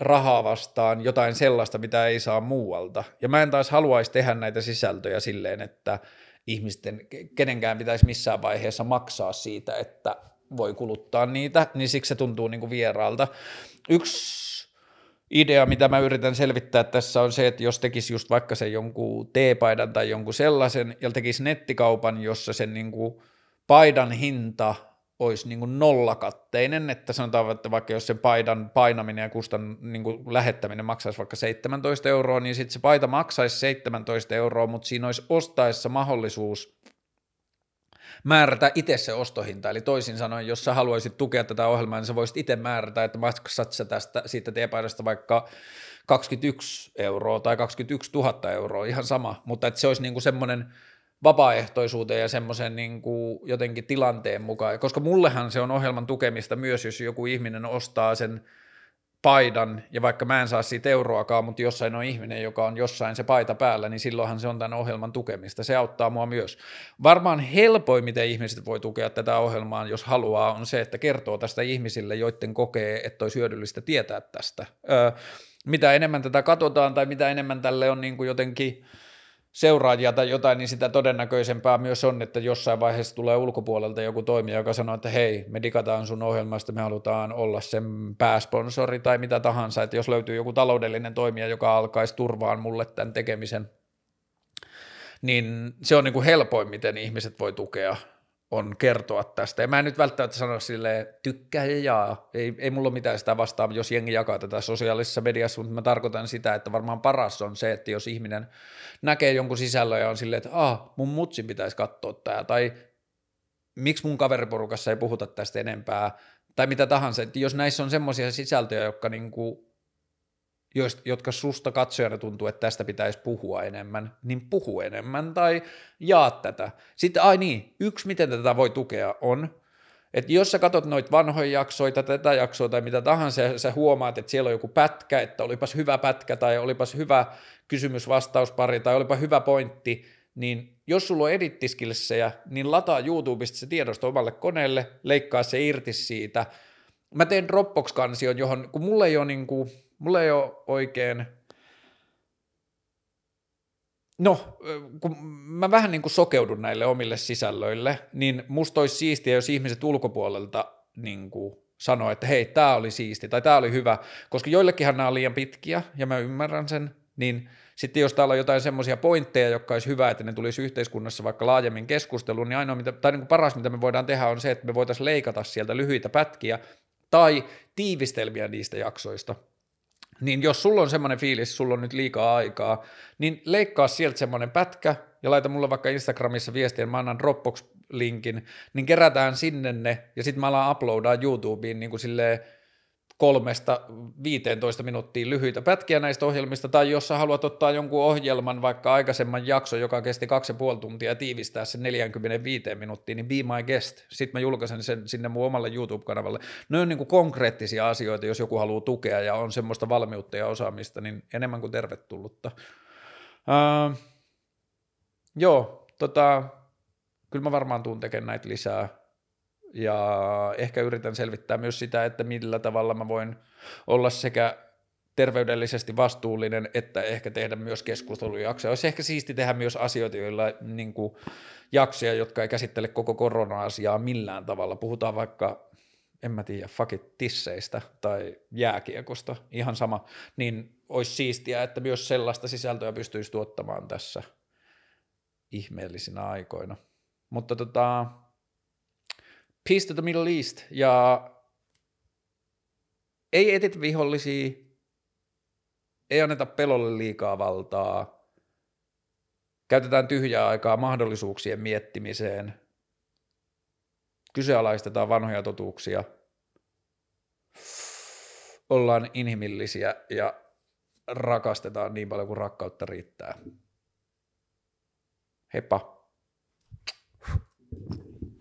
rahaa vastaan jotain sellaista, mitä ei saa muualta. Ja mä en taas haluaisi tehdä näitä sisältöjä silleen, että ihmisten, kenenkään pitäisi missään vaiheessa maksaa siitä, että voi kuluttaa niitä, niin siksi se tuntuu niin kuin vieraalta. Yksi idea, mitä mä yritän selvittää tässä on se, että jos tekisi just vaikka sen jonkun teepaidan tai jonkun sellaisen, ja tekisi nettikaupan, jossa sen niin kuin paidan hinta – olisi niin kuin nollakatteinen, että sanotaan, että vaikka jos sen paidan painaminen ja kustan niin kuin lähettäminen maksaisi vaikka 17 euroa, niin sitten se paita maksaisi 17 euroa, mutta siinä olisi ostaessa mahdollisuus määrätä itse se ostohinta, eli toisin sanoen, jos sä haluaisit tukea tätä ohjelmaa, niin sä voisit itse määrätä, että maksat sä tästä, siitä teepaidasta vaikka 21 euroa tai 21 000 euroa, ihan sama, mutta että se olisi niin kuin semmoinen vapaaehtoisuuteen ja semmoisen niin kuin jotenkin tilanteen mukaan, koska mullehan se on ohjelman tukemista myös, jos joku ihminen ostaa sen paidan, ja vaikka mä en saa siitä euroakaan, mutta jossain on ihminen, joka on jossain se paita päällä, niin silloinhan se on tämän ohjelman tukemista. Se auttaa mua myös. Varmaan helpoin, miten ihmiset voi tukea tätä ohjelmaa, jos haluaa, on se, että kertoo tästä ihmisille, joiden kokee, että olisi hyödyllistä tietää tästä. Öö, mitä enemmän tätä katsotaan tai mitä enemmän tälle on niin kuin jotenkin – seuraajia tai jotain, niin sitä todennäköisempää myös on, että jossain vaiheessa tulee ulkopuolelta joku toimija, joka sanoo, että hei, me digataan sun ohjelmasta, me halutaan olla sen pääsponsori tai mitä tahansa, että jos löytyy joku taloudellinen toimija, joka alkaisi turvaan mulle tämän tekemisen, niin se on niin kuin helpoin, miten ihmiset voi tukea on kertoa tästä. Ja mä en nyt välttämättä sano sille tykkää ja jaa. Ei, ei mulla ole mitään sitä vastaan, jos jengi jakaa tätä sosiaalisessa mediassa, mutta mä tarkoitan sitä, että varmaan paras on se, että jos ihminen näkee jonkun sisällön ja on silleen, että ah, mun mutsin pitäisi katsoa tämä, tai miksi mun kaveriporukassa ei puhuta tästä enempää, tai mitä tahansa, että jos näissä on semmoisia sisältöjä, jotka niinku jotka susta katsojana tuntuu, että tästä pitäisi puhua enemmän, niin puhu enemmän tai jaa tätä. Sitten, ai niin, yksi miten tätä voi tukea on, että jos sä katsot noita vanhoja jaksoja tai tätä jaksoa tai mitä tahansa, ja sä huomaat, että siellä on joku pätkä, että olipas hyvä pätkä tai olipas hyvä kysymys-vastauspari tai olipa hyvä pointti, niin jos sulla on edittiskillsejä, niin lataa YouTubesta se tiedosto omalle koneelle, leikkaa se irti siitä. Mä teen Dropbox-kansion, johon, kun mulla ei ole niin kuin, mulla ei ole oikein, no, kun mä vähän niin kuin sokeudun näille omille sisällöille, niin musta olisi siistiä, jos ihmiset ulkopuolelta niin kuin sanoo, että hei, tämä oli siisti tai tämä oli hyvä, koska joillekinhan nämä on liian pitkiä ja mä ymmärrän sen, niin sitten jos täällä on jotain semmoisia pointteja, jotka olisi hyvä, että ne tulisi yhteiskunnassa vaikka laajemmin keskusteluun, niin ainoa, mitä, tai niin kuin paras, mitä me voidaan tehdä, on se, että me voitaisiin leikata sieltä lyhyitä pätkiä tai tiivistelmiä niistä jaksoista, niin jos sulla on semmoinen fiilis, sulla on nyt liikaa aikaa, niin leikkaa sieltä semmoinen pätkä ja laita mulle vaikka Instagramissa viestiä, mä annan Dropbox-linkin, niin kerätään sinne ne ja sitten mä alan uploadaa YouTubeen niin kuin silleen kolmesta 15 minuuttia lyhyitä pätkiä näistä ohjelmista, tai jos sä haluat ottaa jonkun ohjelman, vaikka aikaisemman jakso, joka kesti kaksi ja puoli tuntia ja tiivistää sen 45 minuuttia, niin be my guest. Sitten mä julkaisen sen sinne mun omalle YouTube-kanavalle. Ne on niin kuin konkreettisia asioita, jos joku haluaa tukea ja on semmoista valmiutta ja osaamista, niin enemmän kuin tervetullutta. Uh, joo, tota, kyllä mä varmaan tuun tekemään näitä lisää ja ehkä yritän selvittää myös sitä, että millä tavalla mä voin olla sekä terveydellisesti vastuullinen, että ehkä tehdä myös keskustelujaksoja. Olisi ehkä siisti tehdä myös asioita, joilla niin kuin, jaksoja, jotka ei käsittele koko korona-asiaa millään tavalla. Puhutaan vaikka, en mä tiedä, fakit tisseistä tai jääkiekosta, ihan sama, niin olisi siistiä, että myös sellaista sisältöä pystyisi tuottamaan tässä ihmeellisinä aikoina. Mutta tota, Peace to the Middle East ja ei etit vihollisia, ei anneta pelolle liikaa valtaa, käytetään tyhjää aikaa mahdollisuuksien miettimiseen, kyseenalaistetaan vanhoja totuuksia, ollaan inhimillisiä ja rakastetaan niin paljon kuin rakkautta riittää. Heippa!